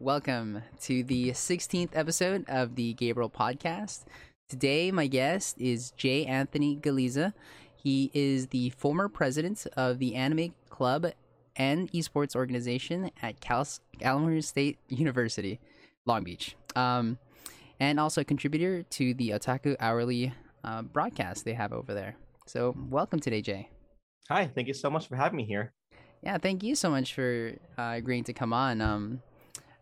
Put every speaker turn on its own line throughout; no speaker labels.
Welcome to the 16th episode of the Gabriel Podcast. Today, my guest is J. Anthony Galiza. He is the former president of the Anime Club and esports organization at Cal- California State University, Long Beach, um, and also a contributor to the Otaku Hourly uh, broadcast they have over there. So, welcome today, Jay.
Hi, thank you so much for having me here.
Yeah, thank you so much for uh, agreeing to come on. Um,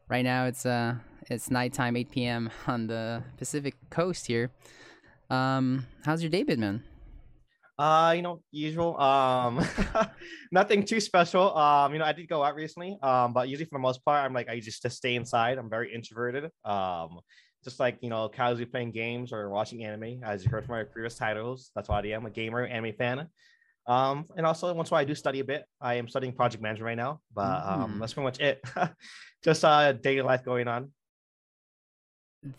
right now it's uh it's nighttime, 8 p.m. on the Pacific Coast here. Um, how's your day been, man?
Uh, you know, usual. Um, nothing too special. Um, you know, I did go out recently. Um, but usually for the most part, I'm like I just to stay inside. I'm very introverted. Um, just like you know, casually playing games or watching anime, as you heard from my previous titles. That's why I am a gamer, anime fan. Um, and also once in a while I do study a bit. I am studying project management right now, but um,
Mm.
that's pretty much it. just uh, daily life going on.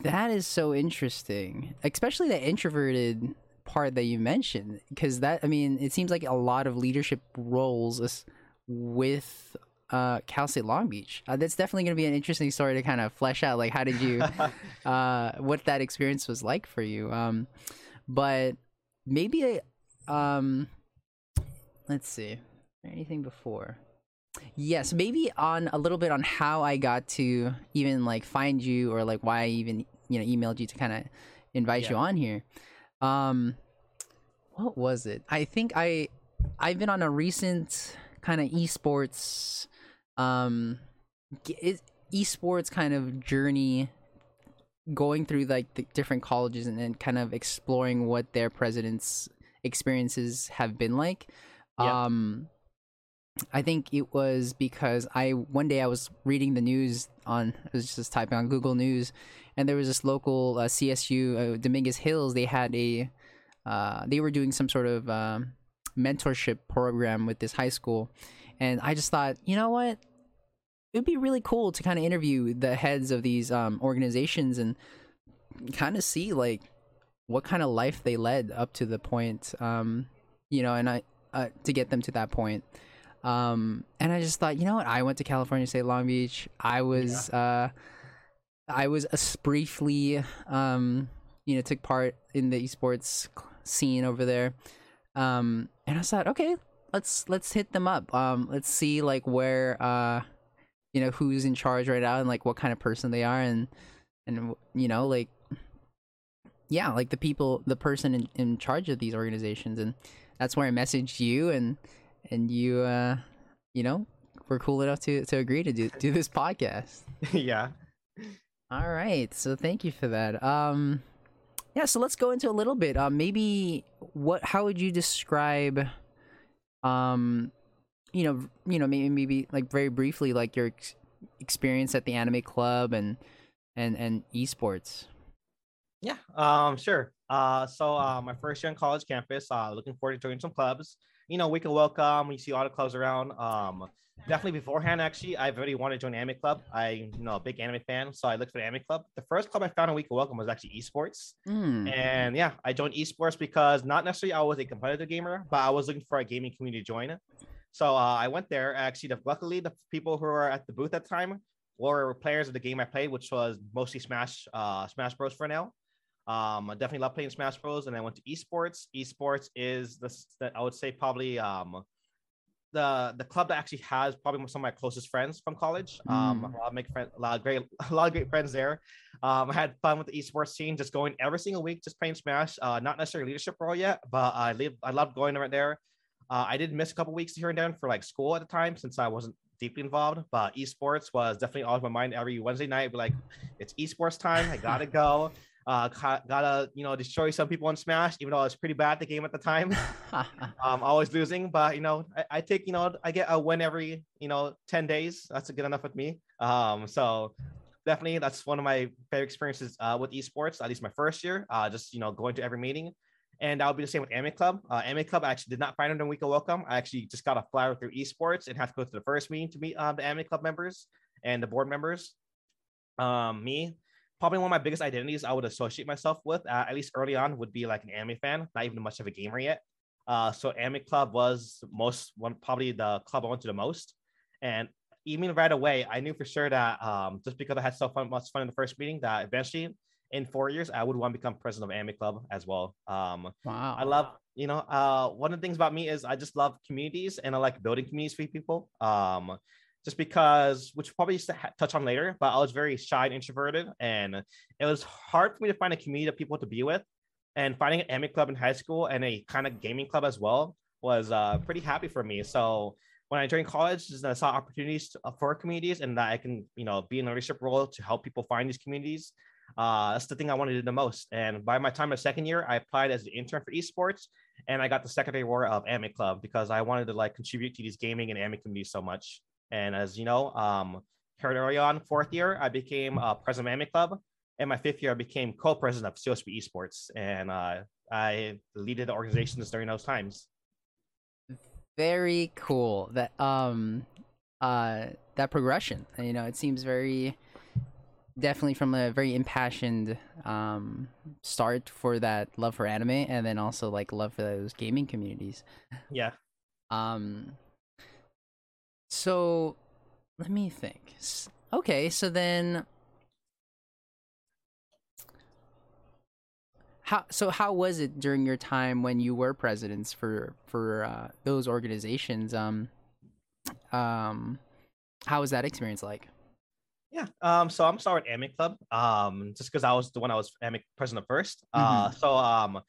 That is so interesting, especially the introverted part that you mentioned, because that I mean, it seems like a lot of leadership roles with uh, Cal State Long Beach. Uh, that's definitely going to be an interesting story to kind of flesh out. Like, how did you, uh, what that experience was like for you? Um, but maybe, um, let's see, anything before. Yes, maybe on a little bit on how I got to even like find you or like why I even you know emailed you to kind of invite you on here. Um, what was it? I think I I've been on a recent kind of esports um esports kind of journey going through like the different colleges and then kind of exploring what their presidents experiences have been like
Yeah.
um I think it was because I one day I was reading the news on I was just typing on Google News, and there was this local uh, CSU uh, Dominguez Hills. They had a uh, they were doing some sort of um, mentorship program with this high school, and I just thought, you know what, it would be really cool to kind of interview the heads of these um, organizations and kind of see like what kind of life they led up to the point, um, you know, and I uh, to get them to that point. Um, and I just thought, you know what? I went to California State Long Beach. I was, uh, I was a briefly, um, you know, took part in the esports scene over there. Um, and I thought, okay, let's let's hit them up. Um, let's see like where, uh, you know, who's in charge right now and like what kind of person they are and and you know like yeah like the people the person in, in charge of these organizations and that's where i messaged you and and you uh you know were cool enough to to agree to do do this podcast.
Yeah.
all right. So thank you for that. Um yeah so let's go into a little bit. Um maybe what how would you describe um you know you know maybe maybe like very briefly like your ex- experience at the anime club and and and esports
Yeah, um, sure. Uh, so uh, my first year on college campus, uh, looking forward to joining some clubs. You know, we can welcome. You see all the clubs around. Um, definitely beforehand, actually, I've already wanted to join anime club. I, you know, a big anime fan, so I looked for the anime club. The first club I found on Week of Welcome was actually esports,
Hmm.
and yeah, I joined esports because not necessarily I was a competitive gamer, but I was looking for a gaming community to join. So uh, I went there. Actually, the, luckily, the people who were at the booth at the time were players of the game I played, which was mostly Smash, uh, Smash Bros. for now. Um, I definitely love playing Smash Bros. And I went to esports. Esports is the, I would say probably um the the club that actually has probably some of my closest friends from college. Um,
Mm.
lot make friends, a lot of great, a lot of great friends there. Um, I had fun with the esports scene, just going every single week, just playing Smash. Uh, not necessarily leadership role yet, but I live, I love going right there. Uh, I did miss a couple weeks here and there for like school at the time since I wasn't deeply involved, but esports was definitely on my mind every Wednesday night. Be like, it's esports time. I gotta go. Uh, gotta you know destroy some people in Smash, even though I was pretty bad at the game at the time. um, always losing, but you know, I, I take you know, I get a win every you know ten days. That's good enough with me. Um, so definitely that's one of my favorite experiences uh, with esports. At least my first year, uh, just you know, going to every meeting. And that would be the same with Anime Club. Uh, Anime Club, I actually did not find it in Week of Welcome. I actually just got a flyer through esports and have to go to the first meeting to meet uh, the Anime Club members and the board members. Um, me, probably one of my biggest identities I would associate myself with, uh, at least early on, would be like an anime fan, not even much of a gamer yet. Uh, so Anime Club was most one, probably the club I went to the most. And even right away, I knew for sure that um, just because I had so fun, much fun in the first meeting, that eventually in four years I would want to become president of Anime Club as well. Um,
Wow.
I love, you know, uh, one of the things about me is I just love communities and I like building communities for people. Um, just because, which probably used to ha- touch on later, but I was very shy and introverted, and it was hard for me to find a community of people to be with. And finding an anime club in high school and a kind of gaming club as well was uh, pretty happy for me. So when I joined college, I saw opportunities to, for communities and that I can, you know, be in a leadership role to help people find these communities. Uh, that's the thing I wanted to do the most. And by my time in second year, I applied as an intern for esports, and I got the secondary award of Anime Club because I wanted to like contribute to these gaming and anime communities so much. And as you know, um, early on, fourth year, I became uh, president of Anime Club. And my fifth year, I became co-president of COSP Esports, and uh, I leaded the organizations during those times.
very cool that um uh that progression you know it seems very definitely from a very impassioned um start for that love for anime and then also like love for those gaming communities
Yeah.
um so let me think okay so then how so how was it during your time when you were presidents for for uh, those organizations um um how was that experience like
Yeah. Um, so I'm sorry, Anime Club. Um, just because I was the one I was Anime president first. Uh, so um,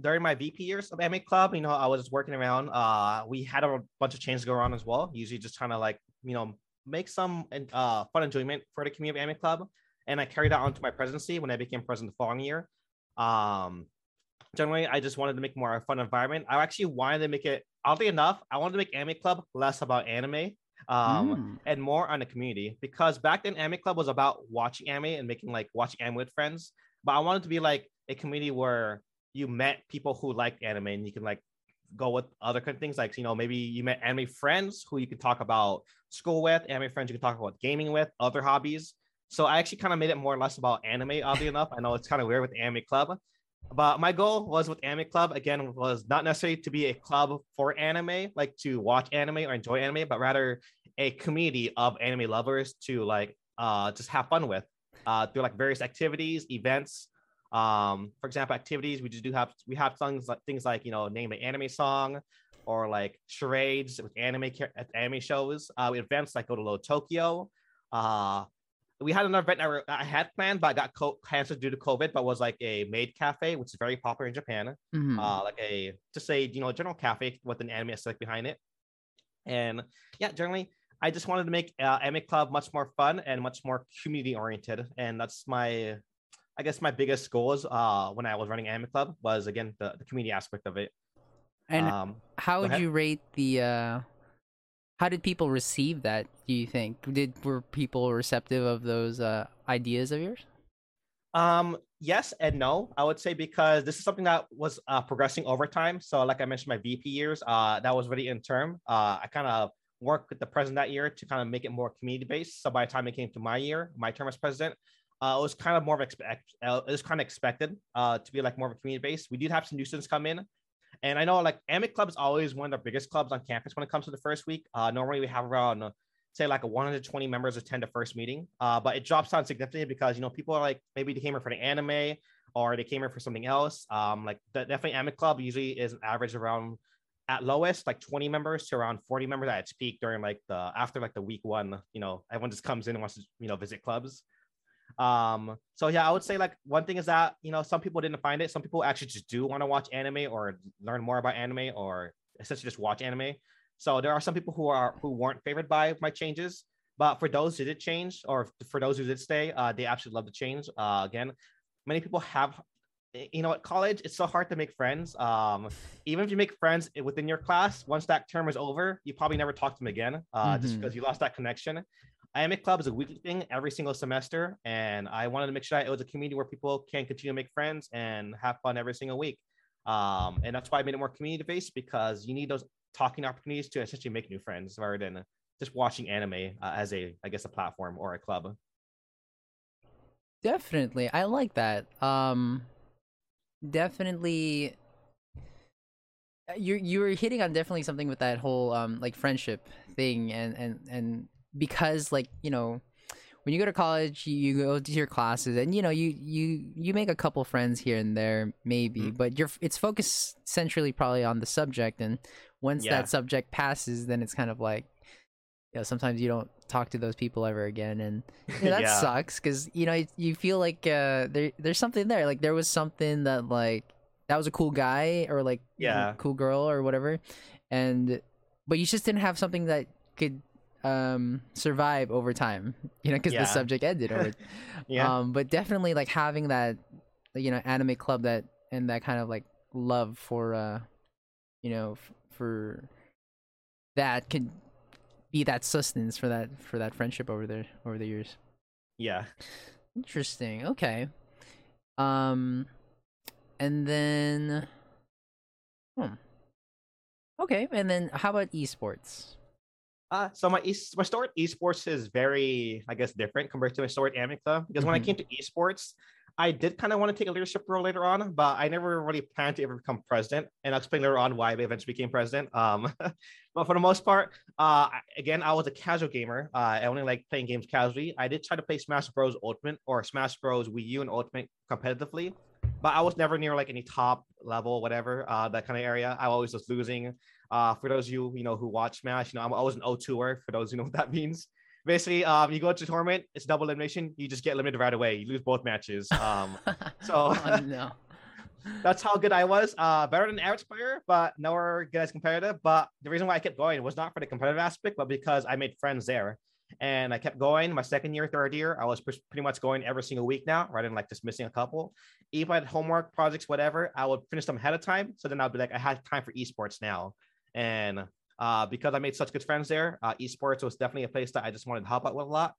during my VP years of Anime Club, you know, I was working around. Uh, we had a bunch of changes go on as well. Usually, just trying to like you know make some uh fun enjoyment for the community of Anime Club, and I carried that on to my presidency when I became president the following year. Um, generally, I just wanted to make more a fun environment. I actually wanted to make it. Oddly enough, I wanted to make Anime Club less about anime. Um,
Mm.
and more on the community because back then anime club was about watching anime and making like watching anime with friends but i wanted to be like a community where you met people who liked anime and you can like go with other kind of things like you know maybe you met anime friends who you could talk about school with anime friends you could talk about gaming with other hobbies. So i actually kind of made it more or less about anime oddly enough. I know it's kind of weird with anime club but my goal was with anime club again was not necessarily to be a club for anime like to watch anime or enjoy anime but rather a community of anime lovers to like uh just have fun with uh through like various activities events um for example activities we just do have we have things like things like you know name an anime song or like charades with anime anime shows uh we events like go to Little Tokyo uh we had another event I, I had planned but I got co- canceled due to COVID but was like a maid cafe which is very popular in Japan
Mhm.
uh, like a just a you know general cafe with an anime aesthetic behind it. And yeah, generally, I just wanted to make uh, anime club much more fun and much more community oriented, and that's my, I guess my biggest goals uh, when I was running anime club was again the, the community aspect of it.
and
um,
how would
ahead.
you rate the uh how did people receive that do you think did were people receptive of those uh ideas of yours
Um, yes and no, I would say because this is something that was uh, progressing over time. So, like I mentioned, my VP years, uh, that was really in term. Uh, I kind of worked with the president that year to kind of make it more community based. So by the time it came to my year, my term as president, uh, it was kind of more of expect. Uh, it was kind of expected uh, to be like more of a community based. We did have some new students come in, and I know like Amic Club is always one of the biggest clubs on campus when it comes to the first week. Uh, normally we have around say like a 120 members attend the first meeting, uh, but it drops down significantly because you know people are like maybe they came here for the anime or they came here for something else. Um, like the, definitely Amic Club usually is an average around at lowest like 20 members to around 40 members at its peak during like the after like the week one. You know everyone just comes in and wants to you know visit clubs. Um, so yeah, I would say like one thing is that you know some people didn't find it. Some people actually just do want to watch anime or learn more about anime or essentially just watch anime. So there are some people who are who weren't favored by my changes, but for those who did change or for those who did stay, uh, they absolutely love the change. Uh, again, many people have, you know, at college it's so hard to make friends. Um, even if you make friends within your class, once that term is over, you probably never talk to them again, uh, just
Mhm.
because you lost that connection. IMIC Club is a weekly thing every single semester, and I wanted to make sure it was a community where people can continue to make friends and have fun every single week. Um, and that's why I made it more community based because you need those talking opportunities to essentially make new friends rather than just watching anime uh, as a, I guess, a platform or a club.
Definitely. I like that. Um definitely you you were hitting on definitely something with that whole um like friendship thing and and and because like you know when you go to college you go to your classes and you know you you you make a couple friends here and there maybe
Mhm.
but you're it's focused centrally probably on the subject and once
Yeah.
that subject passes then it's kind of like you know sometimes you don't talk to those people ever again and you know, that
Yeah.
sucks because you know you, you feel like uh there there's something there like there was something that like that was a cool guy or like
Yeah.
cool girl or whatever and but you just didn't have something that could um survive over time you know because
Yeah.
the subject ended or
Yeah.
um but definitely like having that you know anime club that and that kind of like love for uh you know f- for that could be that sustenance for that for that friendship over there over the years
yeah.
Interesting. Okay. Um, and then, hmm. Okay, and then how about esports?
Uh, so my es- my story at esports is very, I guess, different compared to my story at Amica because when I
Mhm.
came to esports, I did kind of want to take a leadership role later on, but I never really planned to ever become president. And I'll explain later on why I eventually became president. Um, but for the most part, uh, again, I was a casual gamer. Uh, I only like playing games casually. I did try to play Smash Bros. Ultimate or Smash Bros. Wii U and Ultimate competitively, but I was never near like any top level, whatever, uh, that kind of area. I was always was losing. Uh, for those of you you know who watch Smash, you know I'm always an O2er. For those who know what that means, basically, um, you go to tournament, it's double elimination. You just get eliminated right away. You lose both matches. Um, so-
oh, no.
that's how good I was. Uh, better than average player, but nowhere good as competitive. But the reason why I kept going was not for the competitive aspect, but because I made friends there. And I kept going. My second year, third year, I was pretty much going every single week now, rather than like just missing a couple. Even I had homework, projects, whatever, I would finish them ahead of time. So then I'd be like, I had time for esports now. And uh, because I made such good friends there, uh, esports was definitely a place that I just wanted to help out with a lot.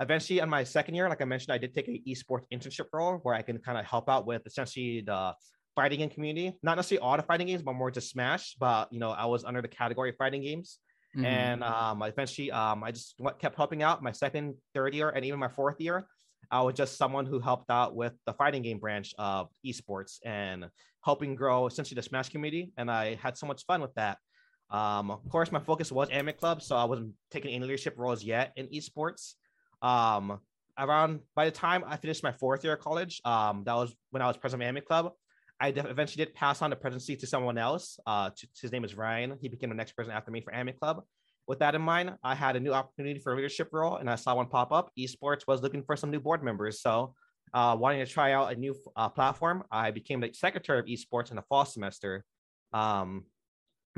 Eventually, in my second year, like I mentioned, I did take an esports internship role where I can kind of help out with essentially the fighting game community. Not necessarily all the fighting games, but more just Smash. But you know, I was under the category of fighting games,
Mhm.
and um, eventually, um, I just kept helping out. My second, third year, and even my fourth year, I was just someone who helped out with the fighting game branch of esports and helping grow essentially the Smash community. And I had so much fun with that. Um, of course, my focus was Anime Club, so I wasn't taking any leadership roles yet in esports. Um, around by the time I finished my fourth year of college, um, that was when I was president of Anime Club. I def- eventually did pass on the presidency to someone else. Uh, his name is Ryan. He became the next president after me for Anime Club. With that in mind, I had a new opportunity for a leadership role, and I saw one pop up. Esports was looking for some new board members, so uh, wanting to try out a new uh, platform, I became the secretary of esports in the fall semester. Um,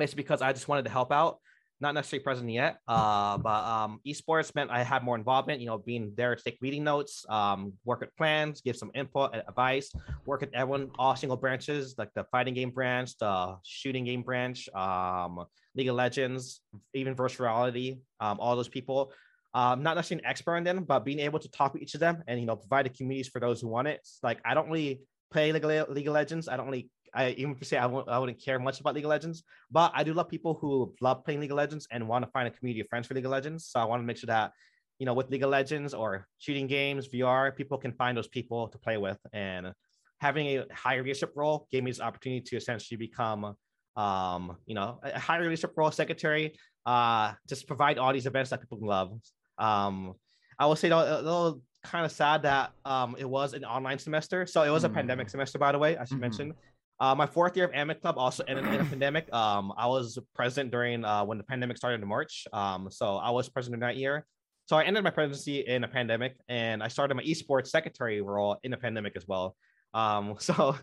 basically because I just wanted to help out. Not necessarily present yet, uh, but um, esports meant I had more involvement. You know, being there to take meeting notes, um, work with plans, give some input, and advice, work with everyone, all single branches like the fighting game branch, the shooting game branch, um, League of Legends, even virtual reality, um, all those people. Um, not necessarily an expert in them, but being able to talk with each of them and you know provide the communities for those who want it. It's like I don't really play League of Legends. I don't really I even say I won't, I wouldn't care much about League of Legends, but I do love people who love playing League of Legends and want to find a community of friends for League of Legends. So I want to make sure that, you know, with League of Legends or shooting games, VR, people can find those people to play with. And having a higher leadership role gave me this opportunity to essentially become, um, you know, a higher leadership role secretary, uh, just provide all these events that people love. Um, I will say though, a little kind of sad that um, it was an online semester. So it was a
Mm.
pandemic semester, by the way, I should
Mhm.
mention. Uh, my fourth year of Amic Club also ended in a pandemic. Um, I was president during uh, when the pandemic started in March. Um, so I was president that year. So I ended my presidency in a pandemic, and I started my esports secretary role in a pandemic as well. Um, so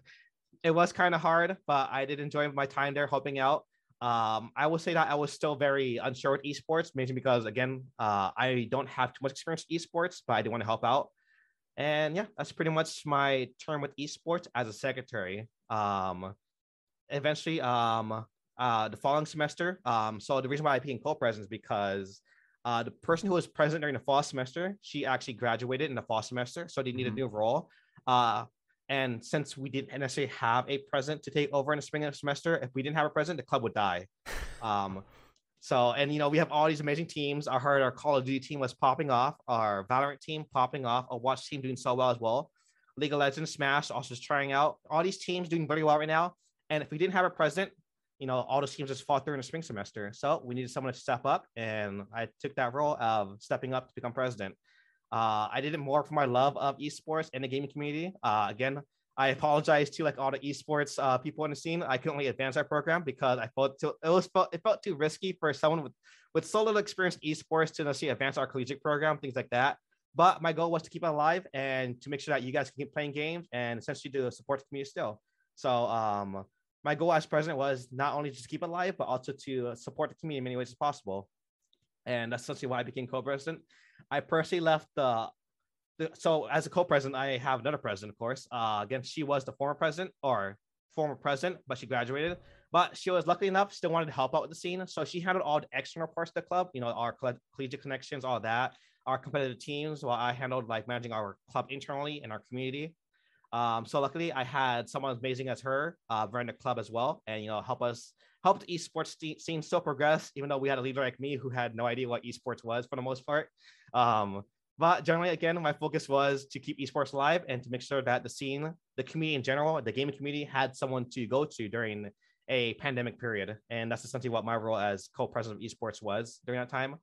it was kind of hard, but I did enjoy my time there helping out. Um, I will say that I was still very unsure with esports, mainly because again, uh, I don't have too much experience with esports, but I do want to help out. And yeah, that's pretty much my term with esports as a secretary. Um, eventually, um, uh, the following semester. Um, so the reason why I became co-president is because uh, the person who was president during the fall semester, she actually graduated in the fall semester, so they need
Mhm.
a new role. Uh, and since we didn't necessarily have a president to take over in the spring semester, if we didn't have a president, the club would die. Um, so, and you know, we have all these amazing teams. I heard our Call of Duty team was popping off, our Valorant team popping off, our Watch team doing so well as well. League of Legends, Smash also is trying out. All these teams doing very well right now. And if we didn't have a president, you know, all those teams just fought through in the spring semester. So we needed someone to step up, and I took that role of stepping up to become president. Uh, I did it more for my love of esports and the gaming community. Uh, again, I apologize to like all the esports uh, people in the scene. I couldn't really advance our program because I felt too, it was felt, it felt too risky for someone with with so little experience esports to see advance our collegiate program, things like that. But my goal was to keep it alive and to make sure that you guys can keep playing games and essentially to support the community still. So um, my goal as president was not only just keep it alive, but also to support the community in many ways as possible. And that's essentially why I became co-president. I personally left the so as a co-president, I have another president, of course. Uh, again, she was the former president or former president, but she graduated. But she was lucky enough, still wanted to help out with the scene. So she handled all the external parts of the club, you know, our collegiate connections, all that, our competitive teams, while I handled like managing our club internally and our community. Um, so luckily I had someone as amazing as her uh, run the club as well, and you know, help us help the esports scene still progress, even though we had a leader like me who had no idea what esports was for the most part. Um, but generally, again, my focus was to keep esports alive and to make sure that the scene, the community in general, the gaming community had someone to go to during a pandemic period. And that's essentially what my role as co-president of esports was during that time.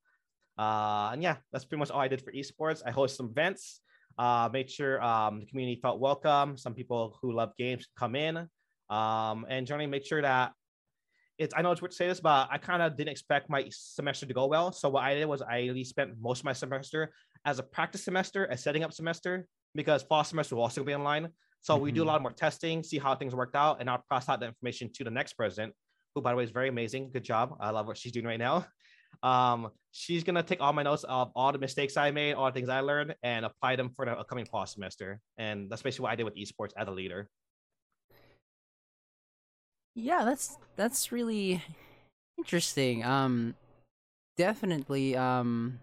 Uh, and yeah, that's pretty much all I did for esports. I hosted some events, uh, made sure um, the community felt welcome. Some people who love games come in, um, and generally make sure that it's I know it's weird to say this, but I kind of didn't expect my semester to go well. So what I did was I at least spent most of my semester as a practice semester, a setting up semester, because fall semester will also be online. So mm-hmm. we do a mm-hmm. lot more testing, see how things worked out, and I'll pass out the information to the next president, who by the way is very amazing. Good job. I love what she's doing right now. Um, she's gonna take all my notes of all the mistakes I made, all the things I learned, and apply them for the upcoming fall semester. And that's basically what I did with esports as a leader.
Yeah, that's that's really interesting. Um, definitely. Um,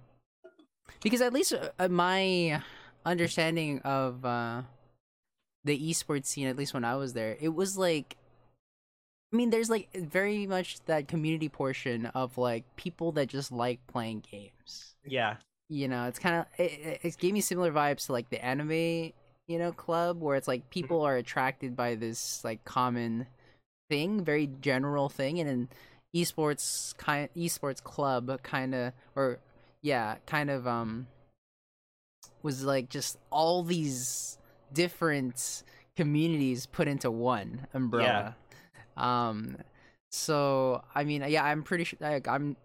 because at least uh, my understanding of uh the esports scene, at least when I was there, it was like. I mean, there's like very much that community portion of like people that just like playing games.
Yeah.
You know, it's kind of it, it gave me similar vibes to like the anime, you know, club where it's like people mm-hmm. are attracted by this like common thing, very general thing, and then esports kind esports club kind of or yeah, kind of um was like just all these different communities put into one umbrella. Yeah. Um so I mean, yeah, I'm pretty sure like, I'm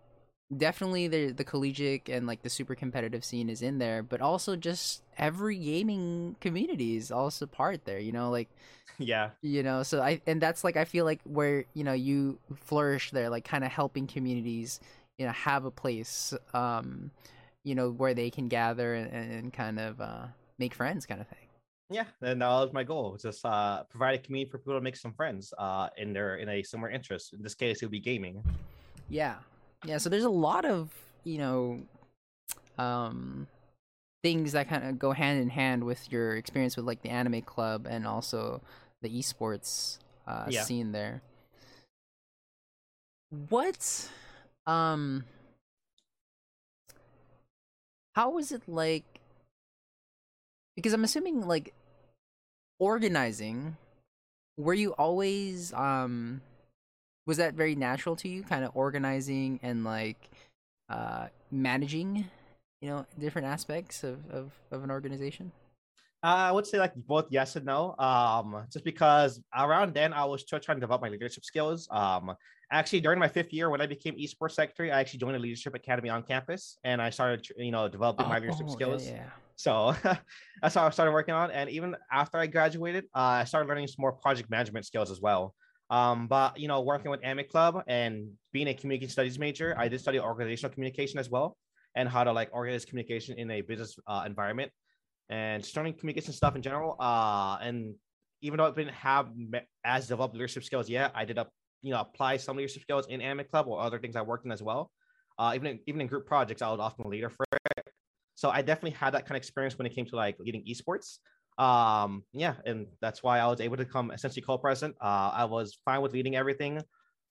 definitely the the collegiate and like the super competitive scene is in there, but also just every gaming community is also part there, you know, like
yeah.
you know so i and that's like i feel like where you know you flourish there like kind of helping communities you know have a place um you know where they can gather and, and kind of uh make friends kind of thing
yeah and that was my goal just uh provide a community for people to make some friends uh in their in a similar interest in this case it would be gaming
yeah yeah so there's a lot of you know um things that kind of go hand in hand with your experience with like the anime club and also the esports uh, yeah. scene there. What, um, how was it like? Because I'm assuming like organizing. Were you always um? Was that very natural to you, kind of organizing and like uh managing, you know, different aspects of of, of an organization?
Uh, I would say like both yes and no. Um, just because around then I was still trying to develop my leadership skills. Um, actually during my fifth year when I became esports secretary, I actually joined a leadership academy on campus, and I started you know developing oh, my leadership skills. Yeah. So that's how I started working on. And even after I graduated, uh, I started learning some more project management skills as well. Um, but you know, working with Amic Club and being a communication studies major, I did study organizational communication as well, and how to like organize communication in a business uh, environment and starting communication stuff in general. Uh, and even though I didn't have as developed leadership skills yet, I did up, you know, apply some leadership skills in Amic Club or other things I worked in as well. Uh, even in, even in group projects, I was often a leader for. So I definitely had that kind of experience when it came to like leading esports. Um, yeah, and that's why I was able to come essentially co-president. Uh, I was fine with leading everything.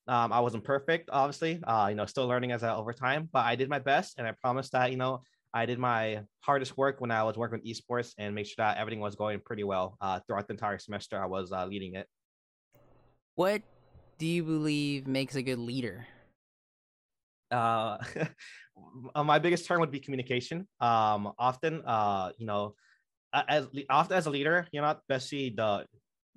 Um, I wasn't perfect, obviously. Uh, you know, still learning as I over time, but I did my best, and I promised that you know I did my hardest work when I was working with esports and make sure that everything was going pretty well uh, throughout the entire semester. I was uh, leading it.
What do you believe makes a good leader?
Uh, my biggest term would be communication. Um, often, uh, you know, as often as a leader, you're not especially the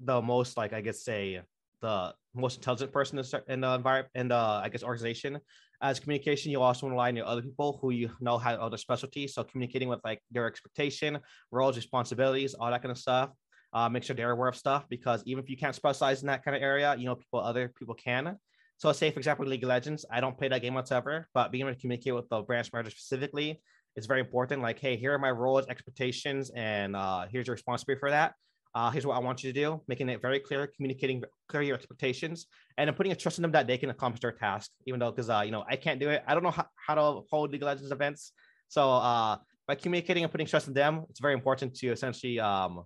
the most like I guess say the most intelligent person in the environment in the I guess organization. As communication, you also want to rely on your other people who you know have other specialties. So communicating with like their expectation, roles, responsibilities, all that kind of stuff. Uh, make sure they're aware of stuff because even if you can't specialize in that kind of area, you know people other people can. So say for example, League of Legends, I don't play that game whatsoever, but being able to communicate with the branch manager specifically is very important. Like, hey, here are my roles, expectations, and uh, here's your responsibility for that. Uh, here's what I want you to do, making it very clear, communicating clear your expectations, and then putting a trust in them that they can accomplish their task, even though because uh, you know I can't do it. I don't know how, how to hold League of Legends events, so uh, by communicating and putting trust in them, it's very important to essentially um,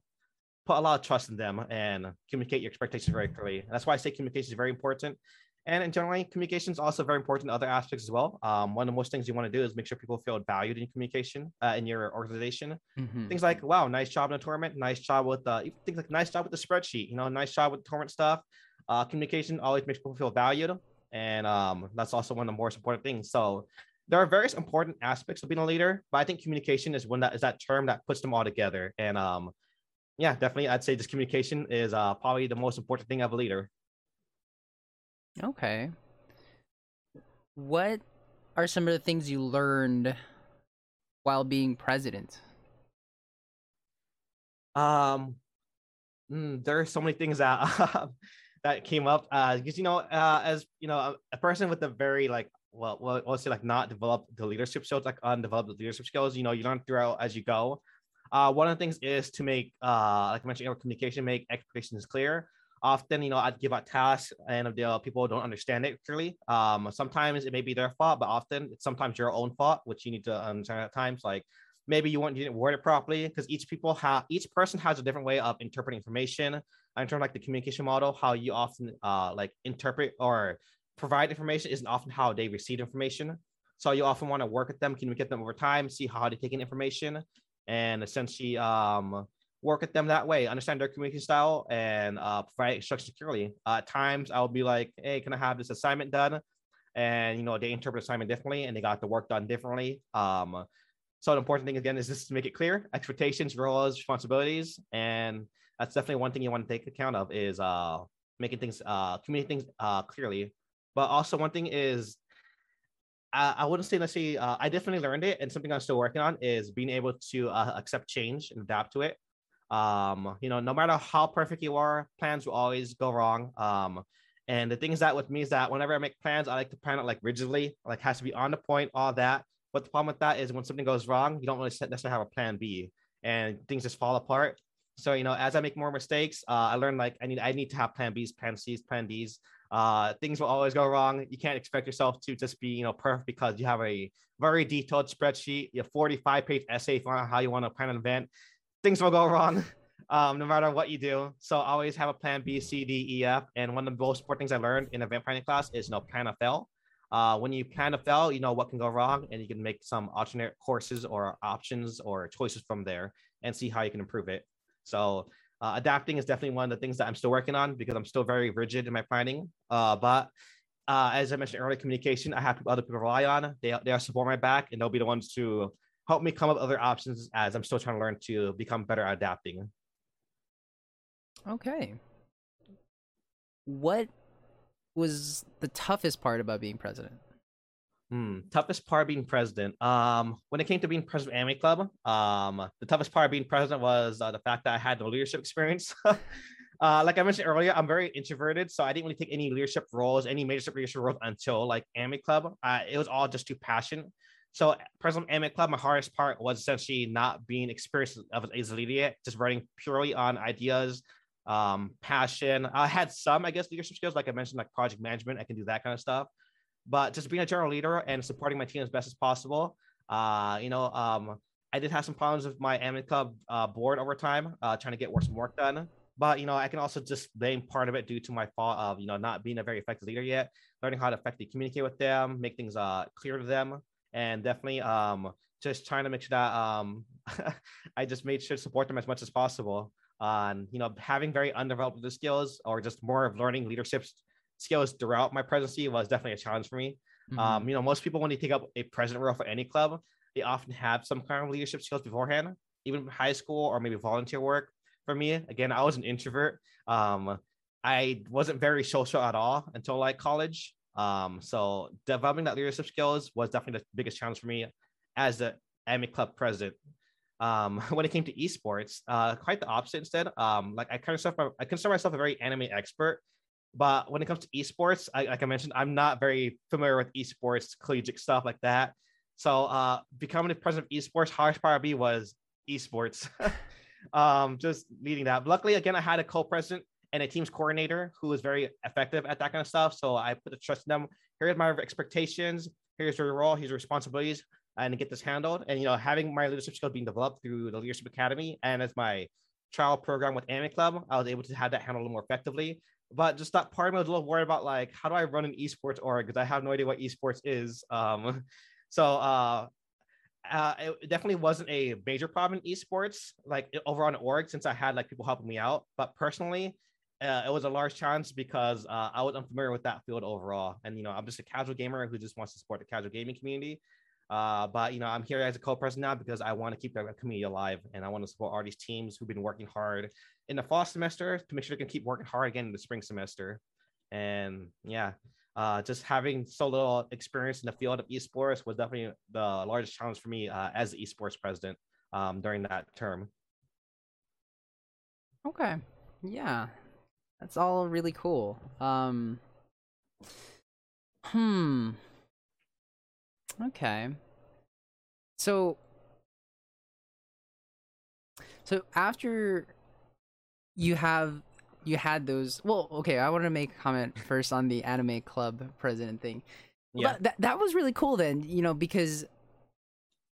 put a lot of trust in them and communicate your expectations very clearly. And that's why I say communication is very important. And generally, communication is also very important in other aspects as well. Um, one of the most things you want to do is make sure people feel valued in communication uh, in your organization. Mm-hmm. Things like, wow, nice job in the tournament, nice job with uh, things like nice job with the spreadsheet, you know, nice job with the tournament stuff. Uh, communication always makes people feel valued, and um, that's also one of the most important things. So there are various important aspects of being a leader, but I think communication is one that is that term that puts them all together. And um, yeah, definitely, I'd say this communication is uh, probably the most important thing of a leader.
Okay. What are some of the things you learned while being president?
Um, mm, there are so many things that that came up. Uh, because you know, uh, as you know, a, a person with a very like well, well, let's say like not developed the leadership skills, like undeveloped leadership skills. You know, you learn throughout as you go. Uh, one of the things is to make, uh, like I mentioned, communication, make expectations clear often you know i'd give out tasks and if the people don't understand it clearly. Um sometimes it may be their fault but often it's sometimes your own fault which you need to understand at times. Like maybe you want you didn't word it properly because each people have each person has a different way of interpreting information in terms of like the communication model how you often uh like interpret or provide information isn't often how they receive information. So you often want to work with them communicate them over time see how they take in information. And essentially um work with them that way, understand their communication style, and uh, provide instruction securely. Uh, at times, I'll be like, "Hey, can I have this assignment done?" And you know, they interpret assignment differently, and they got the work done differently. Um, so the important thing again is just to make it clear: expectations, roles, responsibilities, and that's definitely one thing you want to take account of is uh, making things, uh, communicating things uh, clearly. But also, one thing is I, I wouldn't say necessarily. Uh, I definitely learned it, and something I'm still working on is being able to uh, accept change and adapt to it. Um, you know, no matter how perfect you are, plans will always go wrong. Um, and the thing is that with me is that whenever I make plans, I like to plan it like rigidly, like has to be on the point, all that. But the problem with that is when something goes wrong, you don't really necessarily have a plan B, and things just fall apart. So you know, as I make more mistakes, uh, I learned like I need I need to have plan Bs, plan Cs, plan Ds. Uh, things will always go wrong. You can't expect yourself to just be you know perfect because you have a very detailed spreadsheet, a 45 page essay on how you want to plan an event things will go wrong um, no matter what you do. So always have a plan B, C, D, E, F. And one of the most important things I learned in event planning class is you know plan to fail. Uh, when you plan to fail, you know what can go wrong, and you can make some alternate courses or options or choices from there and see how you can improve it. So uh, adapting is definitely one of the things that I'm still working on because I'm still very rigid in my planning. Uh, but uh, as I mentioned earlier, communication, I have other people rely on. They, they support my back and they'll be the ones to help me come up with other options as I'm still trying to learn to become better at adapting.
Okay. What was the toughest part about being president?
Hmm, toughest part being president. Um, when it came to being president of Anime Club, um, the toughest part of being president was uh, the fact that I had no leadership experience. uh, like I mentioned earlier, I'm very introverted, so I didn't really take any leadership roles, any major leadership roles until like Anime Club. Uh, it was all just too passion. So, President Anime Club, my hardest part was essentially not being experienced as a leader just running purely on ideas, um, passion. I had some, I guess, leadership skills, like I mentioned, like project management. I can do that kind of stuff. But just being a general leader and supporting my team as best as possible. Uh, you know, um, I did have some problems with my Anime Club uh, board over time, uh, trying to get some work done. But you know, I can also just blame part of it due to my fault of you know not being a very effective leader yet, learning how to effectively communicate with them, make things uh clear to them and definitely um just trying to make sure that um I just made sure to support them as much as possible on you know having very undeveloped skills or just more of learning leadership skills throughout my presidency was definitely a challenge for me.
Mhm.
Um, you know, most people when they take up a president role for any club, they often have some kind of leadership skills beforehand, even high school or maybe volunteer work. For me, again, I was an introvert. Um, I wasn't very social at all until like college. Um, so developing that leadership skills was definitely the biggest challenge for me as the anime club president. Um, when it came to esports, uh, quite the opposite instead. Um, like I kind consider I consider myself a very anime expert, but when it comes to esports, I, like I mentioned, I'm not very familiar with esports, collegiate stuff like that. So uh, becoming the president of esports, hardest part of me was esports. um, just leading that. But luckily, again, I had a co-president and a team's coordinator who is very effective at that kind of stuff. So I put the trust in them. Here's my expectations. Here's your role. Here's your responsibilities, and get this handled. And you know, having my leadership skills being developed through the Leadership Academy and as my trial program with Anime Club, I was able to have that handled more effectively. But just that part of me was a little worried about like how do I run an esports org because I have no idea what esports is. Um, so uh, uh, it definitely wasn't a major problem in esports, like over on org, since I had like people helping me out. But personally, uh, it was a large challenge because uh, I was unfamiliar with that field overall. And you know, I'm just a casual gamer who just wants to support the casual gaming community. Uh, but you know, I'm here as a co-president now because I want to keep the community alive and I want to support all these teams who've been working hard in the fall semester to make sure they can keep working hard again in the spring semester. And yeah, uh, just having so little experience in the field of esports was definitely the largest challenge for me uh, as the esports president um, during that term.
Okay. Yeah. That's all really cool. Um Hmm. Okay. So So after you have you had those well, okay, I want to make a comment first on the anime club president thing.
Yeah.
But that that was really cool then, you know, because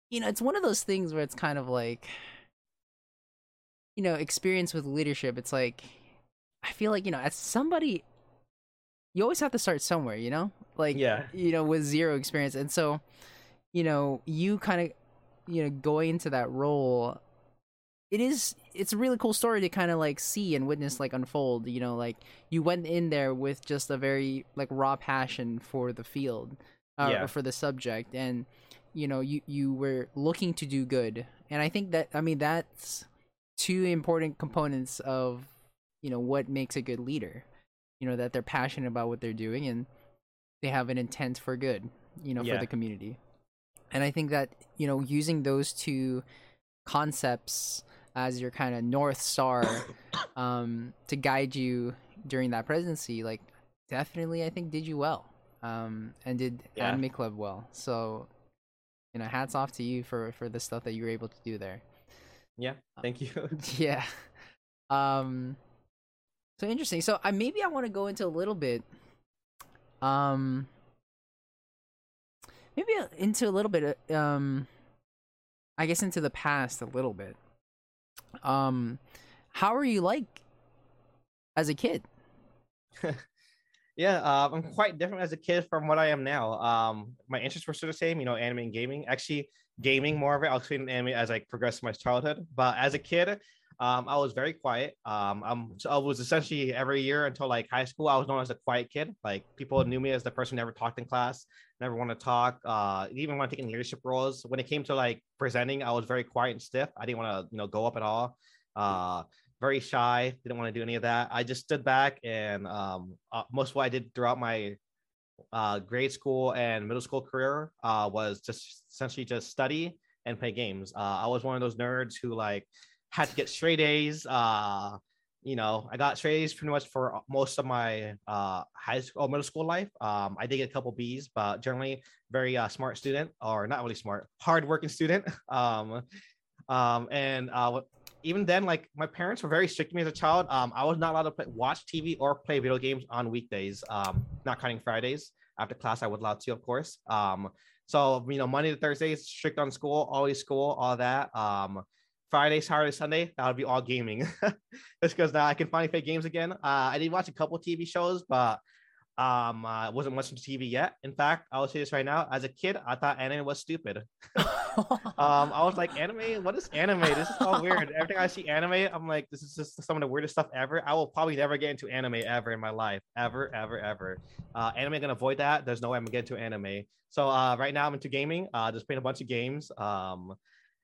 you know, it's one of those things where it's kind of like you know, experience with leadership, it's like I feel like, you know, as somebody you always have to start somewhere, you know? Like
Yeah.
you know, with zero experience. And so, you know, you kind of you know, going into that role it is it's a really cool story to kind of like see and witness like unfold you know like you went in there with just a very like raw passion for the field uh,
Yeah.
or for the subject and you know you you were looking to do good and i think that i mean that's two important components of you know what makes a good leader you know that they're passionate about what they're doing and they have an intent for good you know
Yeah.
for the community and i think that you know using those two concepts as your kind of north star um to guide you during that presidency like definitely i think did you well um and did
Yeah.
anime club well so you know hats off to you for for the stuff that you were able to do there
Yeah. Thank you.
yeah um so interesting so i maybe i want to go into a little bit um maybe into a little bit uh, um i guess into the past a little bit um how are you like as a kid
Yeah, uh, I'm quite different as a kid from what I am now. Um, my interests were still the same, you know, anime and gaming. Actually, gaming more of it. I'll explain anime as I progress my childhood. But as a kid, um, I was very quiet. Um, I'm, so I was essentially every year until like high school, I was known as a quiet kid. Like people knew me as the person who never talked in class, never want to talk. Uh, even when taking leadership roles, when it came to like presenting, I was very quiet and stiff. I didn't want to, you know, go up at all. Uh, very shy, didn't want to do any of that. I just stood back and um, uh, most of what I did throughout my uh, grade school and middle school career uh, was just essentially just study and play games. Uh, I was one of those nerds who like had to get straight A's. Uh, you know, I got straight A's pretty much for most of my uh, high school middle school life. Um, I did get a couple B's, but generally very uh, smart student, or not really smart, hardworking student. um, um, and uh, even then, like my parents were very strict to me as a child. Um, I was not allowed to play, watch TV or play video games on weekdays. Um, not counting Fridays. After class, I was allowed to, of course. Um, so you know, Monday to Thursdays, strict on school, always school, all that. Um, Friday, Saturday, Sunday, that would be all gaming. Just because now I can finally play games again. Uh, I did watch a couple TV shows, but um, I wasn't watching TV yet. In fact, I will say this right now: as a kid, I thought anime was stupid. Um, I was like, anime? What is anime? This is all weird. Every time I see anime, I'm like, this is just some of the weirdest stuff ever. I will probably never get into anime ever in my life, ever, ever, ever. Uh, anime gonna avoid that. There's no way I'm gonna get into anime. So uh, right now I'm into gaming. Uh, just playing a bunch of games. Um,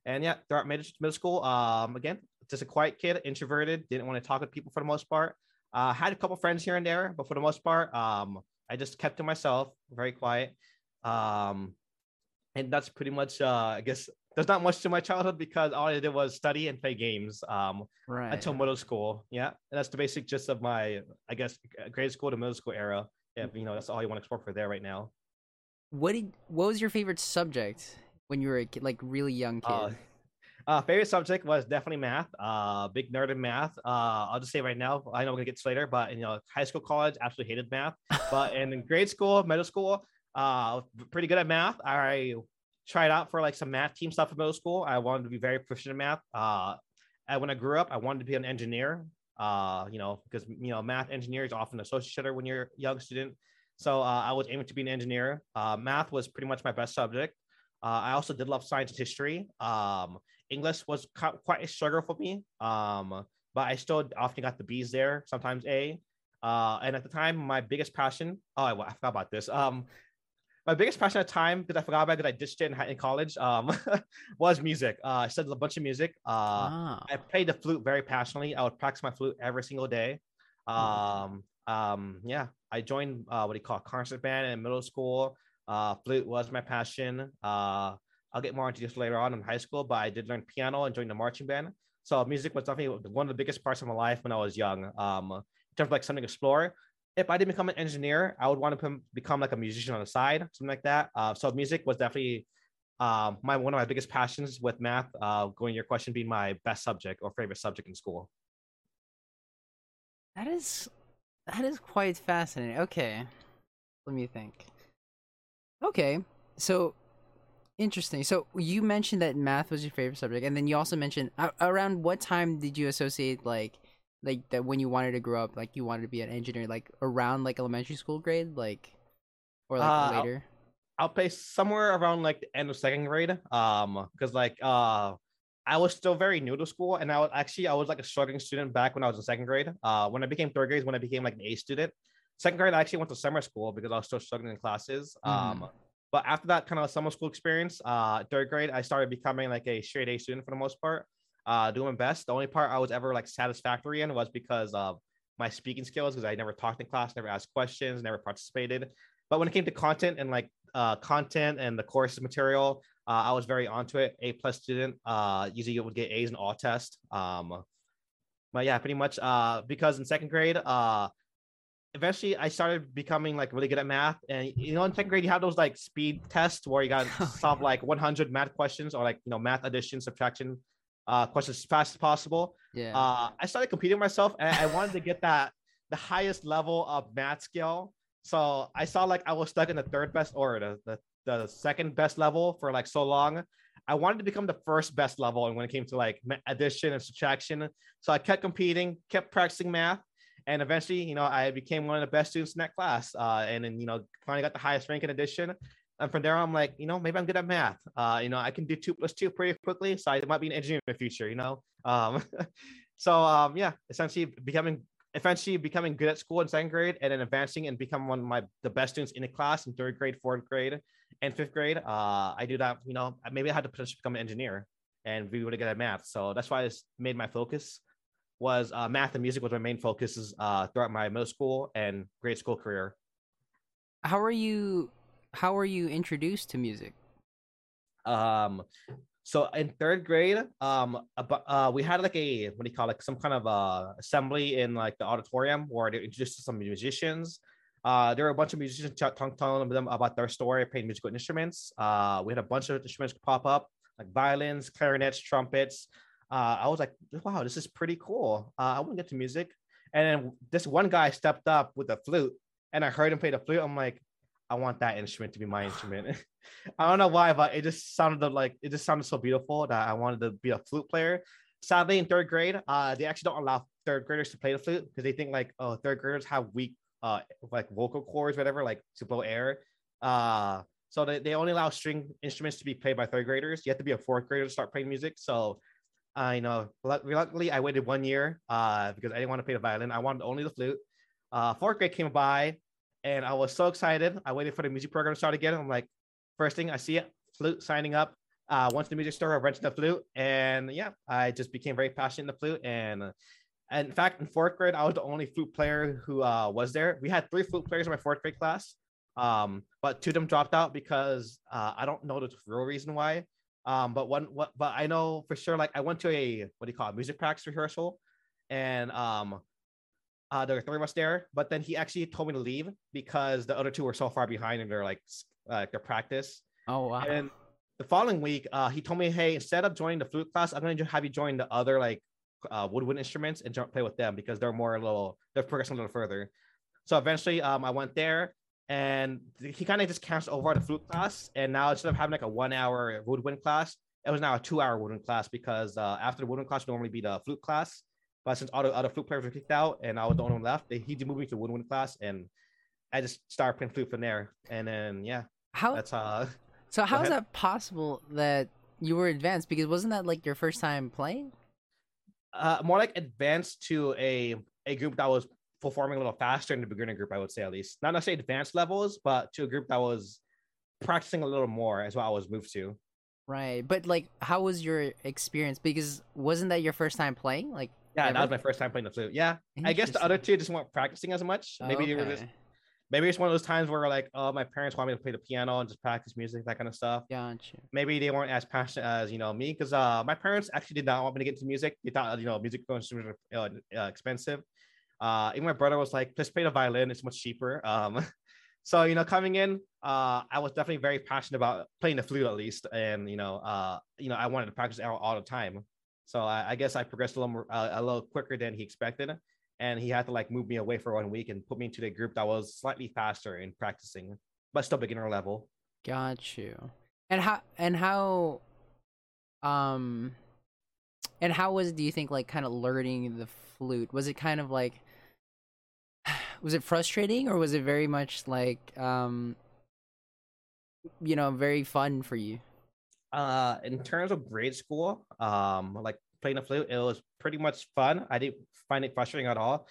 and yeah, throughout middle, middle school, um, again, just a quiet kid, introverted, didn't want to talk with people for the most part. Uh, had a couple friends here and there, but for the most part, um, I just kept to myself, very quiet. Um, and that's pretty much, uh, I guess, there's not much to my childhood because all I did was study and play games um,
right.
until middle school. Yeah, and that's the basic gist of my, I guess, grade school to middle school era. Yeah, you know, that's all you want to explore for there right now.
What did? What was your favorite subject when you were a kid, like really young kid?
Uh, uh, favorite subject was definitely math. Uh, big nerd in math. Uh, I'll just say right now, I know we're gonna get to later, but you know, high school, college, absolutely hated math. But in grade school, middle school, uh, pretty good at math. I tried out for like some math team stuff in middle school. I wanted to be very proficient in math. Uh, and when I grew up, I wanted to be an engineer. Uh, you know, because you know, math engineer is often associated when you're a young student. So uh, I was aiming to be an engineer. Uh, math was pretty much my best subject. Uh, I also did love science and history. Um, English was quite a struggle for me, um, but I still often got the B's there, sometimes A. Uh, and at the time, my biggest passion, oh, I, I forgot about this. Um, my biggest passion at the time, because I forgot about it, I ditched it in, in college, um, was music. Uh, I studied a bunch of music. Uh, ah. I played the flute very passionately. I would practice my flute every single day. Um, um, yeah, I joined uh, what do you call it, concert band in middle school. Uh, flute was my passion. Uh, I'll get more into this later on in high school, but I did learn piano and join the marching band. So music was definitely one of the biggest parts of my life when I was young. Um, in terms of like something to explore. If I didn't become an engineer, I would want to become like a musician on the side, something like that. Uh, so music was definitely um, my one of my biggest passions with math. Uh, going your question being my best subject or favorite subject in school.
That is that is quite fascinating. Okay, let me think. Okay, so interesting. So you mentioned that math was your favorite subject, and then you also mentioned uh, around what time did you associate like like that when you wanted to grow up, like you wanted to be an engineer, like around like elementary school grade, like or like uh, later?
I'll, I'll play somewhere around like the end of second grade. Um, because like uh I was still very new to school, and I was actually I was like a struggling student back when I was in second grade. Uh, when I became third grade, when I became like an A student. Second grade, I actually went to summer school because I was still struggling in classes. Mm-hmm. Um, but after that kind of summer school experience, uh, third grade, I started becoming like a straight A student for the most part, uh, doing best. The only part I was ever like satisfactory in was because of my speaking skills, because I never talked in class, never asked questions, never participated. But when it came to content and like uh, content and the course material, uh, I was very onto it. A plus student. Uh, usually you would get A's in all tests. Um, but yeah, pretty much. Uh, because in second grade, uh, eventually I started becoming like really good at math. And you know, in second grade, you have those like speed tests where you got to solve like 100 math questions or like you know math addition, subtraction uh, questions as fast as possible.
Yeah.
Uh, I started competing myself, and I wanted to get that the highest level of math skill. So I saw like I was stuck in the third best or the, the the second best level for like so long. I wanted to become the first best level, and when it came to like addition and subtraction, so I kept competing, kept practicing math, and eventually, you know, I became one of the best students in that class, uh, and then you know, finally got the highest rank in addition. And from there, I'm like, you know, maybe I'm good at math. Uh, you know, I can do two plus two pretty quickly, so I might be an engineer in the future. You know, um, so um, yeah, essentially becoming eventually becoming good at school in second grade and then advancing and become one of my the best students in the class in third grade, fourth grade, and fifth grade. Uh, I do that, you know, maybe I had to potentially become an engineer and be able to get at math. So that's why I made my focus was uh, math and music was my main focuses uh, throughout my middle school and grade school career.
How are you? How were you introduced to music?
Um, so in third grade, um, uh, we had like a what do you call it, like some kind of uh assembly in like the auditorium where they introduced some musicians. Uh, there were a bunch of musicians talking telling them about their story, playing musical instruments. Uh, we had a bunch of instruments pop up, like violins, clarinets, trumpets. Uh, I was like, wow, this is pretty cool. Uh, I want to get to music. And then this one guy stepped up with a flute, and I heard him play the flute. I'm like, I want that instrument to be my instrument. I don't know why, but it just sounded like it just sounded so beautiful that I wanted to be a flute player. Sadly, in third grade, uh, they actually don't allow third graders to play the flute because they think like, oh, third graders have weak, uh, like vocal cords, whatever, like to blow air. Uh, So they, they only allow string instruments to be played by third graders. You have to be a fourth grader to start playing music. So I know reluctantly I waited one year uh, because I didn't want to play the violin. I wanted only the flute. Uh, fourth grade came by and I was so excited. I waited for the music program to start again. I'm like, first thing I see it, flute signing up. Uh, to the music store, I rented the flute, and yeah, I just became very passionate in the flute. And, and in fact, in fourth grade, I was the only flute player who uh, was there. We had three flute players in my fourth grade class, um, but two of them dropped out because uh, I don't know the real reason why. Um, but one, what, but I know for sure. Like I went to a what do you call it, music practice rehearsal, and um, uh, there were three of us there. But then he actually told me to leave because the other two were so far behind in their like uh, their practice.
Oh wow!
And the following week, uh, he told me, "Hey, instead of joining the flute class, I'm going to have you join the other like uh, woodwind instruments and play with them because they're more a little they're progressing a little further." So eventually, um, I went there, and he kind of just canceled over the flute class, and now instead of having like a one-hour woodwind class, it was now a two-hour woodwind class because uh, after the woodwind class would normally be the flute class, but since all the other flute players were kicked out and I was the only one left, they, he moved me to woodwind class, and I just started playing flute from there. And then yeah,
how
that's uh
so how is that possible that you were advanced? Because wasn't that like your first time playing?
Uh, more like advanced to a a group that was performing a little faster in the beginner group, I would say at least. Not necessarily advanced levels, but to a group that was practicing a little more as what I was moved to.
Right, but like, how was your experience? Because wasn't that your first time playing? Like,
yeah, ever? that was my first time playing the flute. Yeah, I guess the other two just weren't practicing as much. Maybe okay. they were just maybe it's one of those times where like, oh, my parents want me to play the piano and just practice music, that kind of stuff.
Gotcha.
Maybe they weren't as passionate as you know me, because uh, my parents actually did not want me to get into music. They thought you know music was uh, uh, expensive. Uh, even my brother was like, just play the violin; it's much cheaper. Um, so you know, coming in, uh, I was definitely very passionate about playing the flute at least, and you know, uh, you know, I wanted to practice all, all the time. So I, I, guess I progressed a little more, uh, a little quicker than he expected and he had to like move me away for one week and put me into the group that was slightly faster in practicing, but still beginner level.
Got you. And how and how um and how was do you think like kind of learning the flute? Was it kind of like was it frustrating or was it very much like um you know very fun for you?
Uh in terms of grade school, um like playing the flute, it was pretty much fun. I didn't find it frustrating at all.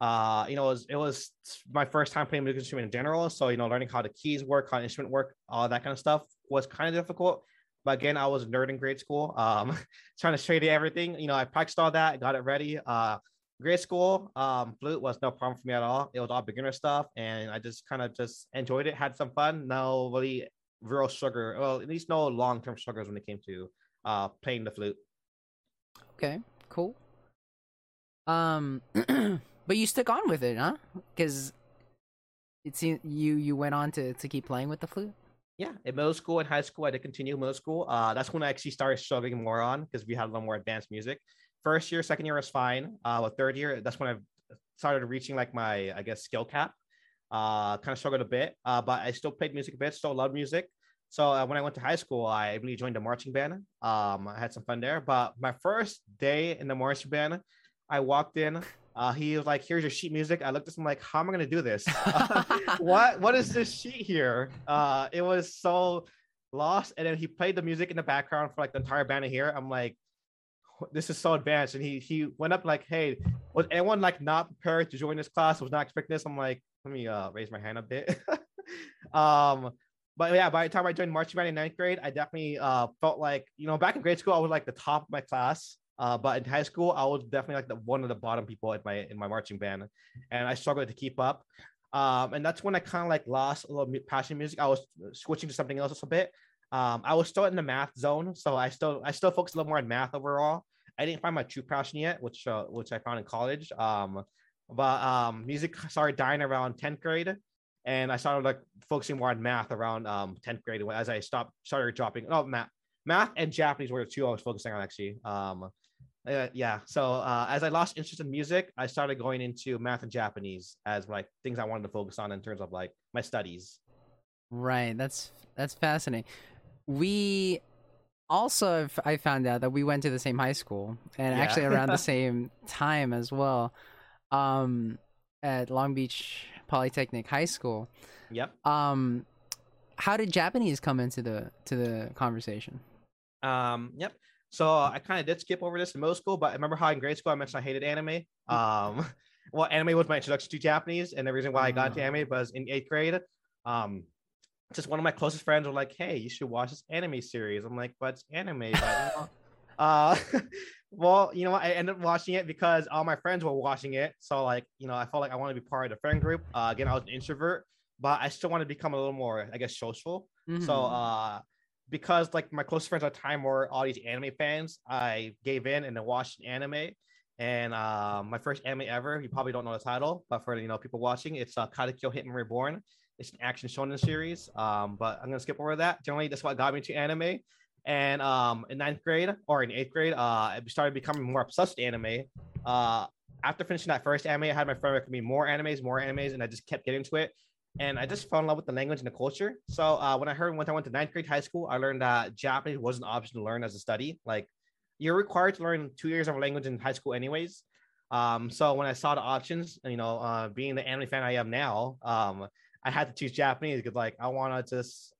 Uh, you know, it was, it was my first time playing music instrument in general. So, you know, learning how the keys work, how instrument work, all that kind of stuff was kind of difficult. But again, I was a nerd in grade school, um, trying to study everything. You know, I practiced all that, got it ready. Uh, grade school, um, flute was no problem for me at all. It was all beginner stuff, and I just kind of just enjoyed it, had some fun. No really real sugar, well, at least no long term struggles when it came to uh, playing the flute.
Okay, cool. Um, but you stuck on with it, huh? Because it seemed you you went on to to keep playing with the flute.
Yeah, in middle school and high school, I did continue middle school. Uh, that's when I actually started struggling more on because we had a little more advanced music. First year, second year was fine. Uh, third year, that's when I started reaching like my I guess skill cap. Uh, kind of struggled a bit, uh, but I still played music a bit, still loved music. So uh, when I went to high school, I really joined the marching band. Um, I had some fun there. But my first day in the marching band, I walked in. Uh, he was like, "Here's your sheet music." I looked at him like, "How am I gonna do this? what What is this sheet here?" Uh, it was so lost. And then he played the music in the background for like the entire band to hear. I'm like, "This is so advanced." And he he went up like, "Hey, was anyone like not prepared to join this class? Was not expecting this?" I'm like, "Let me uh raise my hand a bit." um but yeah, by the time I joined marching band in ninth grade, I definitely uh, felt like you know back in grade school I was like the top of my class, uh, but in high school I was definitely like the one of the bottom people in my in my marching band, and I struggled to keep up. Um, and that's when I kind of like lost a little passion music. I was switching to something else a bit. Um, I was still in the math zone, so I still I still focused a little more on math overall. I didn't find my true passion yet, which uh, which I found in college. Um, but um, music started dying around tenth grade and I started like focusing more on math around um 10th grade as I stopped started dropping oh math math and Japanese were the two I was focusing on actually um uh, yeah so uh, as I lost interest in music I started going into math and Japanese as like things I wanted to focus on in terms of like my studies
right that's that's fascinating we also I found out that we went to the same high school and yeah. actually around the same time as well um at Long Beach Polytechnic High School.
Yep.
Um, how did Japanese come into the to the conversation?
Um, yep. So I kind of did skip over this in middle school, but I remember how in grade school I mentioned I hated anime. Um, well, anime was my introduction to Japanese, and the reason why I got into
Ah.
anime was in eighth grade. Um, just one of my closest friends were like, "Hey, you should watch this anime series." I'm like, "But it's anime." But, you know, uh, well, you know, what? I ended up watching it because all my friends were watching it. So, like, you know, I felt like I wanted to be part of the friend group. Uh, again, I was an introvert, but I still wanted to become a little more, I guess, social. So
Mhm.
uh because like my close friends at the time were all these anime fans, I gave in and then watched anime. And uh, my first anime ever, you probably don't know the title, but for you know people watching, it's uh, Katekyo Hitman Reborn. It's an action shonen series. Um, but I'm gonna skip over that. Generally, that's what got me into anime. And um, in ninth grade or in eighth grade, uh, I started becoming more obsessed with anime. Uh, after finishing that first anime, I had my friend recommend me more animes, more animes, and I just kept getting into it and I just fell in love with the language and the culture. So uh, when I heard when I went to ninth grade high school, I learned that Japanese was an option to learn as a study. Like you're required to learn two years of a language in high school, anyways. Um, so when I saw the options, you know, uh, being the anime fan I am now, um, I had to choose Japanese because like I want to just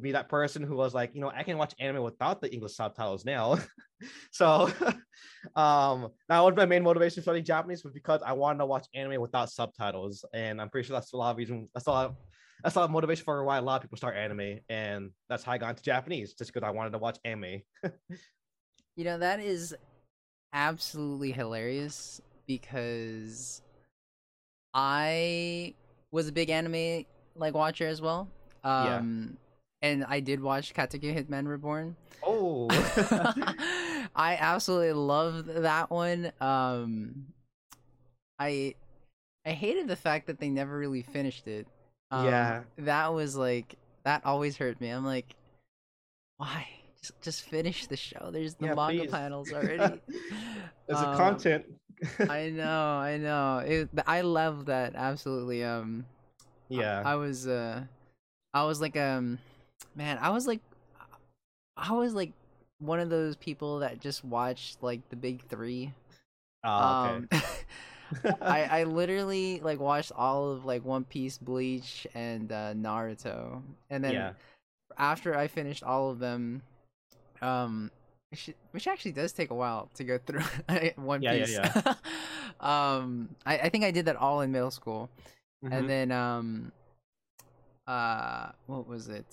be that person who was like, you know, I can watch anime without the English subtitles now. so um that was my main motivation for studying Japanese was because I wanted to watch anime without subtitles. And I'm pretty sure that's a lot of reason that's a lot of that's a lot of motivation for why a lot of people start anime. And that's how I got into Japanese, just because I wanted to watch anime.
You know, that is absolutely hilarious because I was a big anime like watcher as well.
Yeah.
Um and I did watch Katekyo Hitman Reborn.
Oh
I absolutely love that one. Um I I hated the fact that they never really finished it. Um,
Yeah.
That was like that always hurt me. I'm like why? Just just finish the show. There's the
Yeah,
manga
please.
panels already.
There's a
Um,
content.
I know, I know. It, I love that absolutely. Um,
yeah.
I, was, uh, I was like, um, man, I was like, I was like one of those people that just watched like the big three.
oh,
Um, I I literally like watched all of like One Piece, Bleach, and uh, Naruto, and then
yeah.
after I finished all of them, um, which, which actually does take a while to go through One
Yeah, yeah,
Piece. um, I, I think I did that all in middle school,
Mhm.
and then um, uh, what was it?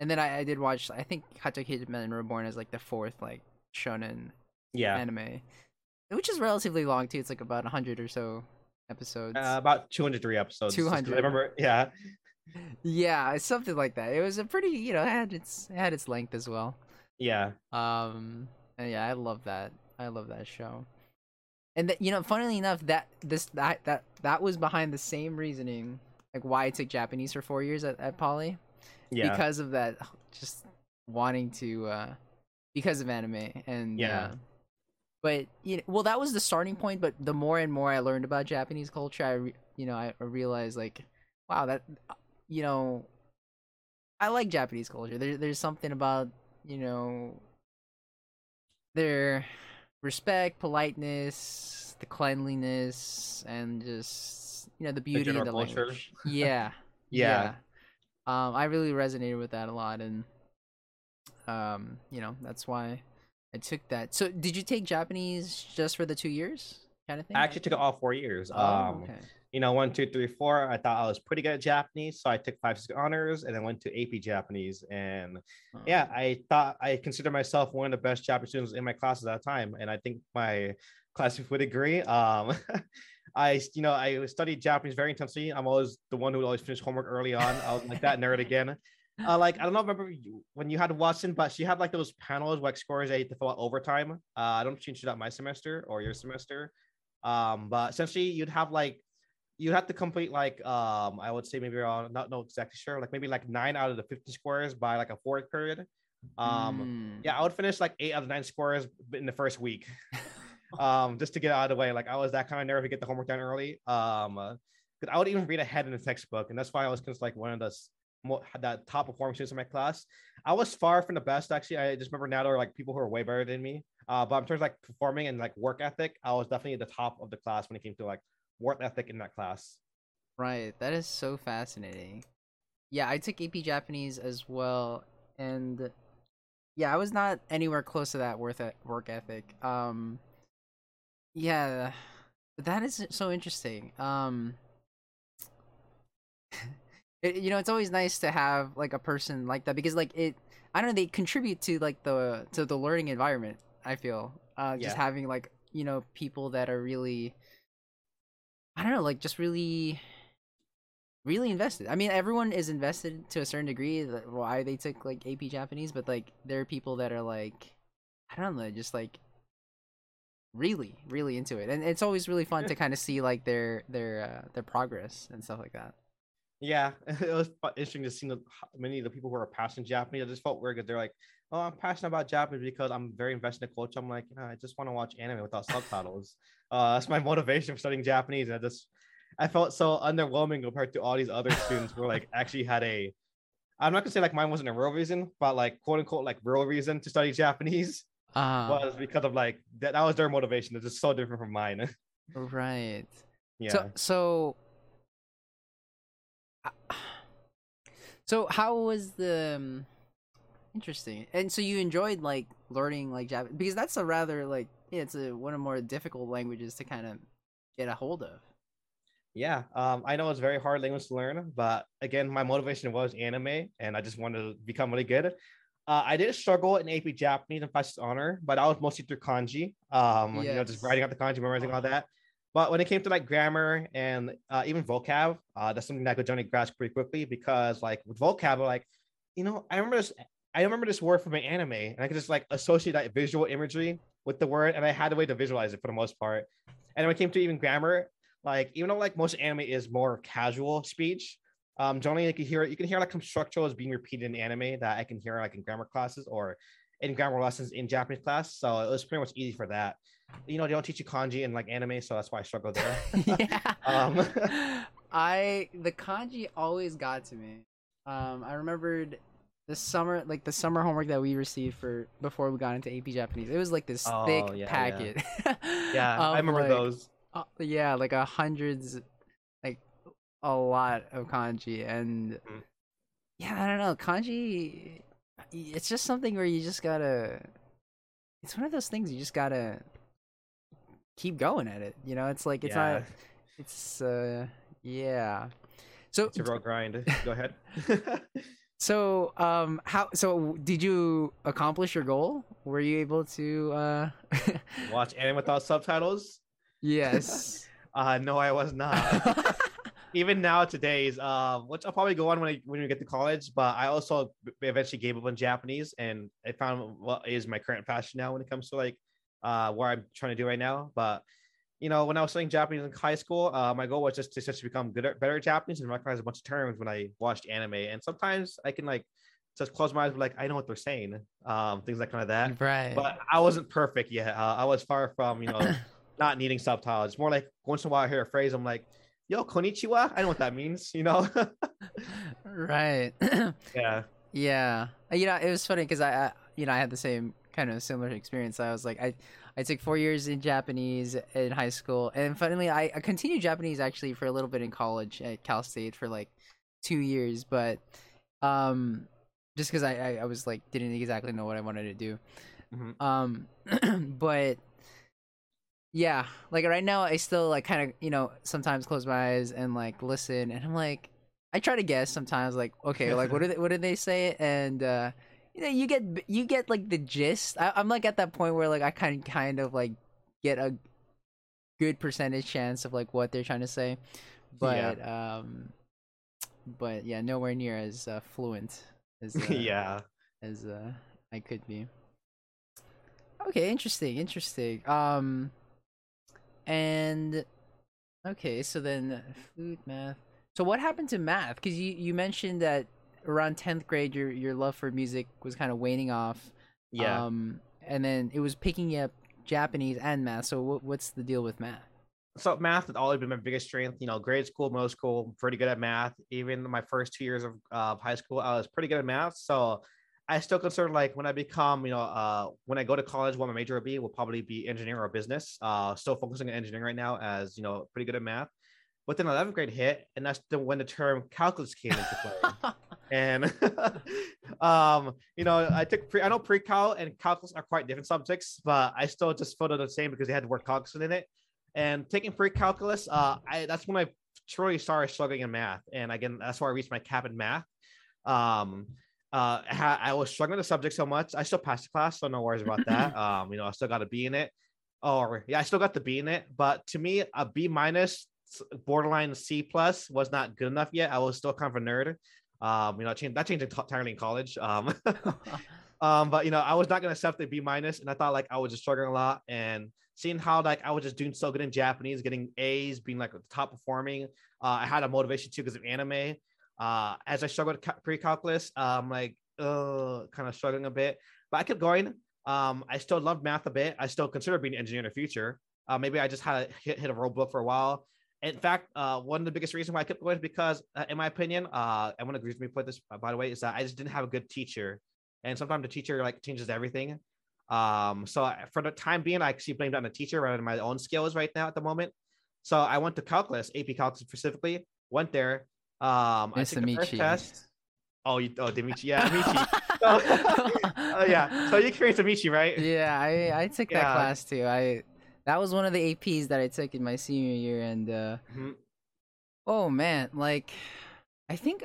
And then I, I did watch. I think Katekyo Hitman Reborn is like the fourth like shonen
yeah.
anime, which is relatively long too. It's like about hundred or so episodes.
Uh, about 203 episodes.
200.
I remember, yeah.
yeah, something like that. It was a pretty, you know, it had its it had its length as well.
Yeah.
Um, and yeah, I love that. I love that show. And that you know, funnily enough, that this that that that was behind the same reasoning, like why I took Japanese for four years at, at Poly,
Yeah.
because of that, just wanting to, uh because of anime and
Yeah.
uh, but you know, well, that was the starting point. But the more and more I learned about Japanese culture, I re- you know I, I realized like, wow, that you know, I like Japanese culture. There, there's something about you know their respect, politeness, the cleanliness, and just you know the beauty of the
culture.
language. Yeah,
Yeah.
Um, I really resonated with that a lot, and um, you know that's why I took that. So, did you take Japanese just for the two years, kind of thing?
I actually took it all four years.
Oh,
um,
okay.
You know, one, two, three, four. I thought I was pretty good at Japanese, so I took five, six honors, and then went to AP Japanese. And
Oh.
yeah, I thought I consider myself one of the best Japanese students in my classes at that time, and I think my classmates would agree. Um, I, you know, I studied Japanese very intensely. I'm always the one who would always finish homework early on. I was like that nerd again. Uh, like I don't know, remember you, when you had Watson, but she had like those panels like scores you had to fill out overtime. Uh, I don't change that my semester or your semester. Um, but essentially you'd have like you have to complete like um I would say maybe around not know exactly sure like maybe like nine out of the 50 squares by like a fourth period. Um
Mm.
yeah, I would finish like eight out of nine squares in the first week. um just to get out of the way. Like I was that kind of nerd to get the homework done early. Um uh, 'cause I would even read ahead in the textbook, and that's why I was just like one of the s- that top performing students in my class. I was far from the best actually. I just remember now there are like people who are way better than me. Uh, but in terms of like performing and like work ethic, I was definitely at the top of the class when it came to like work ethic in that class.
Right. That is so fascinating. yeah, I took AP Japanese as well, and yeah, I was not anywhere close to that worth work ethic. Um, yeah, that is so interesting. Um, it, you know, it's always nice to have like a person like that because like it, I don't know, they contribute to like the to the learning environment. I feel uh, just
Yeah.
having like you know people that are really, I don't know, like just really really invested. I mean, everyone is invested to a certain degree. Why they took like AP Japanese, but like there are people that are like, I don't know, just like really, really into it, and it's always really fun to kind of see like their their uh, their progress and stuff like that.
Yeah, it was interesting to see the, how many of the people who are passing Japanese. I just felt weird because they're like, "Oh, I'm passionate about Japanese because I'm very invested in the culture." I'm like, "No, I just want to watch anime without subtitles. Uh, that's my motivation for studying Japanese." And I just, I felt so underwhelming compared to all these other students who like actually had a. I'm not gonna say like mine wasn't a real reason, but like quote unquote like real reason to study Japanese
Uh,
was because of like that. That was their motivation. It's just so different from mine.
right.
yeah.
So so. uh, So how was the um, interesting? And so you enjoyed like learning like Japanese because that's a rather like yeah, it's a one of the more difficult languages to kind of get a hold of.
Yeah, um, I know it's very hard language to learn, but again, my motivation was anime, and I just wanted to become really good. Uh, I did struggle in AP Japanese and Fastest Honor, but I was mostly through kanji. Um, you know, just writing out the kanji, memorizing all that. But when it came to like grammar and uh, even vocab, uh, that's something that I could generally grasp pretty quickly because like with vocab, like, you know, I remember this. I remember this word from an anime, and I could just like associate that visual imagery with the word, and I had a way to visualize it for the most part. And when it came to even grammar, like even though like most anime is more casual speech, um, generally you can hear you can hear like some structurals being repeated in anime that I can hear like in grammar classes or in grammar lessons in Japanese class. So it was pretty much easy for that. You know, they don't teach you kanji in like anime, so that's why I struggle there.
yeah.
Um,
I the kanji always got to me. Um, I remembered the summer, like the summer homework that we received for before we got into AP Japanese. It was like this
Oh,
thick
yeah, yeah.
packet.
yeah, I remember
like,
those.
uh, yeah, like a hundreds, like a lot of kanji, and
Mm.
yeah, I don't know, kanji. It's just something where you just gotta. It's one of those things you just gotta keep going at it. You know, it's like it's
yeah,
not. It's uh, yeah. So
it's a real grind. Go ahead.
so um how so did you accomplish your goal? Were you able to uh
Watch anime without subtitles.
yes.
Uh, no, I was not. even now today's uh which i'll probably go on when i when we get to college but i also eventually gave up on japanese and i found what is my current passion now when it comes to like uh what i'm trying to do right now but you know when i was studying japanese in high school uh my goal was just to just become good at better at japanese and recognize a bunch of terms when i watched anime and sometimes i can like just close my eyes and be like i know what they're saying um things like kind of that
right.
but i wasn't perfect yet uh, i was far from you know not needing subtitles it's more like once in a while i hear a phrase i'm like yo konnichiwa i know what that means you know
right.
yeah
yeah. You know, it was funny because I, I, you know, I had the same kind of similar experience. I was like, I, I took four years in Japanese in high school, and finally, I, I continued Japanese actually for a little bit in college at Cal State for like two years, but, um, just because I, I, I was like didn't exactly know what I wanted to do.
Mhm.
Um, but yeah, like right now, I still like kind of you know sometimes close my eyes and like listen, and I'm like, I try to guess sometimes, like okay, like what did they, what did they say, and uh, you know you get you get like the gist. I, I'm like at that point where like I kind kind of like get a good percentage chance of like what they're trying to say,
Yeah.
but um, but yeah, nowhere near as uh, fluent as uh,
yeah
as uh, I could be. Okay, interesting, interesting. Um, and okay, so then food, math. So what happened to math? Because you you mentioned that around tenth grade, your your love for music was kind of waning off.
yeah
Um, and then it was picking up Japanese and math. So what what's the deal with math?
so math has always been my biggest strength you know grade school middle school pretty good at math even my first two years of uh, high school i was pretty good at math so i still consider like when i become you know uh, when i go to college what my major will be will probably be engineering or business uh, still focusing on engineering right now as you know pretty good at math But then 11th grade hit, and that's the, when the term calculus came into play. and um, you know, I took pre. I know pre-cal and calculus are quite different subjects, but I still just felt it the same because they had the word calculus in it. And taking pre-calculus, uh, I that's when I truly started struggling in math, and again, that's where I reached my cap in math. Um, uh, I was struggling with the subject so much. I still passed the class, so no worries about that. um, you know, I still got a B in it. Or yeah, I still got the B in it. But to me, a B minus, borderline C plus, was not good enough yet. I was still kind of a nerd. Um, you know, changed, that changed entirely in college. Um, um, but you know, I was not gonna accept the B minus, and I thought like I was just struggling a lot. And seeing how like I was just doing so good in Japanese, getting A's, being like top performing, uh, I had a motivation too because of anime. Uh, as I struggled with pre-calculus, I'm like, uh, kind of struggling a bit, but I kept going. Um, I still love math a bit. I still consider being an engineer in the future. Uh, maybe I just had hit, hit a roadblock for a while. In fact, uh, one of the biggest reasons why I kept going is because, uh, in my opinion, uh, everyone agrees with me. Put this uh, by the way, is that I just didn't have a good teacher, and sometimes the teacher like changes everything. Um, so for the time being, I actually blamed on the teacher rather than my own skills right now at the moment. So I went to calculus, AP calculus specifically. Went there. Um,
nice I took the first you. test.
Oh, you, oh, Dimitri, yeah, Dimitri. so, uh, yeah, so you experienced Dimitri, right?
Yeah, I I took that yeah. class too. I that was one of the APs that I took in my senior year, and uh, mm-hmm. oh man, like I think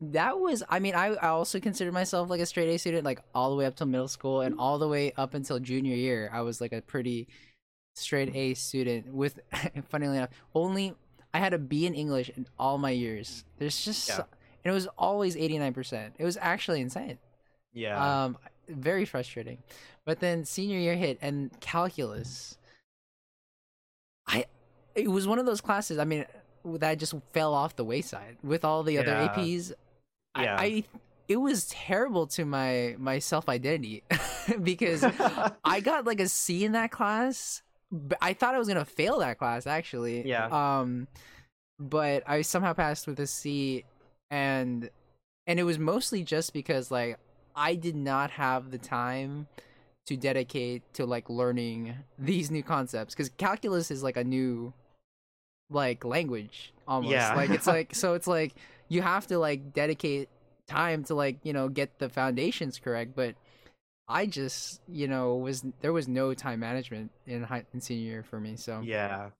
that was. I mean, I I also consider myself like a straight A student, like all the way up till middle school, and all the way up until junior year. I was like a pretty straight A student with, funnily enough, only I had a B in English in all my years. There's just, yeah. and it was always 89%. It was actually insane.
Yeah.
Um, very frustrating. But then senior year hit and calculus. I, it was one of those classes. I mean, that just fell off the wayside with all the other yeah. APs. Yeah. I, I it was terrible to my my self identity because I got like a C in that class I thought I was gonna fail that class actually.
Yeah.
Um, but I somehow passed with a C, and and it was mostly just because like I did not have the time to dedicate to like learning these new concepts because calculus is like a new like language almost yeah. like it's like so it's like you have to like dedicate time to like you know get the foundations correct but I just, you know, was there was no time management in high, in senior year for me. So
yeah.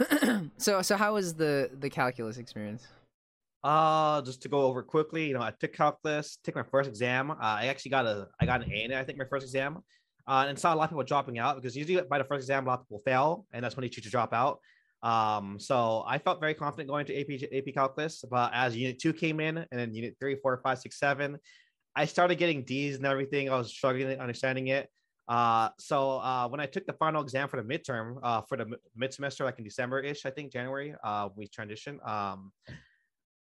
so so how was the the calculus experience?
Uh, just to go over quickly, you know, I took calculus, took my first exam. Uh, I actually got a I got an A in it. I think my first exam. Uh, and saw a lot of people dropping out because usually by the first exam, a lot of people fail, and that's when you choose to drop out. Um, so I felt very confident going to AP AP calculus, but as unit two came in, and then unit three, four, five, six, seven, I started getting D's and everything. I was struggling understanding it. Uh, so uh, when I took the final exam for the midterm, uh, for the mid semester, like in December ish, I think January, uh, we transitioned. Um,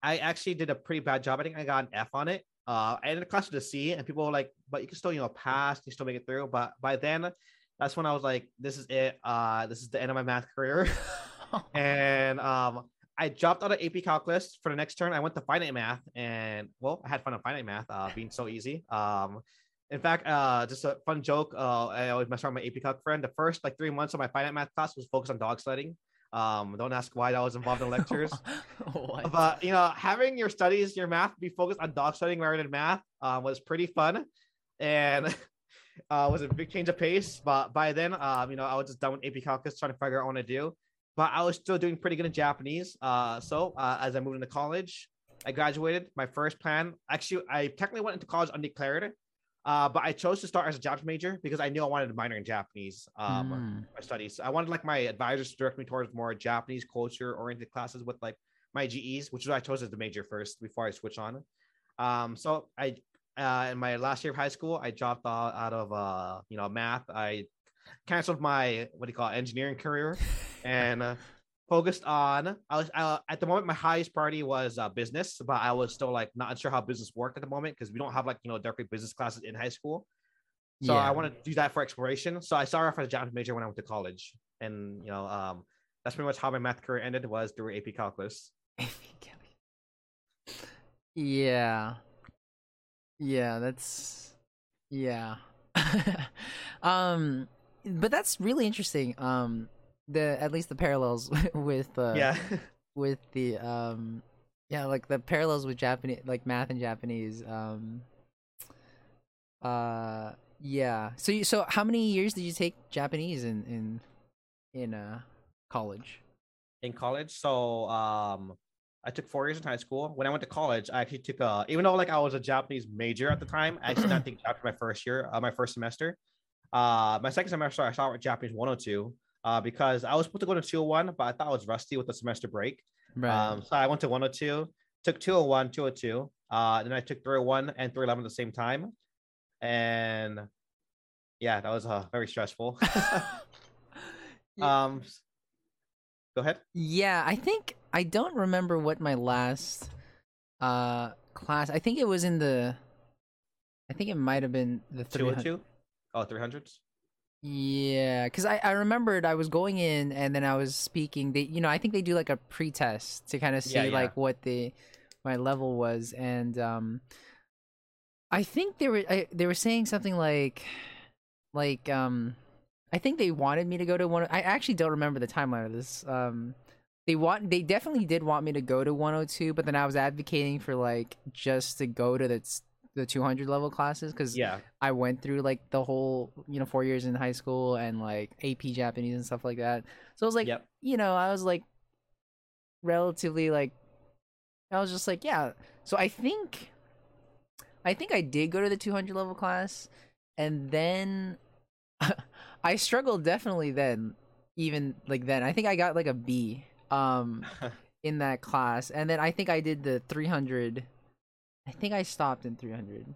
I actually did a pretty bad job. I think I got an F on it. Uh, I ended the class with a C, and people were like, "But you can still, you know, pass. You still make it through." But by then, that's when I was like, "This is it. Uh, this is the end of my math career." and um, I dropped out of AP Calculus for the next turn. I went to finite math, and well, I had fun on finite math, uh, being so easy. Um, in fact, uh, just a fun joke. Uh, I always mess around with my AP Calc friend. The first like three months of my finite math class was focused on dog sledding. Um, don't ask why that was involved in lectures. but you know, having your studies, your math be focused on dog sledding rather than math uh, was pretty fun, and uh, was a big change of pace. But by then, um, you know, I was just done with AP Calculus, trying to figure out what to do but I was still doing pretty good in Japanese. Uh, so uh, as I moved into college, I graduated. My first plan, actually, I technically went into college undeclared, uh, but I chose to start as a Japanese major because I knew I wanted to minor in Japanese um, mm. my studies. I wanted like my advisors to direct me towards more Japanese culture oriented classes with like my GEs, which is why I chose as the major first before I switch on. Um, so I uh, in my last year of high school, I dropped out, out of uh, you know math. I canceled my what do you call it, engineering career and uh, focused on I was uh, at the moment my highest priority was uh, business, but I was still like not sure how business worked at the moment because we don't have like you know directly business classes in high school. So yeah. I want to do that for exploration. So I started off as a Japanese major when I went to college, and you know um, that's pretty much how my math career ended was through AP calculus.
yeah, yeah, that's yeah. um, but that's really interesting. Um, the at least the parallels with uh
yeah.
with the um yeah like the parallels with Japanese like math and Japanese um uh yeah so you so how many years did you take Japanese in in in uh college
in college. So um I took four years in high school. When I went to college, I actually took a even though like I was a Japanese major at the time, I actually didn't take Japanese my first year, uh, my first semester. Uh my second semester I started with Japanese 102 uh because I was supposed to go to 201, but I thought I was rusty with the semester break.
right
Um so I went to 102, took 201, 202, uh then I took 301 and 311 at the same time. And yeah, that was uh very stressful.
Yeah.
um go ahead.
Yeah, I think I don't remember what my last uh class. I think it was in the I think it might have been the 300.
202? Oh, 300s?
Yeah, cuz I I remembered I was going in and then I was speaking. They you know, I think they do like a pre-test to kind of see
Yeah, yeah.
like what the my level was and um I think they were I, they were saying something like like um I think they wanted me to go to one I actually don't remember the timeline of this. Um they want they definitely did want me to go to 102, but then I was advocating for like just to go to the the 200 level classes cuz
Yeah.
I went through like the whole, you know, 4 years in high school and like AP Japanese and stuff like that. So I was like,
Yep.
you know, I was like relatively like I was just like, yeah. So I think I think I did go to the 200 level class and then I struggled definitely then even like then. I think I got like a B um in that class and then I think I did the 300 I think I stopped in 300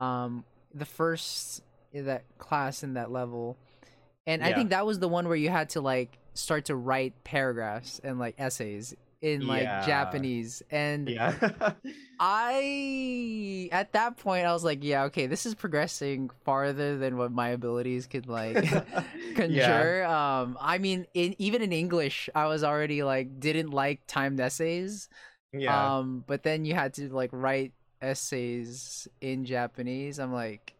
um the first that class in that level and I think that was the one where you had to like start to write paragraphs and like essays in like
Yeah.
Japanese and
yeah.
I at that point I was like, yeah, okay, this is progressing farther than what my abilities could like conjure. Um I mean in even in English I was already like didn't like timed essays.
Yeah.
Um but then you had to like write essays in Japanese. I'm like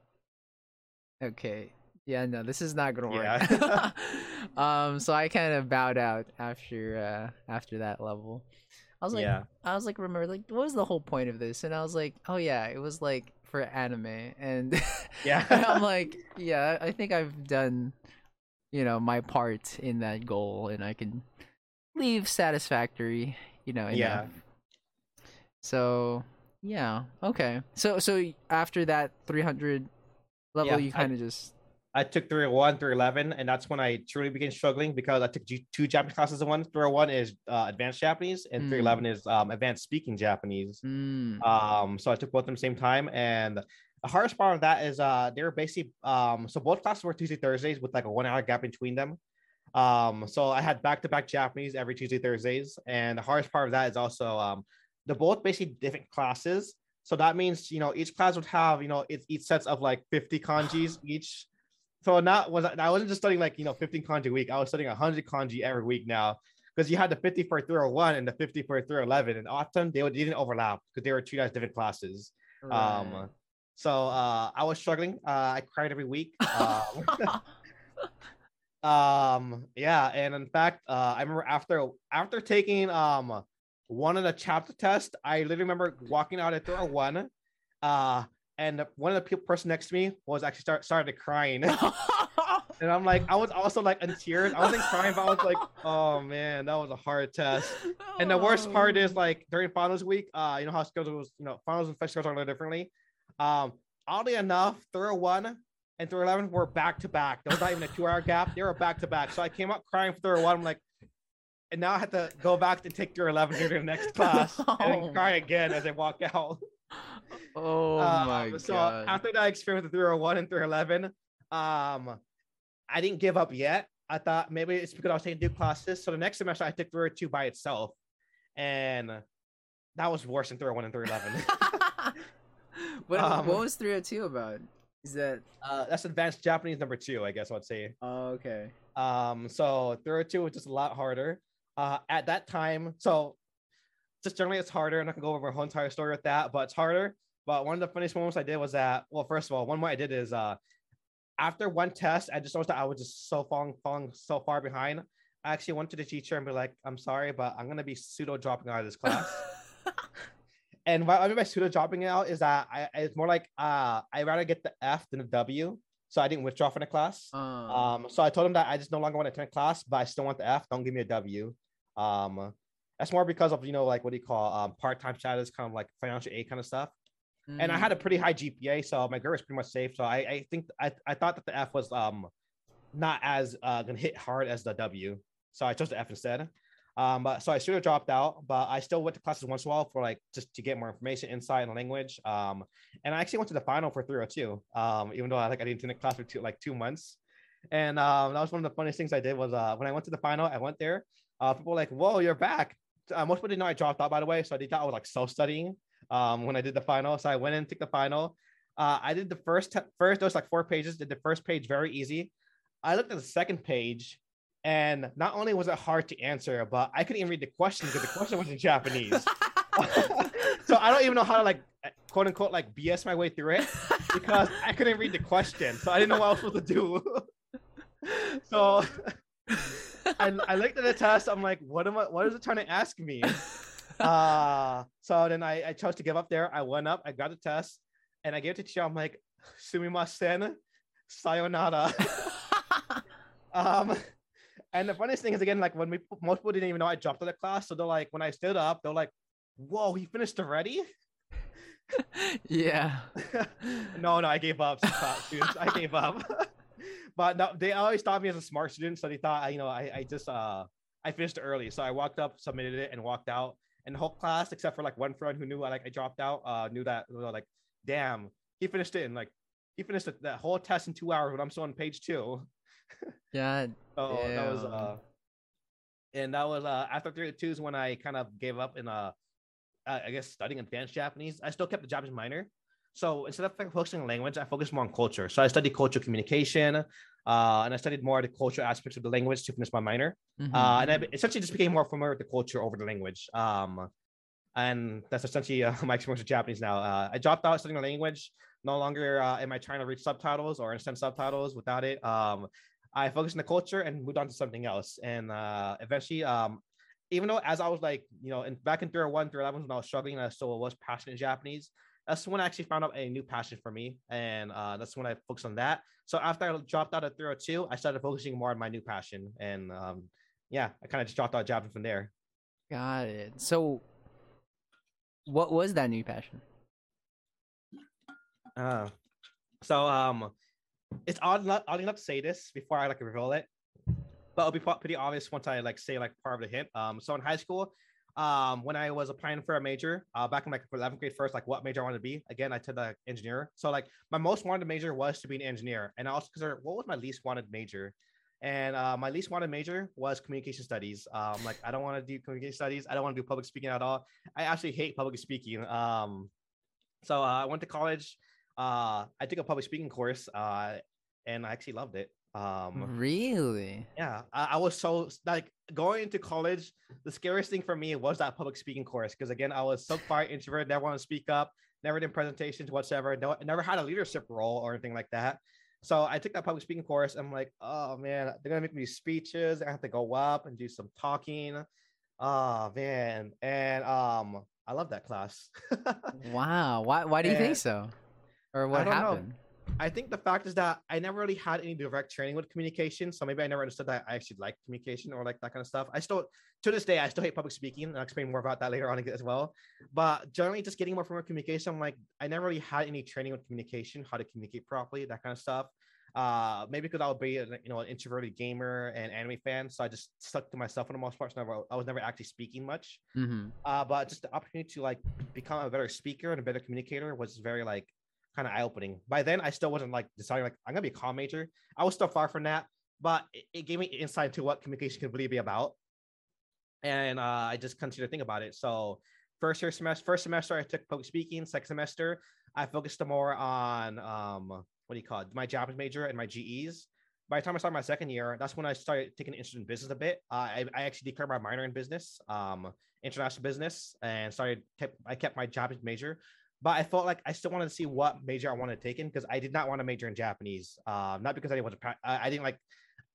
okay. Yeah, no, this is not going to work.
Yeah.
um so I kind of bowed out after uh after that level. I was like
yeah.
I was like, remember, like, what was the whole point of this? And I was like, oh yeah, it was like for anime, and
Yeah.
I'm like, yeah, I think I've done, you know, my part in that goal, and I can leave satisfactory, you know, enough.
Yeah.
So yeah, okay. So so after that 300 level,
Yeah,
you kind of just
I took 301, 311, and that's when I truly began struggling because I took G- two Japanese classes in one. 301 is uh, advanced Japanese, and
Mm.
311 is um, advanced speaking Japanese.
mm,
Um, so I took both at the same time, and the hardest part of that is uh, they were basically um, so both classes were Tuesday Thursdays with like a one hour gap between them. Um, so I had back to back Japanese every Tuesday Thursdays, and the hardest part of that is also um, they're both basically different classes. So that means you know each class would have you know it's each sets of like 50 kanjis each. So not was I wasn't just studying like you know 15 kanji a week. I was studying 100 kanji every week now because you had the 50 for 301 and the 50 for 311, and often they would- they didn't overlap because they were treated as different classes.
right.
Um, so uh, I was struggling. Uh, I cried every week. Um, um, yeah, and in fact, uh, I remember after after taking um one of the chapter tests, I literally remember walking out at 301, uh, and one of the people person next to me was actually start started crying. And I'm like, I was also like in tears. I wasn't crying, but I was like, oh man, that was a hard test. And the worst part is like during finals week, uh, you know how schedules, you know, finals and festivals are a little differently. Um, oddly enough, 301 and 311 were back to back. There was not even a two hour gap. They were back to back. So I came up crying for 301. I'm like, and now I have to go back to take 311 to the next class and
Oh.
then cry again as I walk out.
oh
Um,
my
so
god.
So after that experience with 301 and 311, um, I didn't give up yet. I thought maybe it's because I was taking new classes. So the next semester I took 302 by itself, and that was worse than 301 and 311.
what,
Um,
what was 302 about? Is that
uh, that's advanced Japanese number two, I guess I'd say.
oh, okay.
Um, so 302 was just a lot harder. Uh, at that time, so just generally it's harder. I'm not gonna go over my whole entire story with that, but it's harder. But one of the funniest moments I did was that, well, first of all, one more I did is uh after one test, I just noticed that I was just so falling, falling so far behind. I actually went to the teacher and be like, "I'm sorry, but I'm gonna be pseudo dropping out of this class." and what I mean by pseudo dropping out is that I it's more like uh I rather get the F than the W, so I didn't withdraw from the class.
Uh,
Um, so I told him that I just no longer want to attend class, but I still want the F. Don't give me a W. Um, that's more because of you know like what do you call um part time status, kind of like financial aid kind of stuff. And I
mm,
had a pretty high GPA, so my grade was pretty much safe. So I I think I I thought that the F was um not as uh gonna hit hard as the W, so I chose the F instead. Um, but so I should have dropped out, but I still went to classes once in a while for like just to get more information, insight, and language. Um, and I actually went to the final for 302. Um, even though I like I didn't attend class for two like two months. And um, that was one of the funniest things I did was uh when I went to the final, I went there. Uh, people were like, "Whoa, you're back!" Uh, most people didn't know I dropped out, by the way, so they thought I was like self studying. Um, when I did the final, so I went in, took the final. Uh, I did the first first. There was like four pages. Did the first page very easy. I looked at the second page, and not only was it hard to answer, but I couldn't even read the question because the question was in Japanese. so I don't even know how to like quote unquote like BS my way through it because I couldn't read the question. So I didn't know what I was supposed to do. so I, I looked at the test. I'm like, what am I? What is it trying to ask me? Uh, so then I, I chose to give up there. I went up, I got the test, and I gave it to teacher. I'm like, sumimasen, sayonara. um, and the funniest thing is again, like when we most people didn't even know I dropped out of the class, so they're like, when I stood up, they're like, "Whoa, he finished already?"
yeah.
no, no, I gave up. students. I gave up. but no, they always thought me as a smart student, so they thought, you know, I, I just uh I finished early, so I walked up, submitted it, and walked out. And the whole class, except for like one friend who knew I like I dropped out, uh, knew that they were like, damn, he finished it in like he finished that whole test in two hours, but I'm still on page two.
Yeah.
So that was uh, and that was uh after three two is when I kind of gave up in uh, I guess studying advanced Japanese. I still kept the Japanese minor. So instead of focusing on language, I focused more on culture. So I studied cultural communication, uh, and I studied more of the cultural aspects of the language to finish my minor.
Mhm.
Uh, and I essentially just became more familiar with the culture over the language. Um, and that's essentially uh, my experience with Japanese now. Uh, I dropped out studying the language. No longer uh, am I trying to read subtitles or understand subtitles without it. Um, I focused on the culture and moved on to something else. And uh, eventually, um, even though as I was like, you know, in, back in 301, 311, when I was struggling, I still was passionate in Japanese. That's when I actually found out a new passion for me. And uh, that's when I focused on that. So after I dropped out of 302, I started focusing more on my new passion. And um, yeah, I kind of just dropped out of Japanese from there.
Got it. So, what was that new passion?
Uh, so um, it's odd enough, odd enough to say this before I like reveal it, but it'll be pretty obvious once I like say like part of the hint. Um, so in high school, um, when I was applying for a major, uh, back in like 11th grade first, like what major I wanted to be. Again, I took the engineer. So like my most wanted major was to be an engineer, and I also consider what was my least wanted major. And uh, my least wanted major was communication studies. Um, like I don't want to do communication studies. I don't want to do public speaking at all. I actually hate public speaking. Um, so uh, I went to college. Uh, I took a public speaking course, uh, and I actually loved it. Um,
Really?
yeah, I, I was so like going into college. The scariest thing for me was that public speaking course because again, I was so far introvert, never want to speak up, never did presentations whatsoever. No, never had a leadership role or anything like that. So I took that public speaking course. I'm like, oh man, they're gonna make me speeches. I have to go up and do some talking. Oh man, and um, I love that class.
Wow. Why? Why do you think so? Or what
don't know. I think the fact is that I never really had any direct training with communication. So maybe I never understood that I actually like communication or like that kind of stuff. I still, to this day, I still hate public speaking. and I'll explain more about that later on as well. But generally, just getting more from communication, I'm like, I never really had any training with communication, how to communicate properly, that kind of stuff. Uh, maybe because I'll be, a, you know, an introverted gamer and anime fan, so I just stuck to myself for the most part. So never, I was never actually speaking much.
Mm-hmm.
Uh, but just the opportunity to like become a better speaker and a better communicator was very like kind of eye opening. By then, I still wasn't like deciding like I'm gonna be a comm major. I was still far from that, but it, it gave me insight into what communication can really be about. And uh, I just continued to think about it. So first year semester, first semester, I took public speaking. Second semester, I focused more on um, what do you call it, my Japanese major and my GEs. By the time I started my second year, that's when I started taking interest in business a bit. Uh, I, I actually declared my minor in business, um, international business, and started kept I kept my Japanese major. But I felt like I still wanted to see what major I wanted to take in because I did not want to major in Japanese. Um, not because I didn't want to. I, I didn't like.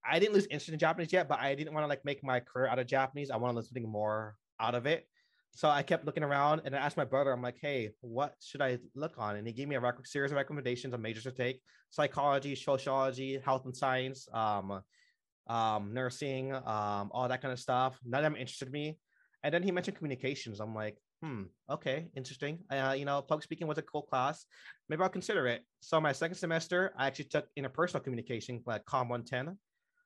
I didn't lose interest in Japanese yet, but I didn't want to like make my career out of Japanese. I want to something more out of it. So I kept looking around and I asked my brother, I'm like, hey, what should I look on? And he gave me a rec- series of recommendations of majors to take psychology, sociology, health and science, um, um, nursing, um, all that kind of stuff. None of them interested me. And then he mentioned communications. I'm like, hmm, okay, interesting. Uh, you know, public speaking was a cool class. Maybe I'll consider it. So my second semester, I actually took interpersonal communication, like Com 110.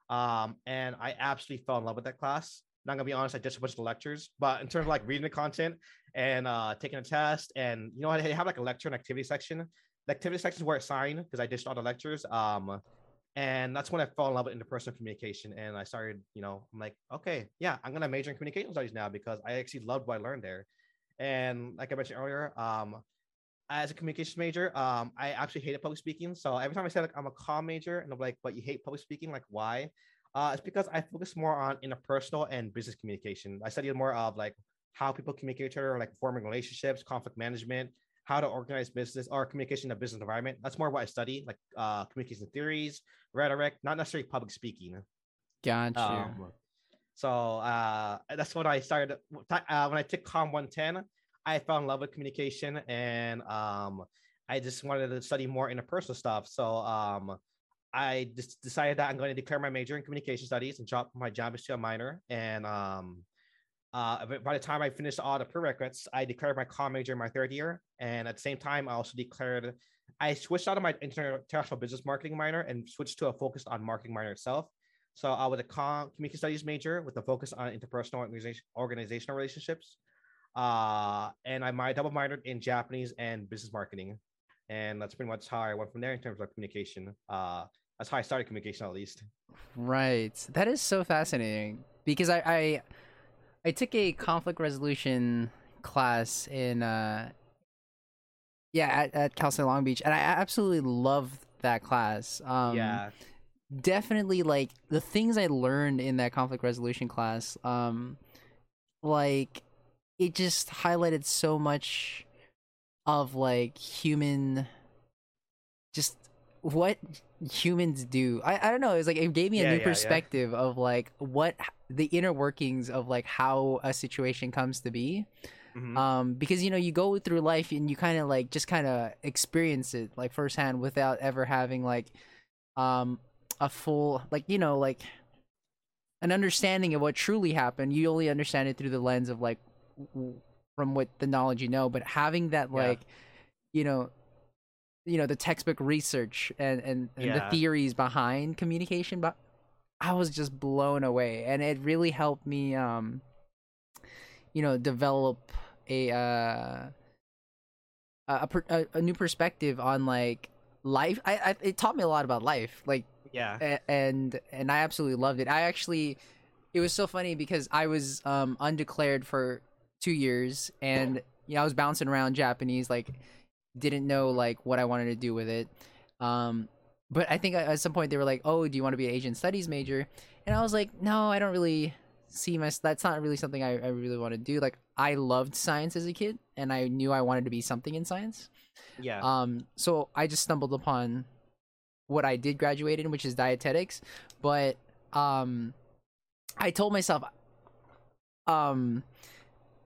Um, and I absolutely fell in love with that class. Not gonna be honest, I did a bunch of the lectures, but in terms of like reading the content and uh taking a test, and you know, they have like a lecture and activity section. The activity section is where it's signed because I ditched all the lectures. Um, and that's when I fell in love with interpersonal communication, and I started, you know, I'm like, okay, yeah, I'm gonna major in communication studies now because I actually loved what I learned there. And like I mentioned earlier, um, as a communications major, um, I actually hated public speaking. So every time I say like I'm a comm major, and I'm like, but you hate public speaking, like why? Uh, it's because I focus more on interpersonal and business communication. I studied more of like how people communicate each other, like forming relationships, conflict management, how to organize business or communication in a business environment. That's more what I study, like uh, communication theories, rhetoric, not necessarily public speaking.
Got you.
Um, so uh, that's when I started. Uh, when I took Com 110, I fell in love with communication, and um, I just wanted to study more interpersonal stuff. So um, I just decided that I'm going to declare my major in communication studies and drop my job to a minor. And um, uh, by the time I finished all the prerequisites, I declared my com major in my third year. And at the same time, I also declared I switched out of my international business marketing minor and switched to a focus on marketing minor itself. So I was a com- communication studies major with a focus on interpersonal organization, organizational relationships. Uh, and I my double minored in Japanese and business marketing. And that's pretty much how I went from there in terms of communication. Uh, that's how I started communication, at least.
Right. That is so fascinating because I I, I took a conflict resolution class in uh yeah at, at Cal State Long Beach and I absolutely loved that class. Um,
yeah,
definitely like the things I learned in that conflict resolution class, um, like it just highlighted so much of like human, just what humans do. I, I don't know. It was like it gave me a
Yeah,
new
yeah, yeah.
perspective of like what the inner workings of like how a situation comes to be
Mhm.
um because you know you go through life and you kind of like just kind of experience it like firsthand without ever having like um a full like you know like an understanding of what truly happened. You only understand it through the lens of like from what the knowledge you know. But having that
Yeah.
like you know you know the textbook research and and, and
Yeah.
the theories behind communication but i was just blown away. And it really helped me um you know develop a uh a, a, a, a new perspective on like life. I, I it taught me a lot about life. Like
yeah,
a- and and I absolutely loved it. I actually it was so funny because I was um undeclared for 2 years and you know I was bouncing around Japanese like didn't know like what I wanted to do with it. Um but I think at some point they were like, "Oh, do you want to be an Asian studies major?" And I was like, "No, I don't really see my that's not really something I, I really want to do. Like I loved science as a kid and I knew I wanted to be something in science.
yeah,
Um, so I just stumbled upon what I did graduate in, which is dietetics. But um, I told myself, um,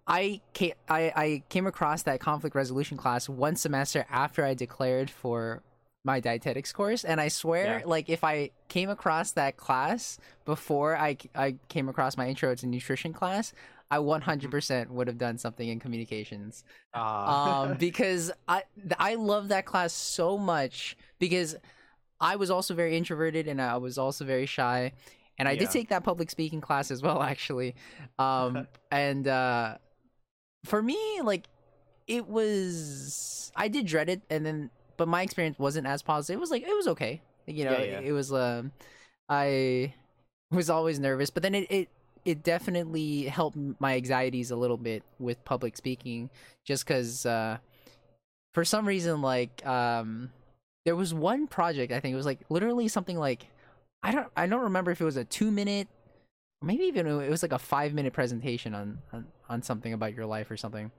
I came, I, I came across that conflict resolution class one semester after I declared for my dietetics course, and I swear,
Yeah.
like if I came across that class before I I came across my intro to nutrition class. I 100% would have done something in communications um because i i love that class so much because i was also very introverted and i was also very shy and i
Yeah.
did take that public speaking class as well actually um and uh for me like it was i did dread it and then but my experience wasn't as positive it was like it was okay you know
Yeah, yeah.
it was um i was always nervous but then it, it it definitely helped my anxieties a little bit with public speaking just because uh for some reason like um there was one project i think it was like literally something like i don't i don't remember if it was a two minute or maybe even it was like a five minute presentation on on, on something about your life or something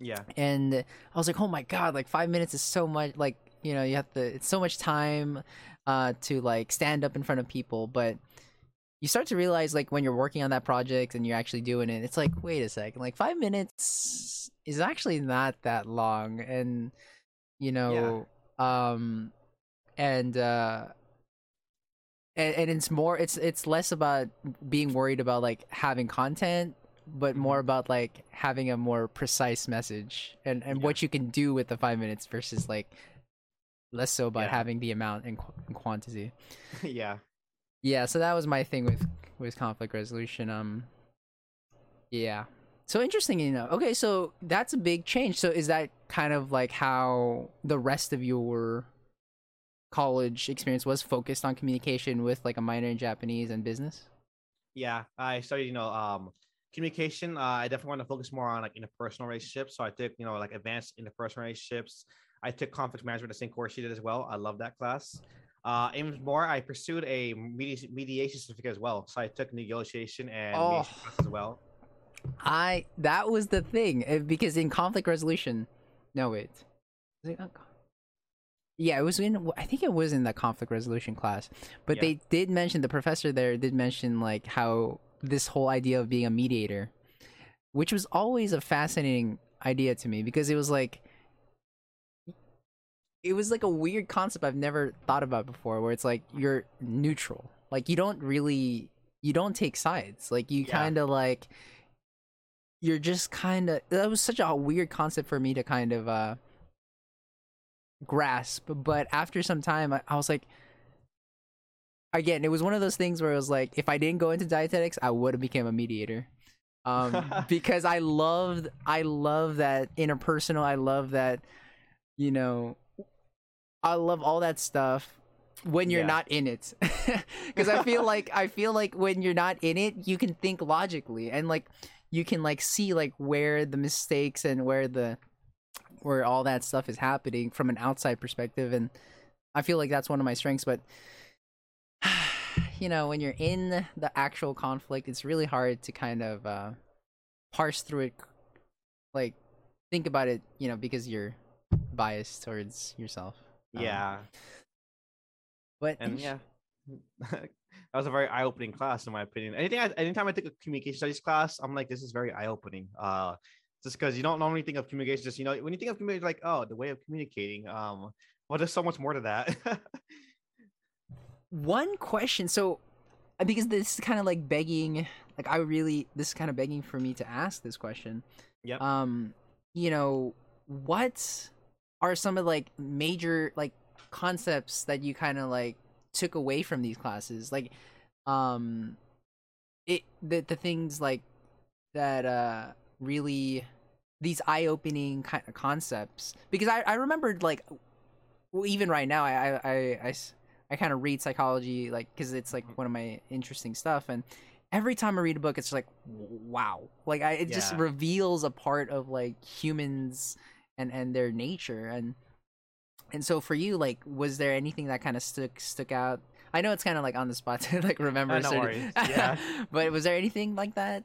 Yeah.
and I was like, oh my god, like five minutes is so much. Like you know, you have to. It's so much time uh, to like stand up in front of people, but you start to realize like when you're working on that project and you're actually doing it, it's like, wait a second, like five minutes is actually not that long, and you know, um, and uh. And, and it's more it's it's less about being worried about like having content but more about like having a more precise message and and
Yeah.
what you can do with the five minutes versus like less so about
Yeah.
having the amount and, qu- and quantity
yeah.
yeah so that was my thing with with conflict resolution um yeah so interesting you know okay so that's a big change so is that kind of like how the rest of your college experience was focused on communication with like a minor in japanese and business
Yeah. I studied, you know, um, communication. Uh, I definitely want to focus more on like interpersonal relationships. So I took, you know, like advanced interpersonal relationships. I took conflict management, the same course you did as well. I love that class. Uh, even more, I pursued a mediation certificate as well. So I took negotiation and
Oh.
mediation class as well.
I that was the thing eh, because in conflict resolution, no wait, Was it not yeah, it was in I think it was in the conflict resolution class, but
Yeah.
they did mention the professor there did mention like how this whole idea of being a mediator, which was always a fascinating idea to me because it was like it was like a weird concept I've never thought about before where it's like you're neutral. Like you don't really you don't take sides. Like you
Yeah.
kind of like you're just kind of that was such a weird concept for me to kind of uh grasp but after some time I, I was like again it was one of those things where it was like if i didn't go into dietetics i would have become a mediator um because i loved i love that interpersonal i love that you know i love all that stuff when you're
Yeah.
not in it because i feel like i feel like when you're not in it you can think logically and like you can like see like where the mistakes and where the where all that stuff is happening from an outside perspective and i feel like that's one of my strengths but you know when you're in the actual conflict it's really hard to kind of uh parse through it like think about it you know because you're biased towards yourself Um,
Yeah.
but
and yeah that was a very eye-opening class in my opinion. Anything I, anytime i take a communication studies class i'm like this is very eye-opening uh just because you don't normally think of communication just you know when you think of communication like oh the way of communicating um well there's so much more to that.
One question so uh, because this is kind of like begging like i really this is kind of begging for me to ask this question.
Yeah.
um you know what are some of like major like concepts that you kind of like took away from these classes like um it the, the things like that uh really these eye-opening kind of concepts because i i remembered like well, even right now I I I I kind of read psychology like because it's like one of my interesting stuff and every time i read a book it's like wow. Like I, it just reveals a part of like humans and and their nature and and so for you like was there anything that kind of stuck stuck out i know it's kind of like on the spot to like remember
Uh, no
certain-
worries. Yeah.
but was there anything like that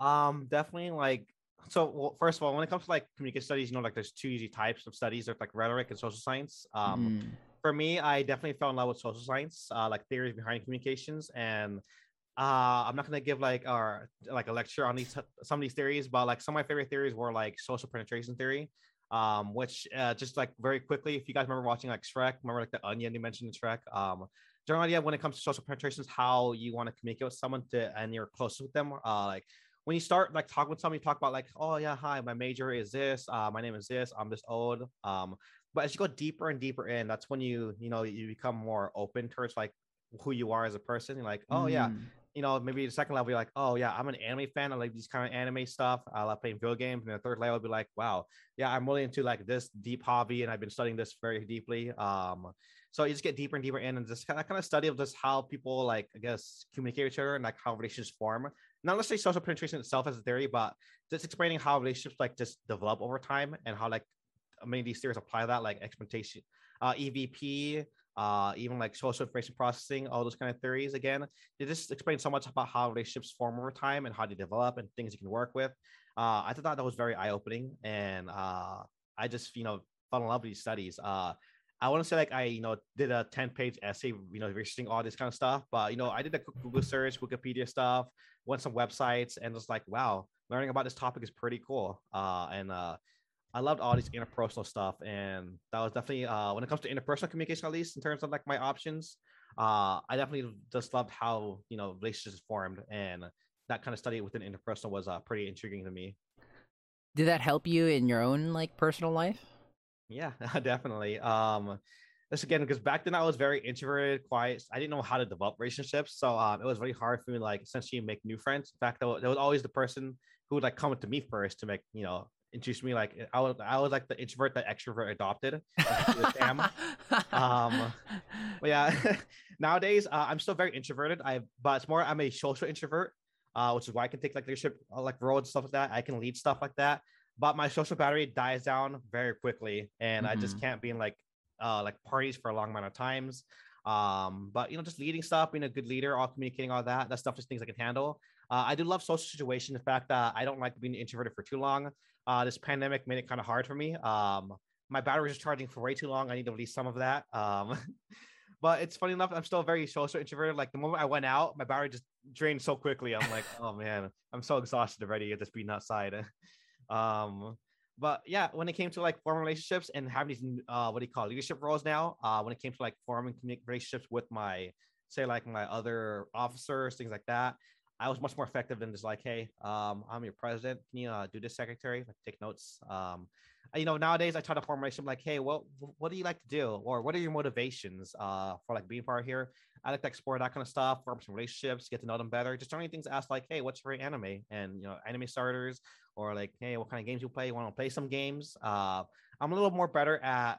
um definitely like so well, first of all when it comes to like communication studies you know like there's two easy types of studies there's like rhetoric and social science um
Mm.
for me, I definitely fell in love with social science, uh, like theories behind communications, and uh, I'm not gonna give like our like a lecture on these some of these theories, but like some of my favorite theories were like social penetration theory, um, which uh, just like very quickly, if you guys remember watching like Shrek, remember like the onion you mentioned in Shrek, um, general idea when it comes to social penetrations, how you want to communicate with someone to and you're close with them, uh, like when you start like talking with someone, you talk about like, oh yeah, hi, my major is this, uh, my name is this, I'm this old, um, but as you go deeper and deeper in that's when you you know you become more open towards like who you are as a person you're like oh yeah
Mm.
You know maybe the second level you're like oh yeah i'm an anime fan i like these kind of anime stuff i love playing video games and the third level would be like wow yeah i'm really into like this deep hobby and i've been studying this very deeply um so you just get deeper and deeper in and just kind of kind of study of just how people like i guess communicate with each other and like how relationships form. Not necessarily social penetration itself as a theory but just explaining how relationships like just develop over time and how like many of these theories apply that like expectation uh evp uh, even like social information processing, all those kind of theories. Again, they just explain so much about how relationships form over time and how they develop and things you can work with. Uh, I thought that was very eye opening, and uh, I just you know fell in love with these studies. Uh, I want to say like I you know did a ten page essay, you know, researching all this kind of stuff. But you know, I did a Google search, Wikipedia stuff, went some websites, and was like, wow, learning about this topic is pretty cool. Uh, and uh, I loved all these interpersonal stuff, and that was definitely uh, when it comes to interpersonal communication, at least in terms of like my options. Uh, I definitely just loved how you know relationships formed, and that kind of study within interpersonal was uh, pretty intriguing to me.
Did that help you in your own like personal life?
Yeah, definitely. Um, this again because back then I was very introverted, quiet. I didn't know how to develop relationships, so um, it was really hard for me like essentially make new friends. In fact, there was always the person who would like come to me first to make you know introduce me. Like I was, I was like the introvert that extrovert adopted. um, but yeah, nowadays uh, I'm still very introverted. I but it's more I'm a social introvert, uh, which is why I can take like leadership, uh, like roles and stuff like that. I can lead stuff like that. But my social battery dies down very quickly, and mm-hmm. I just mm-hmm. can't be in like uh like parties for a long amount of times. Um, but you know, just leading stuff, being a good leader, all communicating, all that, that stuff, just things I can handle. Uh, I do love social situations. The fact, that I don't like being introverted for too long. Uh, this pandemic made it kind of hard for me. Um, my battery is charging for way too long. I need to release some of that. Um, but it's funny enough, I'm still very social introverted. Like the moment I went out, my battery just drained so quickly. I'm like, oh man, I'm so exhausted already at just being outside. um, but yeah, when it came to like forming relationships and having these uh, what do you call leadership roles now, uh, when it came to like forming relationships with my say like my other officers, things like that, I was much more effective than just like, hey, um, I'm your president. Can you uh, do this, secretary? Like take notes. Um, you know, nowadays I try to form relationship like, hey, well, what do you like to do, or what are your motivations uh, for like being part here? I like to explore that kind of stuff, form some relationships, get to know them better. Just trying things ask like, hey, what's your anime? And you know, anime starters, or like, hey, what kind of games you play? You want to play some games? Uh, I'm a little more better at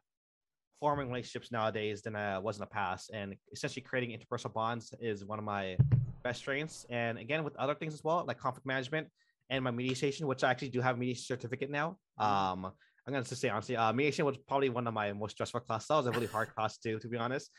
forming relationships nowadays than I was in the past, and essentially creating interpersonal bonds is one of my best strengths. And again, with other things as well, like conflict management and my mediation, which I actually do have a mediation certificate now. Mm-hmm. Um, I'm gonna just say honestly, uh, mediation was probably one of my most stressful classes. That was a really hard class too, to be honest.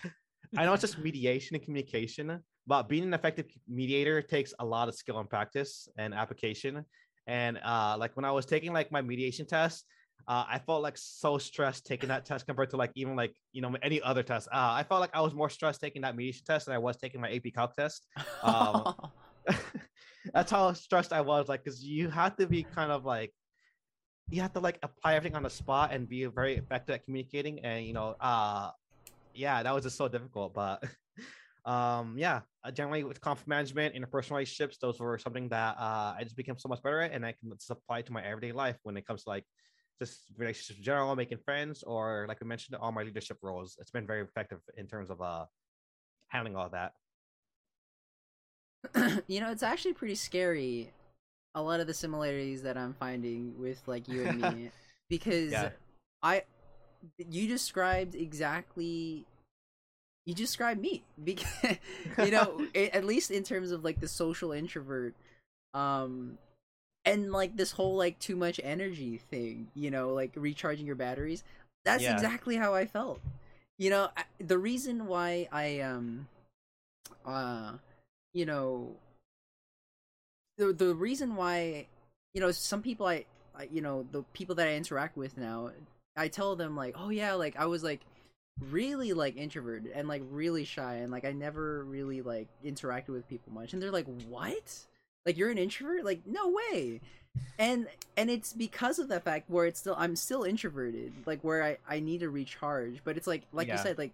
I know it's just mediation and communication, but being an effective mediator takes a lot of skill and practice and application. And uh, like when I was taking like my mediation test, uh, I felt like so stressed taking that test compared to like even like you know any other test. Uh, I felt like I was more stressed taking that mediation test than I was taking my AP Calc test. Um, that's how stressed I was, like because you have to be kind of like you have to like apply everything on the spot and be very effective at communicating. And you know, uh, yeah, that was just so difficult. But um, yeah, uh, generally with conflict management, interpersonal relationships, those were something that uh, I just became so much better at, and I can just apply to my everyday life when it comes to like just relationships in general, making friends, or like we mentioned, all my leadership roles. It's been very effective in terms of uh handling all that.
you know, it's actually pretty scary. A lot of the similarities that I'm finding with like you and me, because yeah. I, you described exactly you described me because you know at least in terms of like the social introvert um and like this whole like too much energy thing you know like recharging your batteries that's yeah. exactly how i felt. You know I, the reason why i um uh you know the the reason why you know some people I, I you know the people that i interact with now i tell them like oh yeah like i was like really like introverted and like really shy and like i never really like interacted with people much. And they're like what like you're an introvert? Like no way. And and it's because of that fact where it's still I'm still introverted, like where I I need to recharge, but it's like like yeah. you said like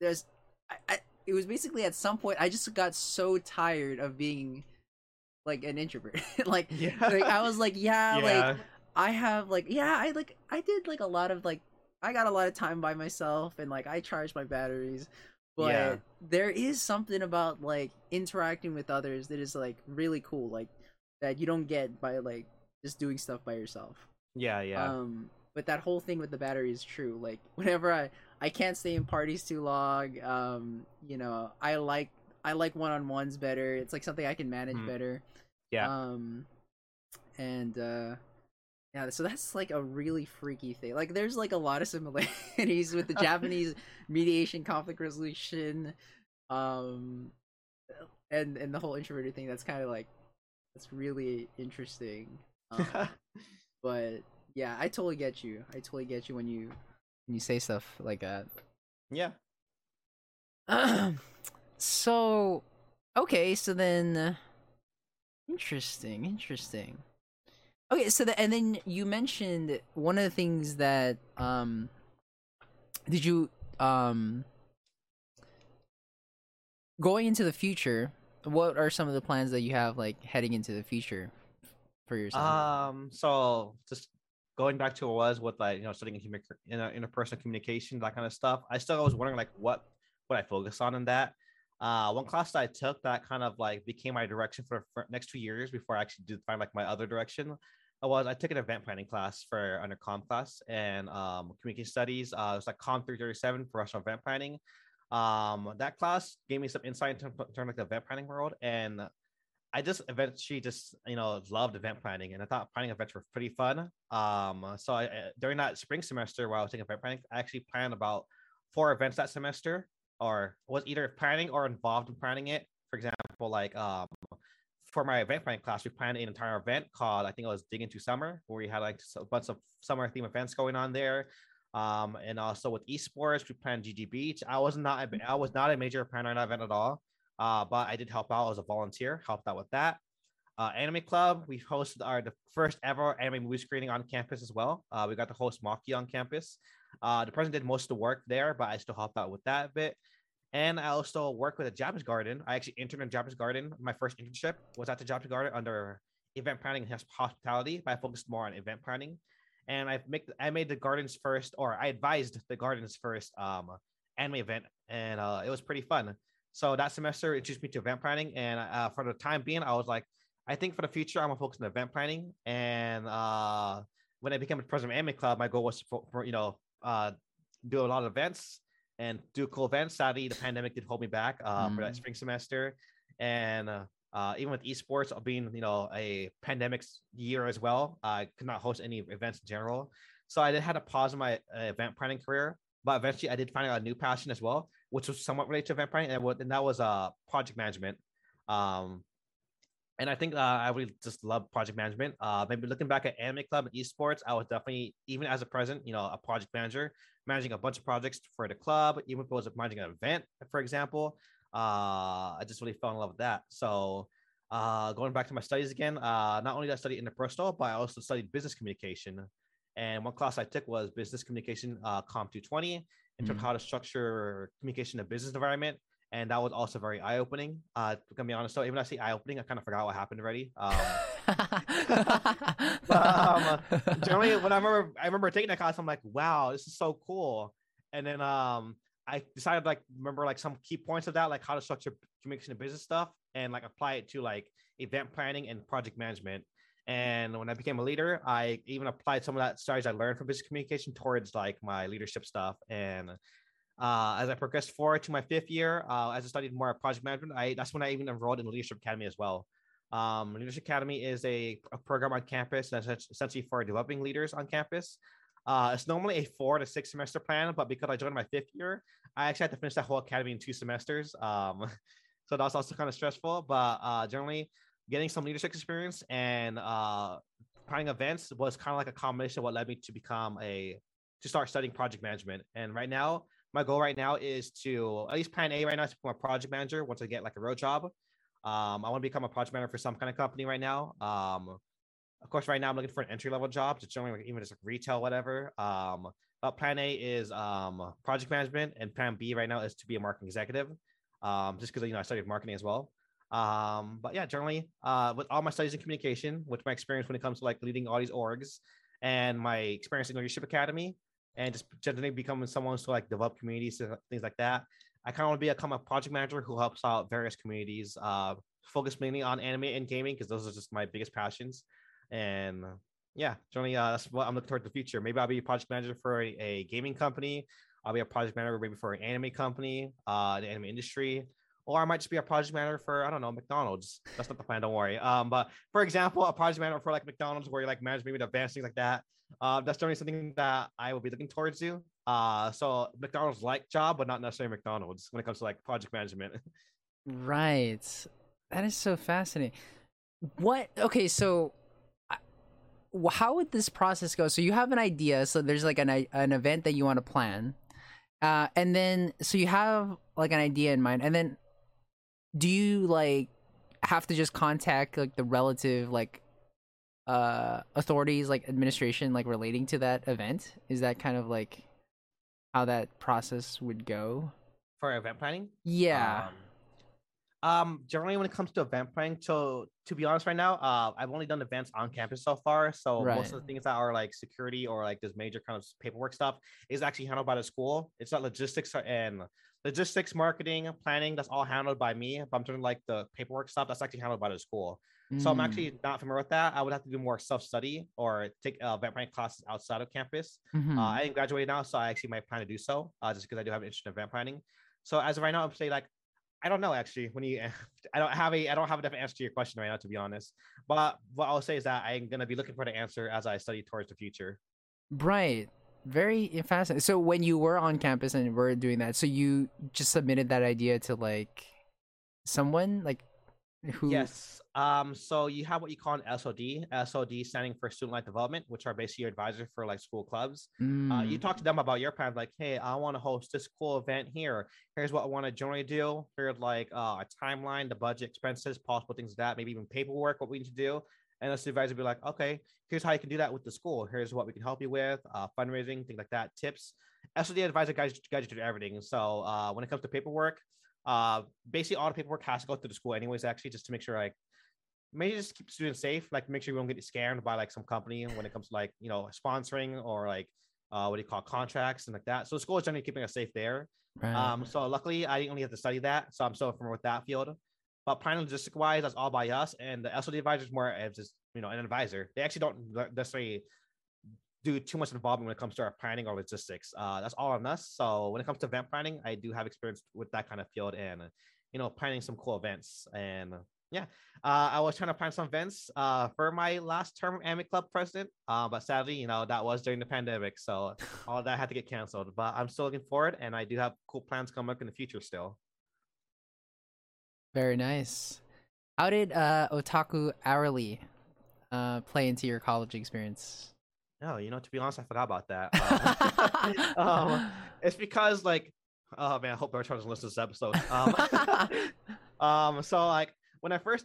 there's I, I it was basically at some point I just got so tired of being like an introvert. like, yeah. like I was like, yeah, yeah, like I have like yeah, I like I did like a lot of like I got a lot of time by myself and like I charged my batteries but yeah. there is something about like interacting with others that is like really cool like that you don't get by like just doing stuff by yourself.
Yeah yeah.
Um but that whole thing with the battery is true like whenever i i can't stay in parties too long um you know i like i like one-on-ones better. It's like something i can manage mm. better.
Yeah.
Um and uh Yeah, so that's like a really freaky thing. Like, there's like a lot of similarities with the Japanese mediation, conflict resolution, um, and and the whole introverted thing. That's kind of like that's really interesting. Um, but yeah, I totally get you. I totally get you when you when you say stuff like that.
Yeah.
so, okay, so then, interesting, interesting. Okay, so the, and then you mentioned one of the things that um, did you um, going into the future? What are some of the plans that you have like heading into the future for yourself?
Um, so just going back to what was with like you know studying in human in a, interpersonal communication, that kind of stuff. I still was wondering like what what I focus on in that. Uh, one class that I took that kind of like became my direction for, for next two years before I actually did find like my other direction I was I took an event planning class for under com class and um, studies. Uh, it was like com 337 professional event planning. Um, that class gave me some insight into, like the event planning world, and I just eventually just you know loved event planning, and I thought planning events were pretty fun. Um, so I, during that spring semester while I was taking event planning, I actually planned about four events that semester, or was either planning or involved in planning it. For example, like um, for my event planning class, we planned an entire event called I think it was Dig into Summer, where we had like a bunch of summer theme events going on there. Um, and also with esports, we planned GG Beach. I was not I was not a major planner in that event at all, uh, but I did help out as a volunteer, helped out with that. Uh, anime Club, we hosted our the first ever anime movie screening on campus as well. Uh, we got to host Maki on campus. Uh, the president did most of the work there, but I still helped out with that bit. And I also work with a Japanese garden. I actually interned in Japanese garden. My first internship was at the Japanese garden under event planning and hospitality, but I focused more on event planning. And I make I made the gardens first, or I advised the gardens first um, anime event, and uh, it was pretty fun. So that semester introduced me to event planning, and uh, for the time being, I was like, I think for the future, I'm gonna focus on event planning. And uh, when I became a president of Anime Club, my goal was to, for you know uh, do a lot of events and do cool events. Sadly, the pandemic did hold me back uh, mm. for that mm. spring semester, and uh, uh, even with esports being you know a pandemic year as well, I could not host any events in general. So I did had to pause in my uh, event planning career, but eventually I did find a new passion as well, which was somewhat related to event planning, and, and that was uh project management. Um, and I think uh, I would just love project management. Uh, maybe looking back at Anime Club and esports, I was definitely even as a president, you know, a project manager, managing a bunch of projects for the club. Even if it was managing an event, for example, uh, I just really fell in love with that. So, uh, going back to my studies again, uh, not only did I study interpersonal, but I also studied business communication. And one class I took was business communication, uh, Com 220, in terms mm-hmm. of how to structure communication in a business environment and that was also very eye opening. Uh, to be honest, though, even I say eye opening, I kind of forgot what happened already. Um, but, um, generally, when I remember, I remember taking that class, I'm like, wow, this is so cool. And then um, I decided like remember like some key points of that, like how to structure communication and business stuff, and like apply it to like event planning and project management. And when I became a leader, I even applied some of that strategies I learned from business communication towards like my leadership stuff. And uh, as I progressed forward to my fifth year, uh, as I studied more project management, I that's when I even enrolled in Leadership Academy as well. Um, Leadership Academy is a, a, program on campus that's essentially for developing leaders on campus. Uh, it's normally a four to six semester plan, but because I joined my fifth year, I actually had to finish that whole academy in two semesters. Um, so that was also kind of stressful, but uh, generally getting some leadership experience and uh, planning events was kind of like a combination of what led me to become a to start studying project management. And right now, my goal right now is to at least plan A right now is to become a project manager once I get like a real job. Um, I want to become a project manager for some kind of company right now. Um, of course, right now I'm looking for an entry level job, just generally like even just like retail, whatever. Um, but plan A is um project management, and plan B right now is to be a marketing executive. Um, just because you know I studied marketing as well. Um, but yeah, generally, uh, with all my studies in communication, with my experience when it comes to like leading all these orgs, and my experience in leadership academy, and just generally becoming someone to like develop communities and things like that. I kind of want to become a project manager who helps out various communities, uh, focus mainly on anime and gaming because those are just my biggest passions. And yeah, generally, uh, that's what I'm looking toward the future. Maybe I'll be a project manager for a, a gaming company. I'll be a project manager maybe for an anime company, uh, the anime industry, or I might just be a project manager for I don't know McDonald's. That's not the plan. Don't worry. Um, but for example, a project manager for like McDonald's, where you like manage maybe the advanced things like that. Uh, that's definitely something that I will be looking towards you. Uh, so McDonald's like job, but not necessarily McDonald's when it comes to like project management.
Right. That is so fascinating. What? Okay, so how would this process go? So you have an idea. So there's like an an event that you want to plan, uh, and then so you have like an idea in mind, and then do you like have to just contact like the relative like uh authorities like administration like relating to that event? Is that kind of like how that process would go?
for event planning.
Yeah.
Um, um, generally when it comes to event planning, so to be honest, right now, uh, I've only done events on campus so far. So most of the things that are like security or like this major kind of paperwork stuff is actually handled by the school. It's not logistics and logistics, marketing, planning. That's all handled by me. But I'm doing like the paperwork stuff. That's actually handled by the school. So I'm
Mm,
actually not familiar with that. I would have to do more self study or take uh, event planning classes outside of campus.
mhm.
Uh, I didn't graduate now, so I actually might plan to do so, uh, just because I do have an interest in event planning. So as of right now, I'm saying like, I don't know actually. When you, I don't have a, I don't have a definite answer to your question right now, to be honest. But what I'll say is that I'm gonna be looking for the answer as I study towards the future.
Right. Very fascinating. So when you were on campus and were doing that, so you just submitted that idea to like someone like who
Yes. Um. So you have what you call an SLD. SLD standing for Student Life Development, which are basically your advisor for like school clubs. Uh, you
Mm,
talk to them about your plan, like, hey, I want to host this cool event here. Here's what I want to generally do. Here's like uh, a timeline, the budget, expenses, possible things like that, maybe even paperwork, what we need to do. And the advisor will be like, okay, here's how you can do that with the school. Here's what we can help you with, uh, fundraising, things like that, tips. SLD advisor guides, guides you through everything. So uh, when it comes to paperwork, uh, basically all the paperwork has to go through the school anyways, actually, just to make sure like maybe just keep students safe, like make sure we don't get scammed by like some company when it comes to like, you know, sponsoring or like uh, what do you call contracts and like that. So the school is generally keeping us safe there.
right.
Um, so luckily I didn't only have to study that, so I'm so familiar with that field. But planning logistic wise, that's all by us, and the SLD advisor is more as just you know an advisor. They actually don't necessarily do too much involvement when it comes to our planning or logistics. Uh, that's all on us. So when it comes to event planning, I do have experience with that kind of field and you know planning some cool events and. yeah, uh, I was trying to plan some events uh, for my last term Anime Club president, uh, but sadly, you know, that was during the pandemic, so all that had to get canceled. But I'm still looking forward, and I do have cool plans coming up in the future still.
Very nice. How did uh Otaku Hourly uh play into your college experience?
No, you know, to be honest, I forgot about that. Um, um, it's because like, oh man, I hope Beltran doesn't listen to this episode. Um, um, so like when I first,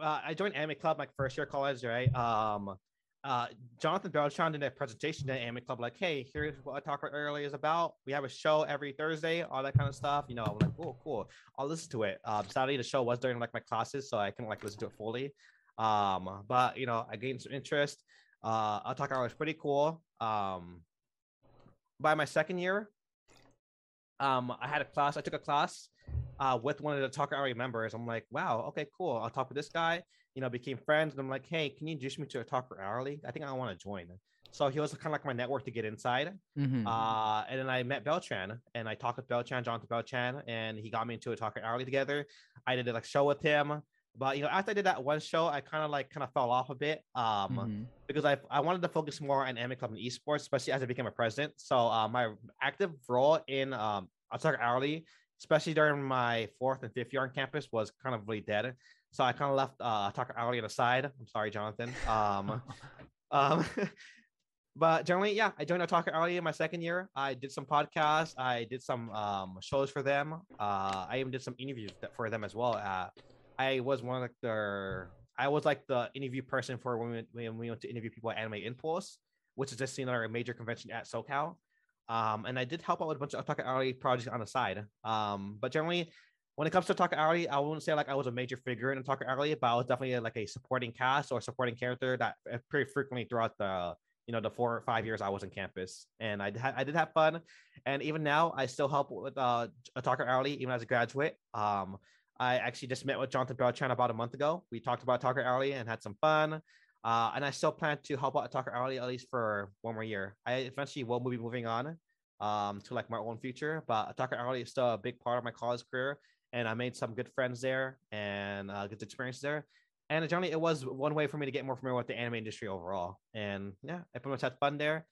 uh, I joined Anime Club my first year of college, right? Um, uh, Jonathan Beltran did a presentation at Anime Club, like, hey, here's what I talked about earlier is about. We have a show every Thursday, all that kind of stuff. You know, I'm like, oh, cool. I'll listen to it. Um, sadly, the show was during like my classes, so I couldn't like listen to it fully. Um, but you know, I gained some interest. Uh, talk about was pretty cool. Um, by my second year, um, I had a class. I took a class uh, with one of the Talker RA members. I'm like, wow, okay, cool. I'll talk with this guy. You know, became friends. And I'm like, hey, can you introduce me to Otaku Hourly? I think I want to join. So he was kind of like my network to get inside.
Mhm.
Uh, and then I met Beltran and I talked with Beltran, Jonathan Beltran, and he got me into Otaku Hourly together. I did a like show with him. But you know, after I did that one show, I kind of like kind of fell off a bit. Um,
Mhm.
because I I wanted to focus more on Anime Club and esports, especially as I became a president. So uh, my active role in um Otaku Hourly, especially during my fourth and fifth year on campus, was kind of really dead. So I kind of left uh Otaku Hourly at the side. I'm sorry, Jonathan. Um, um, but generally, yeah, I joined Otaku Hourly in my second year. I did some podcasts. I did some um shows for them. Uh, I even did some interviews for them as well. Uh, I was one of their I was like the interview person for when we, went- when we went to interview people at Anime Impulse, which is just another major convention at SoCal. Um, and I did help out with a bunch of Otaku Alley projects on the side. Um, but generally, when it comes to Otaku Alley, I wouldn't say like I was a major figure in Otaku Alley, but I was definitely like a supporting cast or supporting character that uh, pretty frequently throughout the you know the four or five years I was in campus, and I had I did have fun, and even now I still help with uh Otaku Alley even as a graduate. Um, I actually just met with Jonathan Beltran about a month ago. We talked about Talker Alley and had some fun. Uh, and I still plan to help out Talker Alley at least for one more year. I eventually will be moving on um, to like my own future, but Talker Alley is still a big part of my college career. And I made some good friends there and uh, good experiences there. And generally, it was one way for me to get more familiar with the anime industry overall. And yeah, I pretty much had fun there.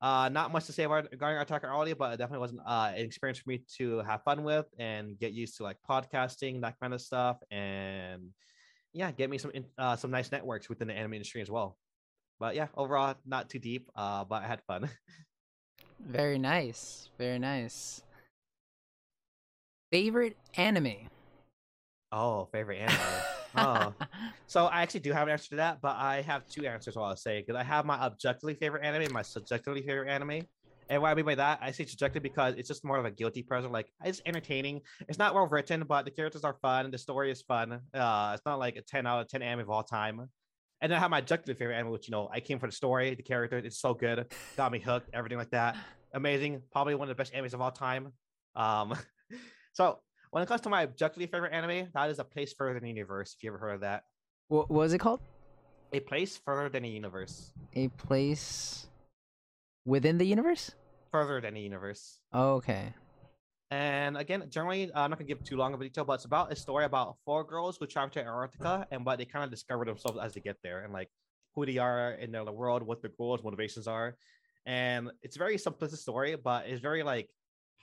Uh, not much to say about regarding Attack on Audio, but it definitely was uh, an experience for me to have fun with and get used to like podcasting, that kind of stuff, and yeah, get me some uh, some nice networks within the anime industry as well. But yeah, overall, not too deep, uh, but I had fun.
Very nice, very nice. Favorite anime?
Oh, favorite anime. oh, so I actually do have an answer to that, but I have two answers. While I'll say because I have my objectively favorite anime, my subjectively favorite anime. And what I mean by that, I say subjective because it's just more of a guilty pleasure. Like it's entertaining. It's not well written, but the characters are fun. The story is fun. Uh, it's not like a ten out of ten anime of all time. And then I have my objectively favorite anime, which you know I came for the story, the character. It's so good, got me hooked, everything like that. Amazing, probably one of the best animes of all time. Um, so when it comes to my objectively favorite anime, that is a place further than the universe. If you ever heard of that,
what was it called?
A place further than the universe.
A place within the universe.
Further than the universe.
Oh, okay.
And again, generally, I'm not gonna give too long of a detail, but it's about a story about four girls who travel to Antarctica and what they kind of discover themselves as they get there, and like who they are in their world, what their goals, motivations are. And it's a very simplistic story, but it's very like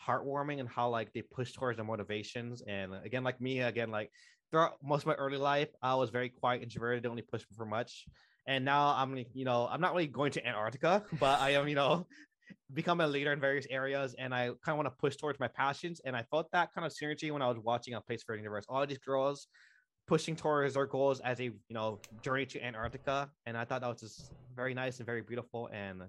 heartwarming and how like they push towards their motivations. And uh, again, like me, again, like throughout most of my early life, I was very quiet, introverted, didn't really push for much. And now I'm, you know, I'm not really going to Antarctica, but I am, you know, become a leader in various areas. And I kind of want to push towards my passions. And I felt that kind of synergy when I was watching a Place for Universe. All these girls pushing towards their goals as a, you know, journey to Antarctica. And I thought that was just very nice and very beautiful. And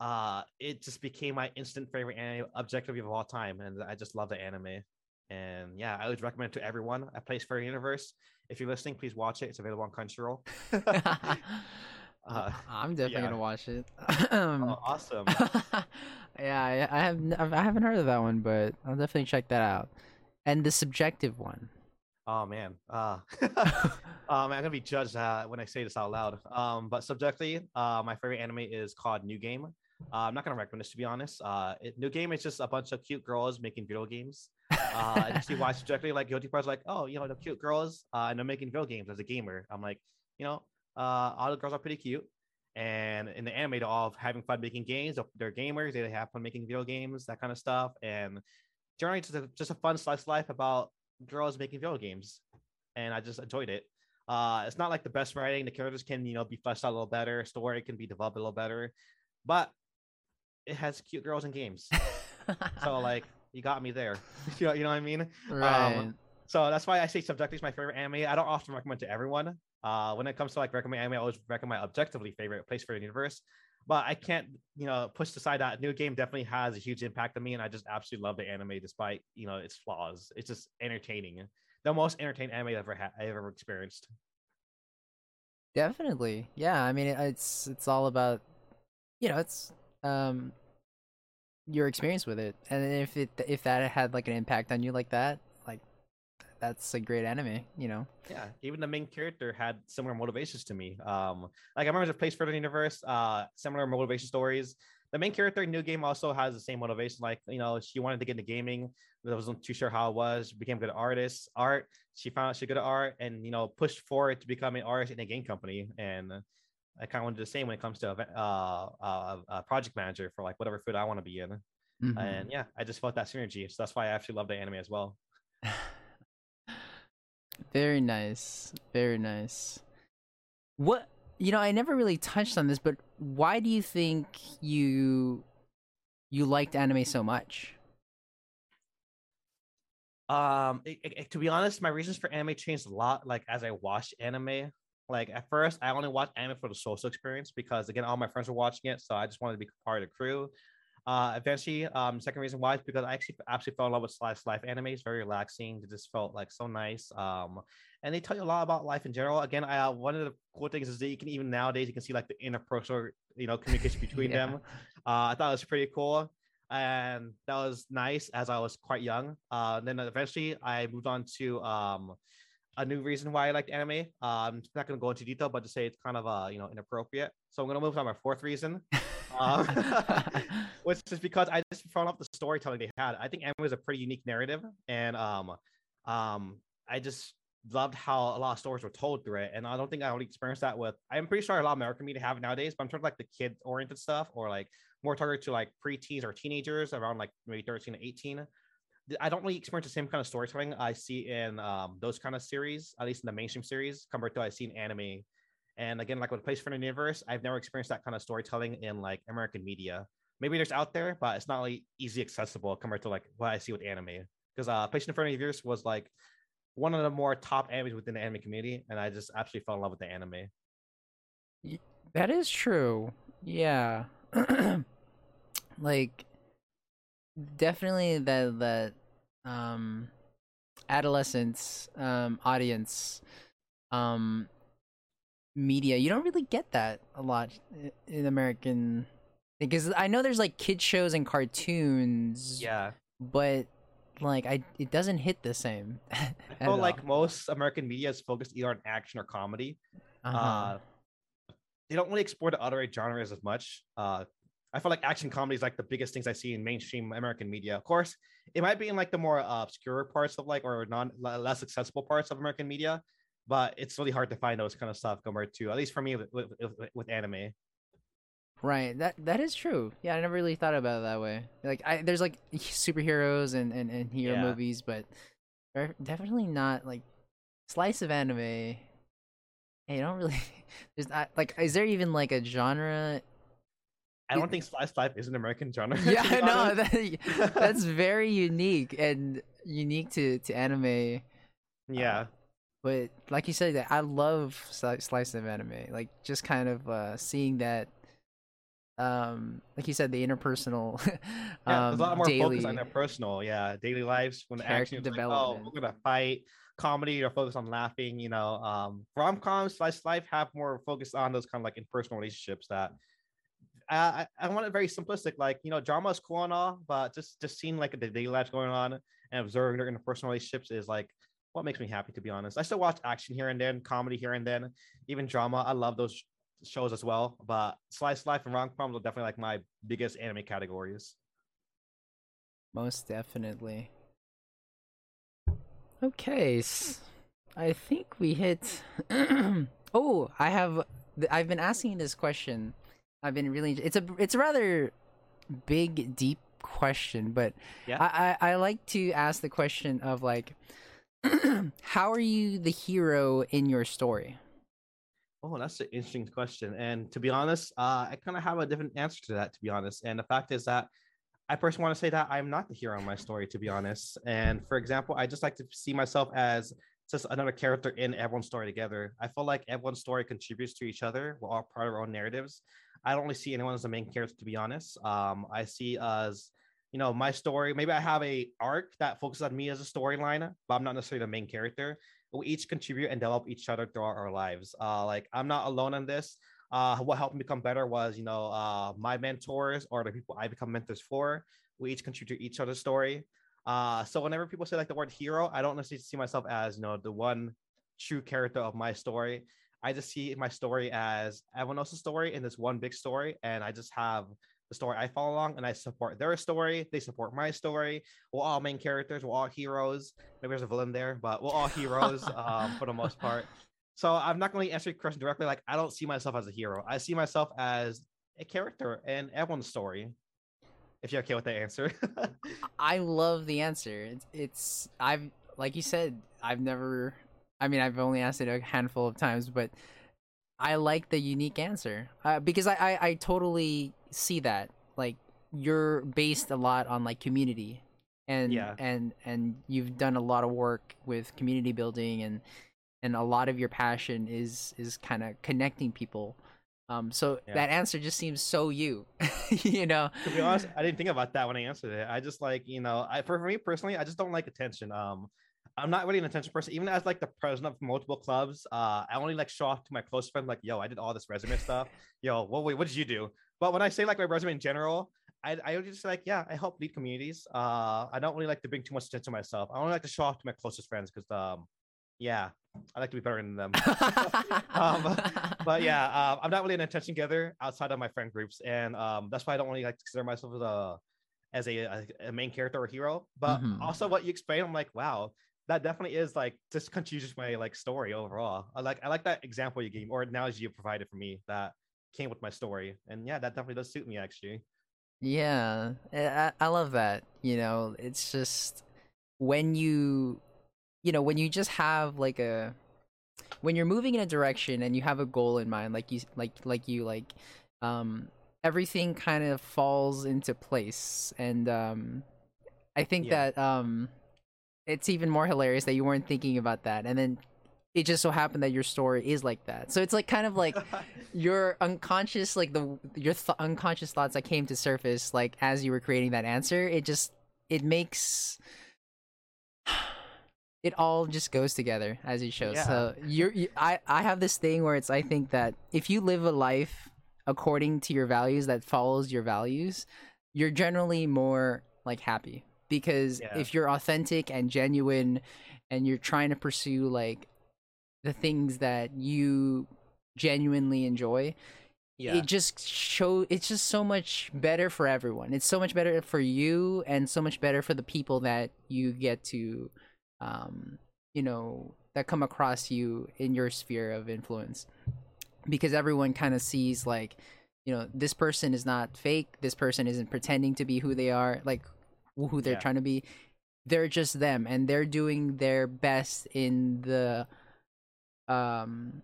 uh it just became my instant favorite anime objective of all time and i just love the anime. And yeah i would recommend to everyone a place for universe. If you're listening please watch it. It's available on crunchyroll.
Uh, i'm definitely yeah. gonna watch it.
Oh, awesome.
Yeah I, I have i haven't heard of that one but i'll definitely check that out. And the subjective one.
Oh man, uh, um, I'm gonna be judged uh, when I say this out loud. Um, but subjectively, uh, my favorite anime is called New Game. Uh, I'm not gonna recommend this to be honest. Uh, it, New Game is just a bunch of cute girls making video games. Uh, and see why subjectively, like guilty pleasure, like oh, you know, the cute girls, uh, and they're making video games as a gamer. I'm like, you know, uh, all the girls are pretty cute, and in the anime, they're all having fun making games. They're gamers. They have fun making video games, that kind of stuff, and generally just a, just a fun slice life about girls making video games, and I just enjoyed it. Uh, it's not like the best writing. The characters can, you know, be fleshed out a little better. Story can be developed a little better, but it has cute girls in games. so like you got me there. you know, you know what I mean?
Right. Um,
so that's why I say subjectively is my favorite anime. I don't often recommend to everyone. Uh, when it comes to like recommend anime, I always recommend my objectively favorite place for the universe. But I can't, you know, push aside that new game definitely has a huge impact on me, and I just absolutely love the anime despite you know its flaws. It's just entertaining, the most entertaining anime I've ever had, I've ever experienced.
Definitely, yeah. I mean, it's it's all about, you know, it's um your experience with it and if it if that had like an impact on you like that like that's a great anime you know?
Yeah even the main character had similar motivations to me um like i remember the place for the universe uh similar motivation stories. The main character in new game also has the same motivation like you know she wanted to get into gaming but wasn't too sure how it was became a good artist art she found out she good at art and you know pushed forward to become an artist in a game company and I kind of want to do the same when it comes to a, uh, uh, a project manager for like whatever food I want to be in. Mm-hmm. And yeah, I just felt that synergy. So that's why I actually love the anime as well.
Very nice. Very nice. What, you know, I never really touched on this, but why do you think you you liked anime so much?
Um, it, it, to be honest, my reasons for anime changed a lot. Like as I watched anime, like at first, I only watched anime for the social experience because again, all my friends were watching it, so I just wanted to be part of the crew. Uh, eventually, um, second reason why is because I actually absolutely fell in love with slice life anime. It's very relaxing. It just felt like so nice. Um, and they tell you a lot about life in general. Again, I, uh, one of the cool things is that you can even nowadays you can see like the interpersonal, you know, communication between yeah. them. Uh, I thought it was pretty cool, and that was nice as I was quite young. Uh, then eventually I moved on to um a new reason why I liked anime. Uh, I'm not going to go into detail, but to say it's kind of uh, you know inappropriate. So I'm going to move on my fourth reason, um, which is because I just found off the storytelling they had. I think anime is a pretty unique narrative, and um, um, I just loved how a lot of stories were told through it. And I don't think I only experienced that with I'm pretty sure a lot of American media have nowadays, but I'm sure like the kid oriented stuff or like more targeted to like preteens or teenagers around like maybe 13 to 18. I don't really experience the same kind of storytelling I see in um, those kind of series, at least in the mainstream series, compared to I see in anime. And again, like with Place for the Universe, I've never experienced that kind of storytelling in like American media. Maybe there's out there, but it's not really easy accessible compared to like what I see with anime. Because uh, Place in the Universe was like one of the more top animes within the anime community, and I just absolutely fell in love with the anime.
That is true. Yeah. like definitely the that um adolescence um audience um media you don't really get that a lot in american because i know there's like kid shows and cartoons
Yeah,
but like i it doesn't hit the same
I feel like most American media is focused either on action or comedy.
uh-huh.
Uh, they don't really explore the other genres as much. Uh, I feel like action comedy is like the biggest things I see in mainstream American media. Of course, it might be in like the more uh, obscure parts of like or non less accessible parts of American media, but it's really hard to find those kind of stuff compared to at least for me with, with, with, anime.
Right. That that is true. Yeah, I never really thought about it that way. Like, I there's like superheroes and and, and hero
Yeah.
movies, but they're definitely not like slice of anime. Hey, you don't really. There's not like. Is there even like a genre?
I don't think slice life is an American genre.
Yeah, no, that, that's very unique and unique to to anime.
yeah.
But like you said, that I love sli- slice of anime. Like just kind of uh seeing that. Um, like you said, the interpersonal.
Yeah,
um,
there's a lot more
daily.
focus on their personal, yeah, daily lives. When action is like, oh, we're gonna fight. Comedy or focus on laughing. You know, um, rom coms, slice life have more focus on those kind of like impersonal relationships that. I, I want it very simplistic, like you know, drama is cool and all, but just just seeing like the daily lives going on and observing their interpersonal relationships is like what makes me happy. To be honest, I still watch action here and then, comedy here and then, even drama. I love those shows as well, but slice life and rom coms are definitely like my biggest anime categories.
Most definitely. Okay, I think we hit. oh, I have. I've been asking this question. I've been really. It's a. It's a rather big, deep question, but
Yeah.
I, I I like to ask the question of like, how are you the hero in your story?
Oh, that's an interesting question. And to be honest, uh, I kind of have a different answer to that, to be honest. And the fact is that I personally want to say that I'm not the hero in my story, to be honest. And for example, I just like to see myself as just another character in everyone's story together. I feel like everyone's story contributes to each other. We're all part of our own narratives. I don't really see anyone as the main character, to be honest. Um, I see as you know my story. Maybe I have a arc that focuses on me as a storyline, but I'm not necessarily the main character. We each contribute and develop each other throughout our lives. Uh, like I'm not alone in this. Uh, what helped me become better was, you know, uh, my mentors or the people I become mentors for. We each contribute to each other's story. Uh, so whenever people say like the word hero, I don't necessarily see myself as, you know, the one true character of my story. I just see my story as everyone else's story in this one big story, and I just have the story I follow along, and I support their story. They support my story. We're all main characters. We're all heroes. Maybe there's a villain there, but we're all heroes um, for the most part. So I'm not going to answer your question directly. Like I don't see myself as a hero. I see myself as a character in everyone's story. If you're okay with that answer.
I love the answer. It's, it's I've like you said, I've never I mean, I've only asked it a handful of times, but I like the unique answer. Uh, because I, I I totally see that. Like you're based a lot on like community. And
Yeah.
and and you've done a lot of work with community building and and a lot of your passion is is kind of connecting people. Um so
Yeah.
that answer just seems so you. you know.
to be honest, I didn't think about that when I answered it. I just like, you know, I for, for me personally, I just don't like attention. Um, I'm not really an attention person. Even as like the president of multiple clubs, uh, I only like show off to my close friends, like, yo, I did all this resume stuff. Yo, what wait, what did you do? But when I say like my resume in general, I I would just like, yeah, I help lead communities. Uh, I don't really like to bring too much attention to myself. I only like to show off to my closest friends because um, yeah, I like to be better than them. Um, but yeah, um, I'm not really an attention getter outside of my friend groups, and um, that's why I don't really like to consider myself as a as a, a, main character or hero. But
Mhm.
also, what you explained, I'm like, wow, that definitely is like just continues my like story overall. I like I like that example you gave or analogy you provided for me that came with my story, and yeah, that definitely does suit me actually.
Yeah, I, I love that. You know, it's just when you, you know, when you just have like a, when you're moving in a direction and you have a goal in mind, like you, like, like you, like, um, everything kind of falls into place, and um, I think yeah. that um, it's even more hilarious that you weren't thinking about that, and then it just so happened that your story is like that. So it's like kind of like your unconscious, like the your th- unconscious thoughts that came to surface, like as you were creating that answer. It just it makes it all just goes together as you show. Yeah. So you're, you, I I have this thing where it's I think that if you live a life according to your values that follows your values, you're generally more like happy because yeah. if you're authentic and genuine and you're trying to pursue like the things that you genuinely enjoy yeah. it just show it's just so much better for everyone it's so much better for you and so much better for the people that you get to um you know that come across you in your sphere of influence because everyone kind of sees like you know this person is not fake this person isn't pretending to be who they are like who they're yeah. trying to be. They're just them and they're doing their best in the um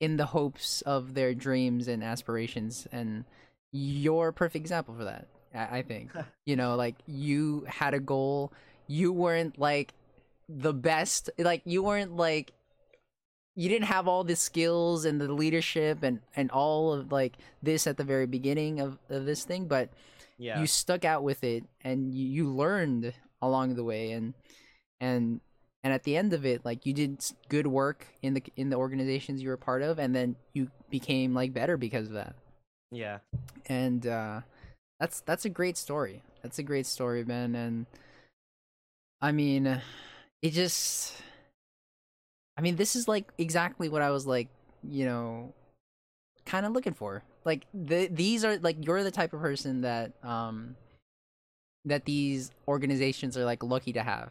in the hopes of their dreams and aspirations and you're a perfect example for that i, I think. You know like you had a goal. You weren't like the best like you weren't like you didn't have all the skills and the leadership and and all of like this at the very beginning of, of this thing but yeah. you stuck out with it and you, you learned along the way and and and at the end of it like you did good work in the in the organizations you were part of and then you became like better because of that.
Yeah.
And uh that's that's a great story. That's a great story man and i mean it just i mean this is like exactly what i was like you know kind of looking for like the, these are like you're the type of person that um that these organizations are like lucky to have.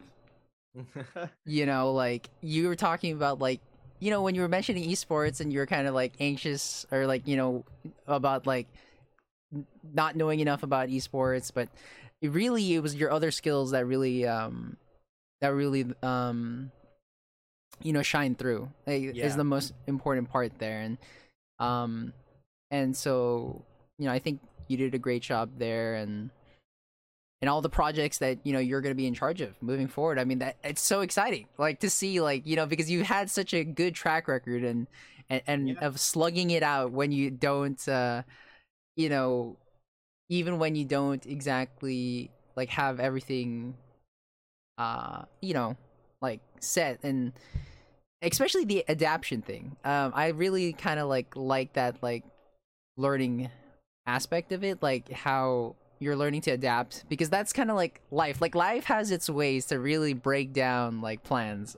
You know, like you were talking about like you know when you were mentioning esports and you were kind of like anxious or like you know about like not knowing enough about esports, but it really it was your other skills that really um that really um you know shine through. Like, yeah. is the most important part there. And um and so you know i think you did a great job there and and all the projects that you know you're going to be in charge of moving forward. I mean, that it's so exciting, like to see, like you know, because you've had such a good track record and and, and yeah. of slugging it out when you don't, uh, you know, even when you don't exactly like have everything, uh, you know, like set and especially the adaptation thing. Um, I really kind of like like that like learning aspect of it, like how you're learning to adapt because that's kind of like life like life has its ways to really break down like plans.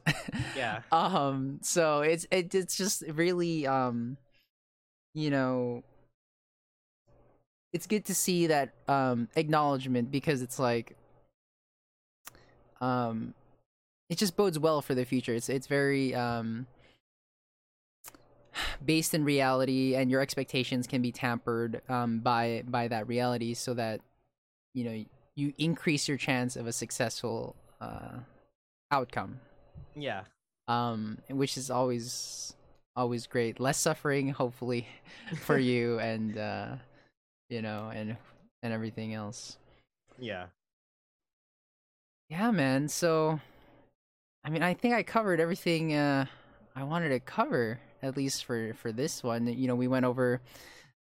Yeah.
Um so it's it, it's just really um you know it's good to see that um acknowledgement because it's like um it just bodes well for the future. It's it's very um based in reality and your expectations can be tampered um, by by that reality so that you know you increase your chance of a successful uh, outcome.
Yeah.
Um which is always always great. Less suffering hopefully for you and uh you know and and everything else.
Yeah.
Yeah man. So i mean i think i covered everything uh i wanted to cover at least for for this one. You know, we went over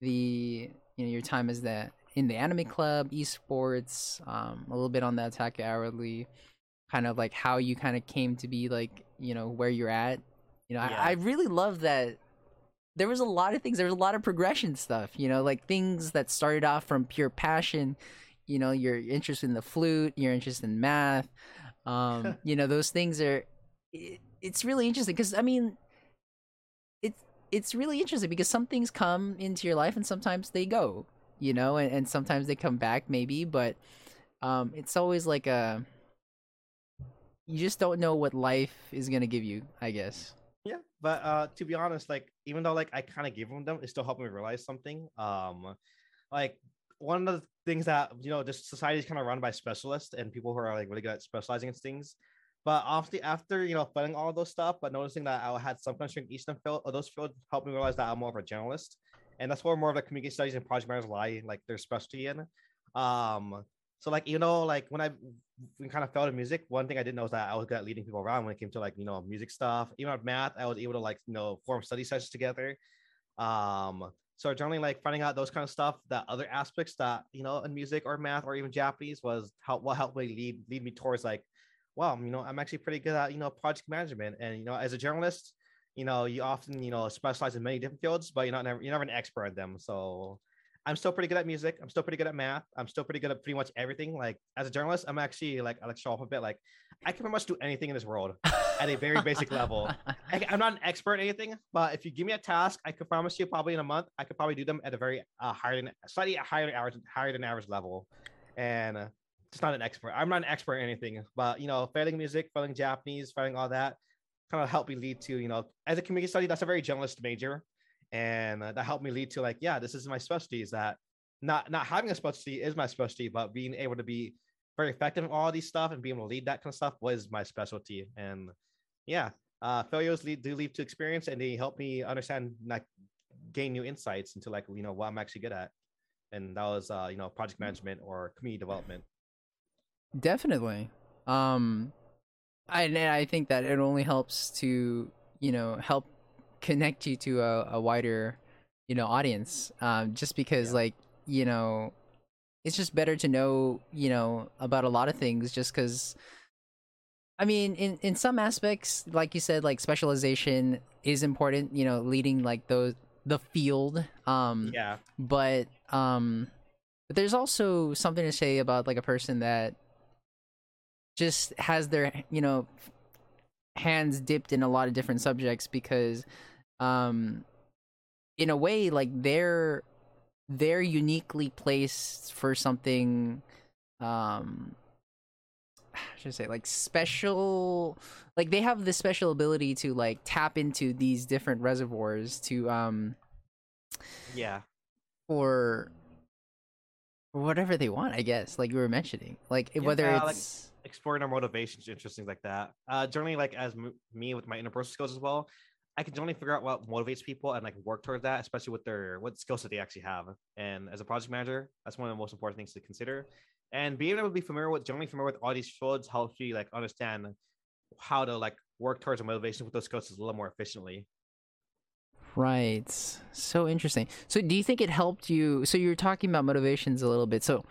the you know your time as the in the anime club, esports, um, a little bit on the Otaku Hourly, kind of like how you kind of came to be like you know where you're at. You know, yeah. I, I really love that. There was a lot of things. There was a lot of progression stuff. You know, like things that started off from pure passion. You know, your interest in the flute. your interest in math. Um, you know, those things are. It, it's really interesting because I mean, it's it's really interesting because some things come into your life and sometimes they go, you know, and, and sometimes they come back maybe, but um, it's always like a you just don't know what life is gonna give you. I guess.
Yeah, but uh, to be honest, like even though like I kind of gave them them, it still helped me realize something. Um, like one of the things that you know, this society is kind of run by specialists and people who are like really good at specializing in things. But obviously, after you know, finding all those stuff, but noticing that I had some country in Eastern field, those fields helped me realize that I'm more of a generalist, and that's where more of the communication studies and project managers lie, like their specialty in. Um, so like you know, like when I kind of fell in music, one thing I didn't know is that I was good at leading people around when it came to like you know music stuff. Even with math, I was able to like you know form study sessions together. Um, so generally like finding out those kind of stuff, that other aspects that you know in music or math or even Japanese was help what helped me lead lead me towards like, well, you know, I'm actually pretty good at you know project management, and you know as a journalist, you know you often you know specialize in many different fields, but you're not never you're never an expert in them. So I'm still pretty good at music. I'm still pretty good at math. I'm still pretty good at pretty much everything. Like as a journalist, I'm actually like like show off a bit. Like I can pretty much do anything in this world at a very basic level. I, am not an expert in anything, but if you give me a task, I could promise you probably in a month I could probably do them at a very uh, higher than slightly higher average higher than average level, and just not an expert. I'm not an expert in anything, but you know, failing music, failing Japanese, failing all that, kind of helped me lead to you know as a community study. That's a very generalist major and uh, that helped me lead to like yeah this is my specialty is that not not having a specialty is my specialty but being able to be very effective in all these stuff and being able to lead that kind of stuff was my specialty and yeah uh failures lead do lead to experience and they help me understand like gain new insights into like you know what i'm actually good at and that was uh you know project management or community development
definitely um i i think that it only helps to you know help connect you to a, a wider you know audience um, just because yeah. like you know it's just better to know you know about a lot of things just because i mean in in some aspects like you said like specialization is important you know leading like those the field um
yeah
but um but there's also something to say about like a person that just has their you know hands dipped in a lot of different subjects because um in a way like they're they're uniquely placed for something um I should say like special like they have this special ability to like tap into these different reservoirs to um
yeah.
for whatever they want i guess like you were mentioning. Like yeah, whether it's like
exploring our motivations interesting like that uh generally like as m- me with my interpersonal skills as well I can generally figure out what motivates people and like work towards that, especially with their what skills that they actually have. And as a project manager, that's one of the most important things to consider. And being able to be familiar with generally familiar with all these fields helps you like understand how to like work towards a motivation with those skills a little more efficiently.
Right. So interesting. So do you think it helped you so you were talking about motivations a little bit. So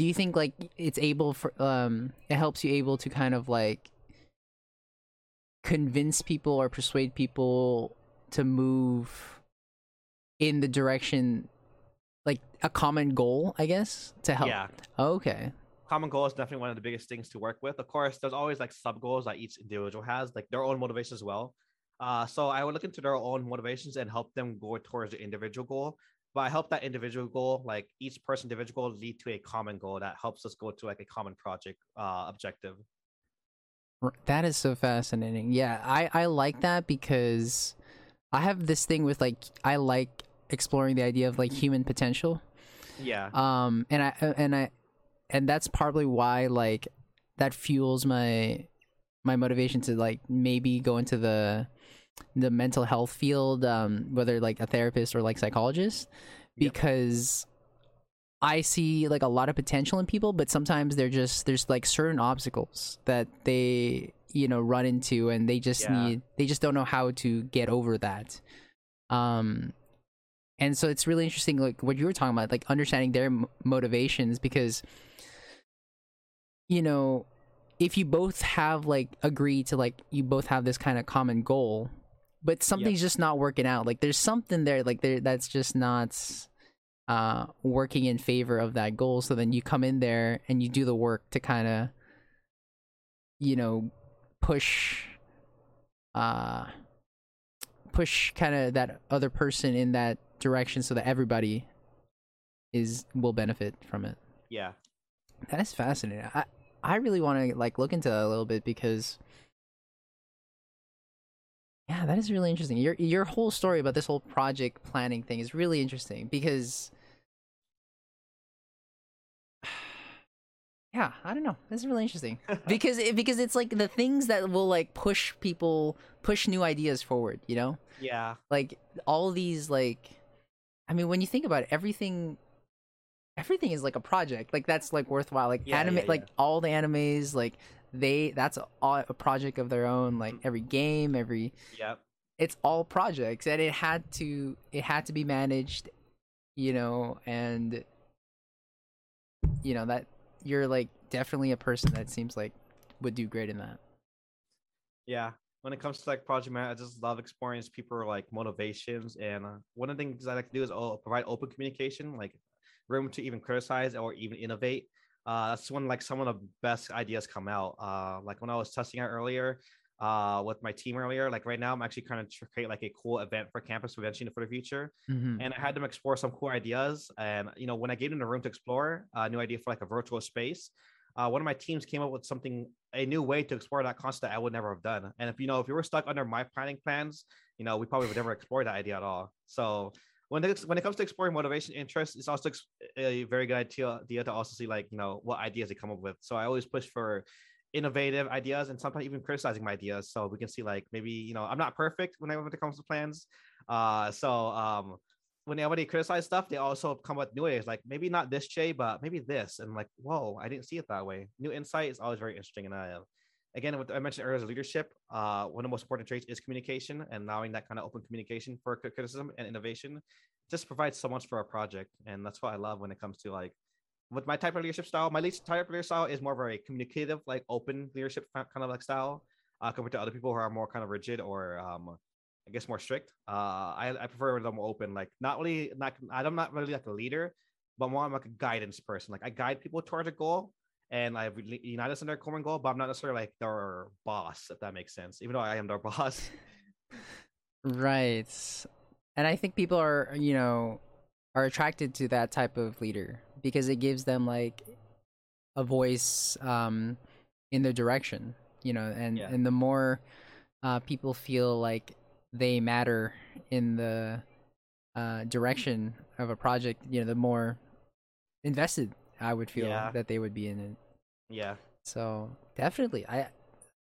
do you think like it's able for um it helps you able to kind of like convince people or persuade people to move in the direction like a common goal i guess to help?
Yeah.
Okay.
Common goal is definitely one of the biggest things to work with. Of course there's always like sub goals that each individual has like their own motivation as well. Uh, so i would look into their own motivations and help them go towards the individual goal but i help that individual goal like each person individual goal lead to a common goal that helps us go to like a common project uh, objective
that is so fascinating. Yeah, I I like that because I have this thing with like I like exploring the idea of like human potential.
Yeah.
Um and I and I and that's probably why like that fuels my my motivation to like maybe go into the the mental health field um whether like a therapist or like psychologist because I see like a lot of potential in people, but sometimes they're just there's like certain obstacles that they you know run into, and they just yeah. need they just don't know how to get over that. Um, and so it's really interesting, like what you were talking about, like understanding their m- motivations, because you know if you both have like agree to like you both have this kind of common goal, but something's yep. just not working out. Like there's something there, like there that's just not uh, working in favor of that goal. So then you come in there and you do the work to kind of, you know, push, uh, push kind of that other person in that direction so that everybody is will benefit from it.
Yeah,
that is fascinating. I I really want to like look into that a little bit because yeah, that is really interesting. Your your whole story about this whole project planning thing is really interesting because yeah, I don't know. This is really interesting because it, because it's like the things that will like push people push new ideas forward. You know,
Yeah.
like all these like, I mean, when you think about it, everything, everything is like a project. Like that's like worthwhile. Like
Yeah,
anime,
yeah,
like all the animes, like they that's a, a project of their own. Like
Mhm.
every game, every
Yep.
it's all projects and it had to it had to be managed you know and you know that you're like definitely a person that seems like would do great in that
Yeah. When it comes to like project man, I just love exploring people like motivations. And uh, one of the things I like to do is oh, provide open communication, like room to even criticize or even innovate. Uh, that's when like some of the best ideas come out. Uh, like when I was testing out earlier uh, with my team earlier, like right now I'm actually trying to create like a cool event for campus prevention for the future.
mm-hmm.
and I had them explore some cool ideas. And you know, when I gave them the room to explore a new idea for like a virtual space, uh, one of my teams came up with something, a new way to explore that concept that I would never have done. And if you know, if you were stuck under my planning plans, you know, we probably would never explore that idea at all. So when it, when it comes to exploring motivation interest, it's also a very good idea, to also see like you know what ideas they come up with. So I always push for innovative ideas and sometimes even criticizing my ideas. So we can see like maybe you know i'm not perfect whenever it comes to plans. Uh so um whenever they criticize stuff they also come up with new ideas like maybe not this jay but maybe this. And like whoa i didn't see it that way. New insight is always very interesting and i again what i mentioned earlier is leadership uh one of the most important traits is communication and allowing that kind of open communication for criticism and innovation just provides so much for our project and that's what i love when it comes to like with my type of leadership style, my least type of leadership style is more of a communicative, like open leadership kind of like style, uh, compared to other people who are more kind of rigid or, um, I guess, more strict. Uh, I, I prefer them more open, like not really, not I'm not really like a leader, but more I'm like a guidance person. Like I guide people towards a goal, and I unite us in their common goal, but I'm not necessarily like their boss, if that makes sense. Even though I am their boss.
right and i think people are you know are attracted to that type of leader because it gives them like a voice um in their direction you know and
Yeah.
and the more uh people feel like they matter in the uh direction of a project you know the more invested i would feel
Yeah.
that they would be in it
yeah,
so definitely i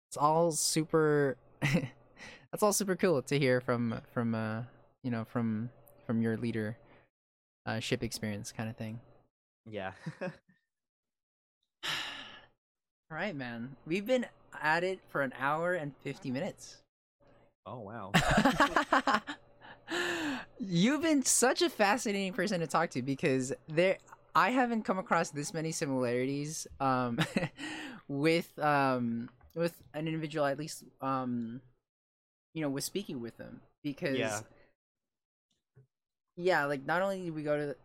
it's all super that's all super cool to hear from from uh you know from from your leader uh ship experience kind of thing
yeah.
all right man we've been at it for an hour and 50 minutes
oh wow.
You've been such a fascinating person to talk to because there I haven't come across this many similarities um with um with an individual at least um you know with speaking with them because
Yeah.
yeah like not only did we go to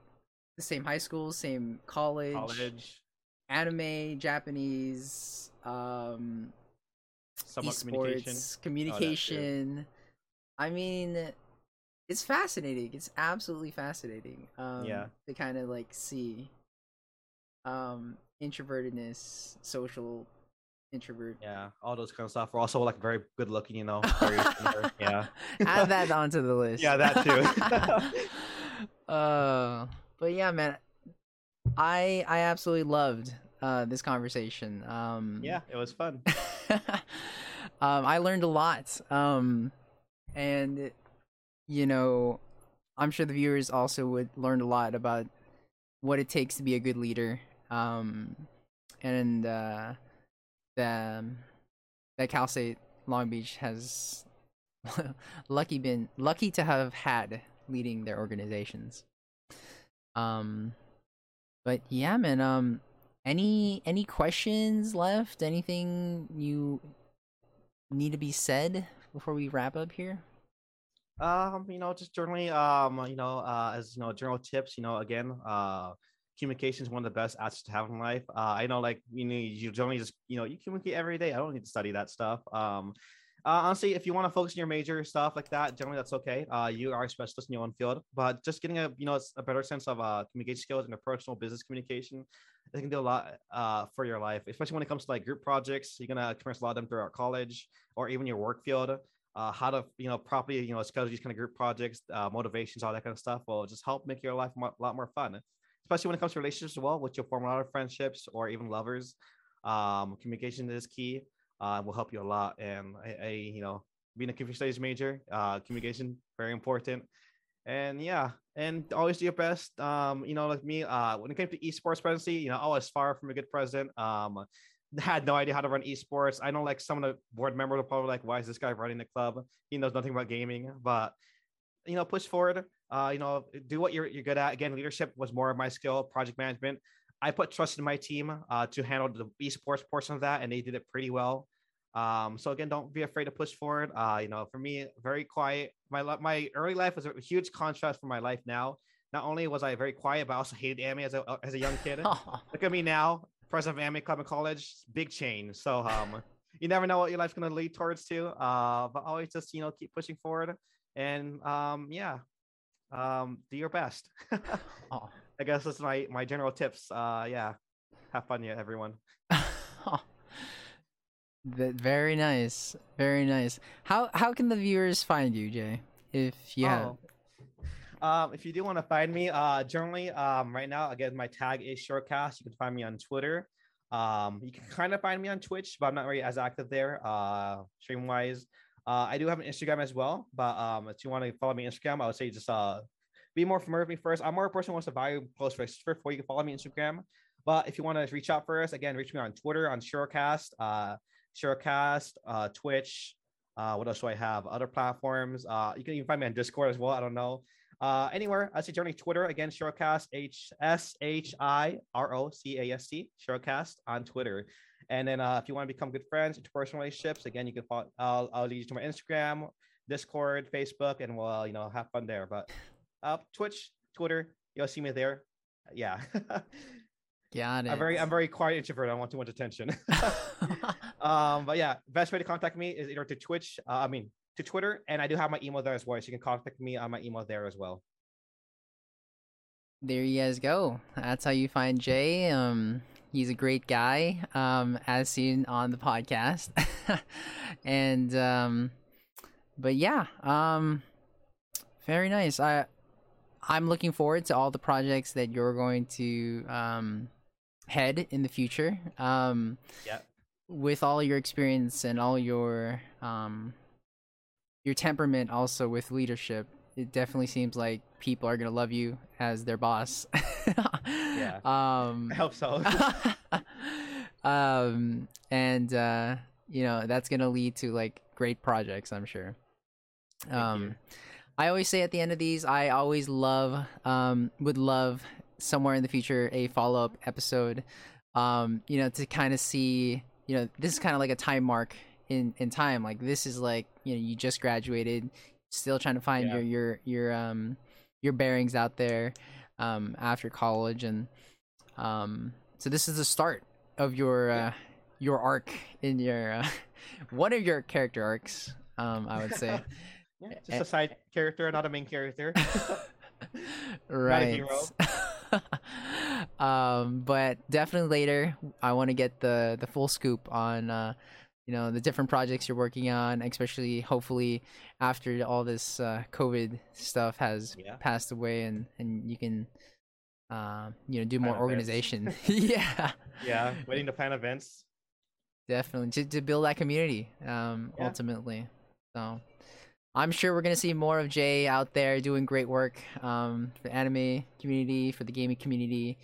the same high school same college,
College,
anime japanese um
somewhat communication.
esports, communication. I mean, it's fascinating. It's absolutely fascinating. Um,
Yeah.
To kind of like see, um, introvertedness, social introvert.
Yeah, all those kind of stuff. We're also like very good looking, you know. Very. Yeah.
Add that onto the list.
Yeah, that too.
uh, but yeah, man, I I absolutely loved uh this conversation. Um,
Yeah, it was fun.
um, I learned a lot. Um, and you know, I'm sure the viewers also would learn a lot about what it takes to be a good leader. Um, and uh, the that Cal State Long Beach has lucky been lucky to have had leading their organizations. Um, but yeah, man. Um, any any questions left? Anything you need to be said before we wrap up here?
Um, you know, just generally, um, you know, uh, as you know, general tips, you know, again, uh, communication is one of the best assets to have in life. Uh, I know, like, you know, you generally just, you know, you communicate every day. I don't need to study that stuff. Um, Uh, honestly, if you want to focus on your major stuff like that, generally that's okay. Uh, you are a specialist in your own field, but just getting a you know a better sense of uh communication skills and personal business communication, I can do a lot uh for your life, especially when it comes to like group projects. You're gonna experience a lot of them throughout college or even your work field. Uh, how to you know properly you know schedule these kind of group projects, uh, motivations, all that kind of stuff will just help make your life a lot more fun, especially when it comes to relationships as well, which you'll form a lot of friendships or even lovers. Um, communication is key uh, will help you a lot. And I, I, you know, being a computer studies major, uh, communication very important. And yeah, and always do your best. Um, you know, like me, uh, when it came to esports presidency, you know, I was far from a good president. Um, had no idea how to run esports. I know like some of the board members are probably like, why is this guy running the club? He knows nothing about gaming, but you know, push forward. Uh, you know, do what you're you're good at. Again, leadership was more of my skill, project management. I put trust in my team uh, to handle the esports portion of that, and they did it pretty well. Um, so again, don't be afraid to push forward. Uh, you know, for me, very quiet. My my early life was a huge contrast from my life now. Not only was I very quiet, but I also hated anime as a as a young kid. Look at me now, president of anime club in college, big change. So um, you never know what your life's gonna lead towards to. Uh, but always just you know keep pushing forward, and um, yeah, um, do your best. oh. I guess that's my my general tips. Uh, yeah, have fun, yeah, everyone.
very nice, very nice. How how can the viewers find you, Jay? If you oh. have.
Um, if you do want to find me, uh, generally, um, right now, again, my tag is Shirocast. You can find me on Twitter. Um, you can kind of find me on Twitch, but I'm not really as active there, uh, stream wise. Uh, I do have an Instagram as well, but um, if you want to follow me on Instagram, I would say just uh, be more familiar with me first. I'm more a person who wants to value close first before you can follow me on Instagram. But if you want to reach out first, again, reach me on Twitter on Shirocast, uh, uh, Twitch. Uh, what else do I have? Other platforms. Uh, you can even find me on Discord as well. I don't know. Uh, anywhere. I say generally Twitter again. Shirocast H S H I R O C A S T. Shirocast on Twitter. And then uh, if you want to become good friends, interpersonal relationships, again, you can follow. I'll, I'll lead you to my Instagram, Discord, Facebook, and we'll you know have fun there. But uh, Twitch, Twitter. You'll see me there. Yeah.
Got it.
I'm very, I'm very quiet introvert. I don't want too much attention. um, but yeah, best way to contact me is either to Twitch. Uh, I mean, to Twitter, and I do have my email there as well. So you can contact me on my email there as well.
There you guys go. That's how you find Jay. Um, he's a great guy, um, as seen on the podcast. and um, but yeah, um, very nice. I I'm looking forward to all the projects that you're going to um, head in the future. Um,
yeah.
With all your experience and all your um, your temperament, also with leadership, it definitely seems like people are gonna love you as their boss.
yeah. Um, I hope so.
um, and uh, you know that's gonna lead to like great projects. I'm sure.
Thank um. You
I always say at the end of these, I always love, um, would love somewhere in the future a follow up episode, um, you know, to kind of see, you know, this is kind of like a time mark in in time. Like this is like, you know, you just graduated, still trying to find yeah. your your your um your bearings out there, um, after college, and um, so this is the start of your uh, your arc in your uh, one of your character arcs, um, I would say.
Yeah, just a side character, not a main character.
right. um, but definitely later, I want to get the the full scoop on, uh, you know, the different projects you're working on, especially hopefully after all this uh, COVID stuff has yeah. passed away, and and you can, uh, you know, do plan more organization. yeah.
Yeah, waiting to plan events.
Definitely to to build that community. Um, yeah. ultimately, so. I'm sure we're gonna see more of Jay out there doing great work um, for the anime community, for the gaming community,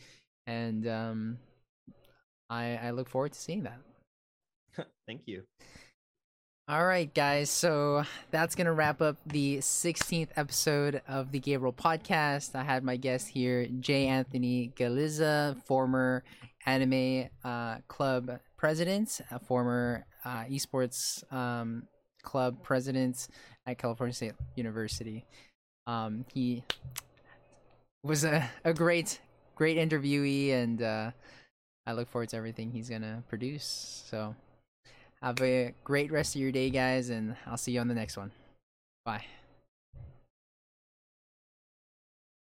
and um, I I look forward to seeing that.
Thank you.
All right, guys. So that's gonna wrap up the 16th episode of the Gabriel podcast. I had my guest here, Jay Anthony Galiza, former anime uh, club president, a former uh, esports um, club president at California State University. Um, he was a, a great, great interviewee, and uh, I look forward to everything he's gonna produce. So, Have a great rest of your day, guys, and I'll see you on the next one. Bye.